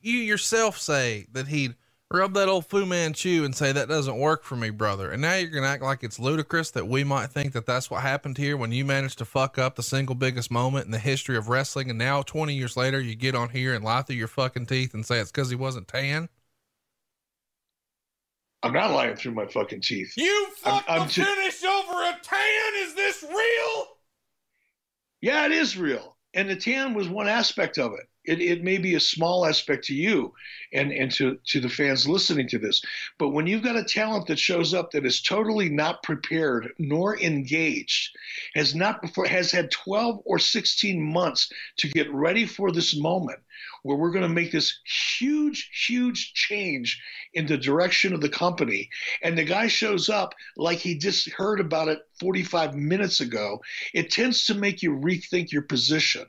you yourself say that he'd rub that old Fu Manchu and say that doesn't work for me, brother. And now you're to act like it's ludicrous that we might think that that's what happened here when you managed to fuck up the single biggest moment in the history of wrestling. And now 20 years later, you get on here and lie through your fucking teeth and say it's because he wasn't tan. I'm not lying through my fucking teeth. You fucked I'm the ju- finish over a tan. Is this real? Yeah, it is real. And the tan was one aspect of it. It, it may be a small aspect to you and, and to, to the fans listening to this. But when you've got a talent that shows up that is totally not prepared nor engaged, has not before has had 12 or 16 months to get ready for this moment where we're going to make this huge, huge change in the direction of the company. And the guy shows up like he just heard about it 45 minutes ago. It tends to make you rethink your position.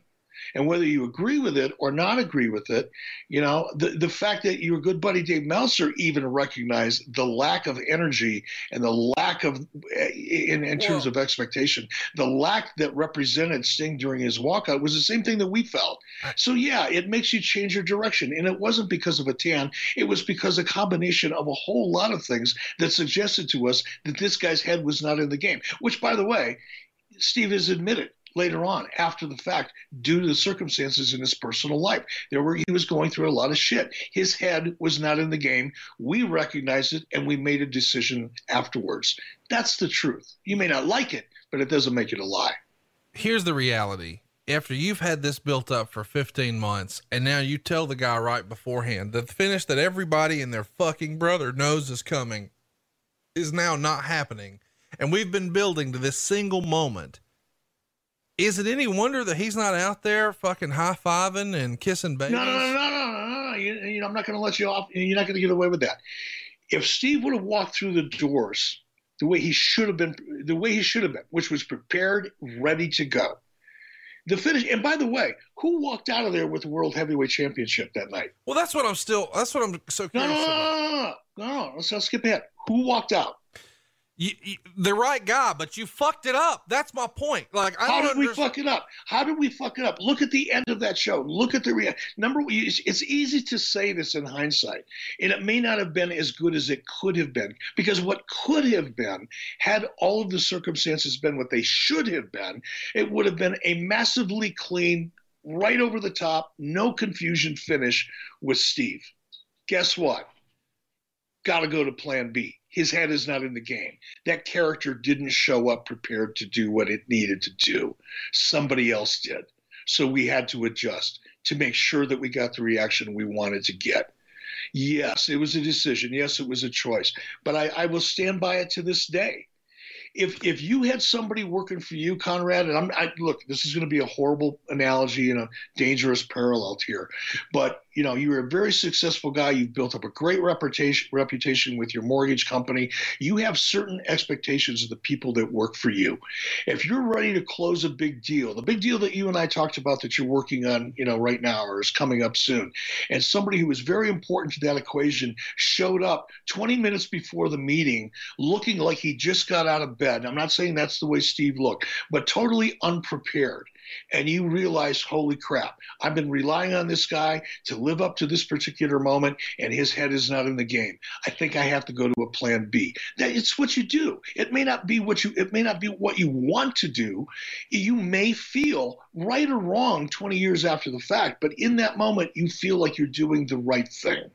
And whether you agree with it or not agree with it, you know, the, the fact that your good buddy Dave Meltzer even recognized the lack of energy and the lack of, eh, in, in terms Well- of expectation, the lack that represented Sting during his walkout was the same thing that we felt. So, yeah, it makes you change your direction. And it wasn't because of a tan, it was because a combination of a whole lot of things that suggested to us that this guy's head was not in the game, which, by the way, Steve has admitted later on after the fact due to the circumstances in his personal life there were he was going through a lot of shit his head was not in the game we recognized it and we made a decision afterwards that's the truth you may not like it but it doesn't make it a lie here's the reality. After you've had this built up for 15 months and now you tell the guy right beforehand that the finish that everybody and their fucking brother knows is coming is now not happening. And we've been building to this single moment. Is it any wonder that he's not out there fucking high fiving and kissing babies? no no no no no no, no. You, you know i'm not going to let you off you're not going to get away with that if steve would have walked through the doors the way he should have been, the way he should have been, which was prepared, ready to go. The finish, and by the way, who walked out of there with the World Heavyweight Championship that night? Well, that's what I'm still. That's what I'm so No, curious. no, no, about. no, no, no, no. Let's not skip ahead. Who walked out? You, you, the right guy, but you fucked it up. That's my point. Like, I How did we fuck it up? How did we fuck it up? Look at the end of that show. Look at the rea- number. It's, it's easy to say this in hindsight, and it may not have been as good as it could have been because what could have been, had all of the circumstances been what they should have been, it would have been a massively clean, right over the top, no confusion finish with Steve. Guess what? Got to go to Plan B. His head is not in the game that character didn't show up prepared to do what it needed to do. Somebody else did. So we had to adjust to make sure that we got the reaction we wanted to get. Yes, it was a decision. Yes, it was a choice. But I, I will stand by it to this day. If if you had somebody working for you, Conrad, and I'm I, look, this is going to be a horrible analogy and a dangerous parallel here, but you know, you're a very successful guy. You've built up a great reputation reputation with your mortgage company. You have certain expectations of the people that work for you. If you're ready to close a big deal, the big deal that you and I talked about that you're working on, you know, right now or is coming up soon, and somebody who was very important to that equation showed up 20 minutes before the meeting looking like he just got out of bed. I'm not saying that's the way Steve looked, but totally unprepared. And you realize, holy crap, I've been relying on this guy to live up to this particular moment, and his head is not in the game. I think I have to go to a plan B. That it's what you do. It may not be what you it may not be what you want to do. You may feel right or wrong 20 years after the fact, but in that moment you feel like you're doing the right thing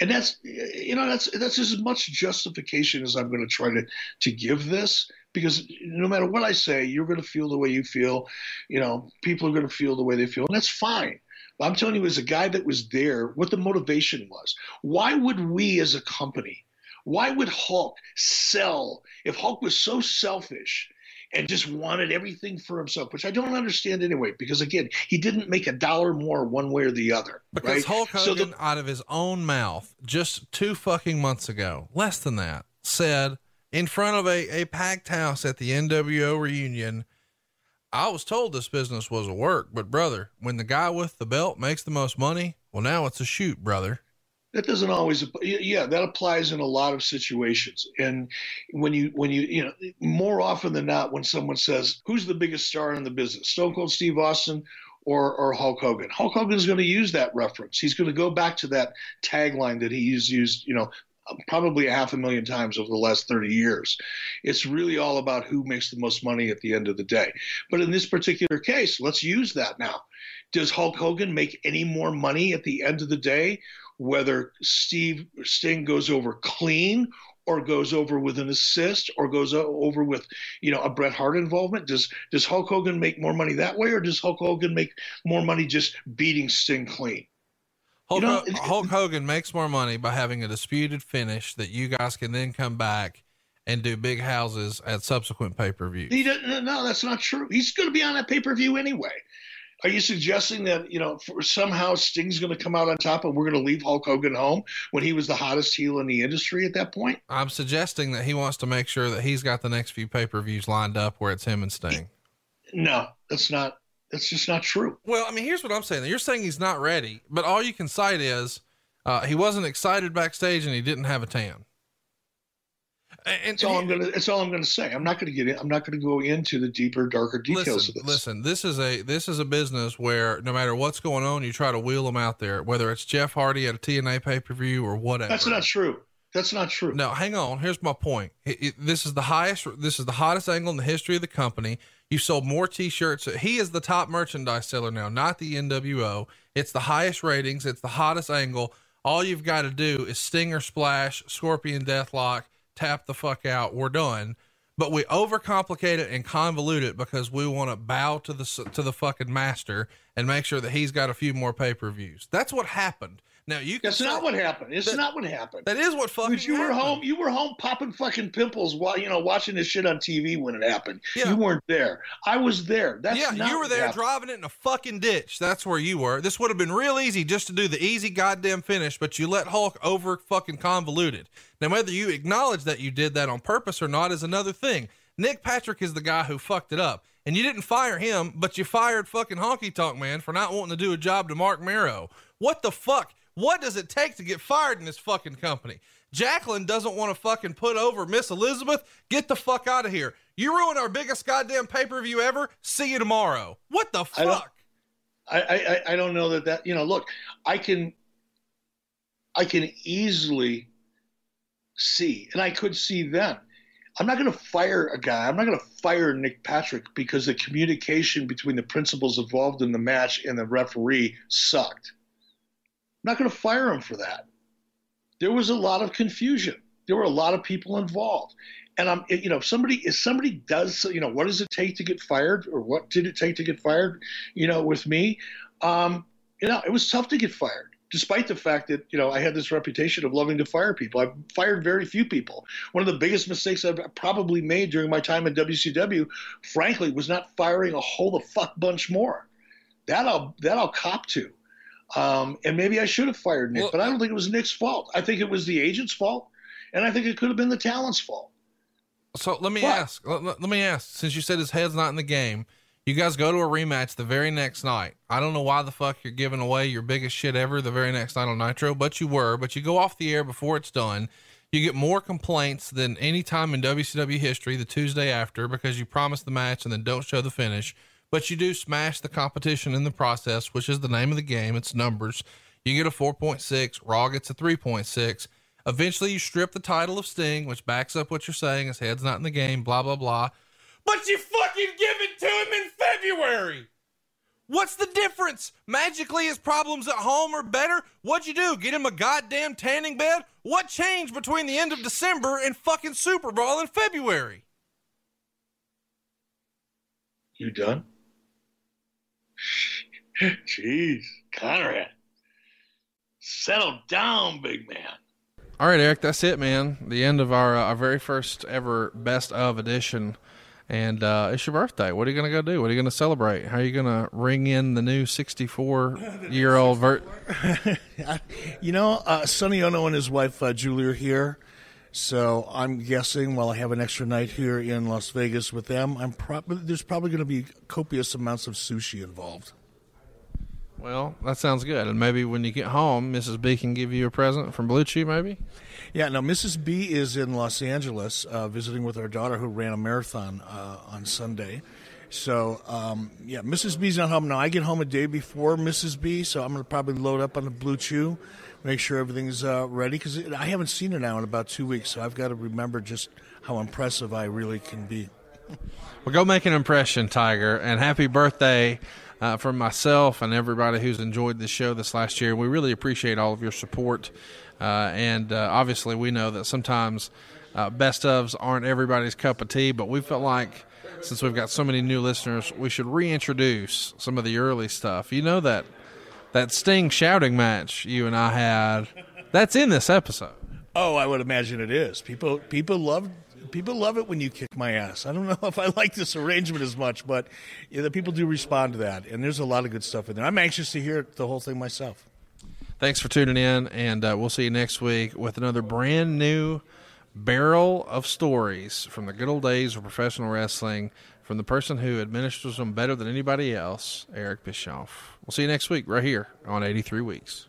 and that's you know that's that's as much justification as I'm going to try to to give this because no matter what I say, you're going to feel the way you feel. You know, people are going to feel the way they feel, and that's fine. But I'm telling you, as a guy that was there, what the motivation was. Why would we, as a company, why would Hulk sell if Hulk was so selfish? and just wanted everything for himself, which I don't understand anyway, because again, he didn't make a dollar more one way or the other. Because right? Hulk So Hogan, the- out of his own mouth, just two fucking months ago, less than that, said in front of a, a packed house at the NWO reunion, I was told this business was a work, but brother, when the guy with the belt makes the most money, well, now it's a shoot, brother. that doesn't always yeah that applies in a lot of situations. And when you when you you know more often than not when someone says who's the biggest star in the business stone cold steve austin or, or hulk hogan? Hulk hogan's going to use that reference. He's going to go back to that tagline that he's used you know probably a half a million times over the last 30 years. It's really all about who makes the most money at the end of the day. But in this particular case let's use that now. Does hulk hogan make any more money at the end of the day whether Steve Sting goes over clean or goes over with an assist or goes over with you know a Bret Hart involvement? Does does Hulk Hogan make more money that way or does Hulk Hogan make more money just beating Sting clean Hulk, You know, Hulk Hogan makes more money by having a disputed finish that you guys can then come back and do big houses at subsequent pay per he doesn't no that's not true. He's going to be on that pay-per-view anyway. Are you suggesting that you know for, somehow Sting's going to come out on top and we're going to leave Hulk Hogan home when he was the hottest heel in the industry at that point? I'm suggesting that he wants to make sure that he's got the next few pay per views lined up where it's him and Sting. no that's not that's just not true Well, I mean, here's what I'm saying. You're saying he's not ready, but all you can cite is uh, he wasn't excited backstage and he didn't have a tan. And, and That's all I'm gonna. That's all I'm gonna say. I'm not gonna get in. I'm not gonna go into the deeper, darker details listen, of this. listen. This is a this is a business where no matter what's going on, you try to wheel them out there. Whether it's Jeff Hardy at a TNA pay per view or whatever. That's not true. That's not true. No, hang on. Here's my point. It- it- this is the highest. This is the hottest angle in the history of the company. You sold more T-shirts. He is the top merchandise seller now, not the NWO. It's the highest ratings. It's the hottest angle. All you've got to do is Stinger Splash, Scorpion Deathlock, tap the fuck out. We're done. But we overcomplicate it and convolute it because we want to bow to the to the fucking master and make sure that he's got a few more pay per views. That's what happened. Now you. That's not what happened. It's that, not what happened. That is what fucking. you happened. were home. You were home popping fucking pimples while you know watching this shit on TV when it happened. Yeah. You weren't there. I was there. That's yeah. you were there driving it in a fucking ditch. That's where you were. This would have been real easy just to do the easy goddamn finish, but you let Hulk over fucking convoluted. Now whether you acknowledge that you did that on purpose or not is another thing. Nick Patrick is the guy who fucked it up. And you didn't fire him, but you fired fucking Honky Tonk Man for not wanting to do a job to Mark Mero. What the fuck? What does it take to get fired in this fucking company? Jacqueline doesn't want to fucking put over Miss Elizabeth. Get the fuck out of here. You ruined our biggest goddamn pay per view ever. See you tomorrow. What the fuck? I, I, I don't know that that you know. Look, I can I can easily see, and I could see then I'm not going to fire a guy. I'm not going to fire Nick Patrick because the communication between the principals involved in the match and the referee sucked. Not going to fire him for that. There was a lot of confusion. There were a lot of people involved. And I'm, you know, if somebody, if somebody does, you know, what does it take to get fired or what did it take to get fired, you know, with me, um, you know, it was tough to get fired despite the fact that you know I had this reputation of loving to fire people. I've fired very few people. One of the biggest mistakes I've probably made during my time in WCW, frankly, was not firing a whole the fuck bunch more. That I'll that I'll cop to. Um, and maybe I should have fired Nick, well, but I don't think it was Nick's fault. I think it was the agent's fault, and I think it could have been the talent's fault. So let me what? ask. Let, let me ask. Since you said his head's not in the game, you guys go to a rematch the very next night. I don't know why the fuck you're giving away your biggest shit ever the very next night on Nitro, but you were. But you go off the air before it's done. You get more complaints than any time in WCW history the Tuesday after because you promised the match and then don't show the finish. But you do smash the competition in the process, which is the name of the game. It's numbers. You get a 4.6. Raw gets a 3.6. Eventually, you strip the title of Sting, which backs up what you're saying. His head's not in the game, blah, blah, blah but you fucking give it to him in February. What's the difference? Magically, his problems at home are better? What'd you do? Get him a goddamn tanning bed? What changed between the end of December and fucking Super Bowl in February? You done? Jeez, Conrad. Settle down, big man. All right, Eric, that's it, man. The end of our, uh, our very first ever best of edition and uh, it's your birthday. What are you going to go do? What are you going to celebrate? How are you going to ring in the new 64 year old vert? you know, uh, Sonny Onoo and his wife uh, Julie are here. So I'm guessing while I have an extra night here in Las Vegas with them, I'm probably there's probably going to be copious amounts of sushi involved. Well, that sounds good. And maybe when you get home, Mrs. B can give you a present from Blue Chew, maybe? Yeah, no, Mrs. B is in Los Angeles uh, visiting with our daughter who ran a marathon uh, on Sunday. So, um, yeah, Mrs. B's not home now. I get home a day before Mrs. B, so I'm going to probably load up on the Blue Chew, make sure everything's uh, ready because I haven't seen her now in about two weeks, so I've got to remember just how impressive I really can be. Well, go make an impression, Tiger, and happy birthday uh, from myself and everybody who's enjoyed the show this last year. We really appreciate all of your support. Uh, and uh, obviously, we know that sometimes uh, best ofs aren't everybody's cup of tea, but we felt like since we've got so many new listeners, we should reintroduce some of the early stuff. You know that that Sting shouting match you and I had, that's in this episode. Oh, I would imagine it is. People people love people love it when you kick my ass. I don't know if I like this arrangement as much, but yeah, the people do respond to that, and there's a lot of good stuff in there. I'm anxious to hear the whole thing myself. Thanks for tuning in, and uh, we'll see you next week with another brand new barrel of stories from the good old days of professional wrestling from the person who administers them better than anybody else, Eric Bischoff. We'll see you next week right here on 83 Weeks.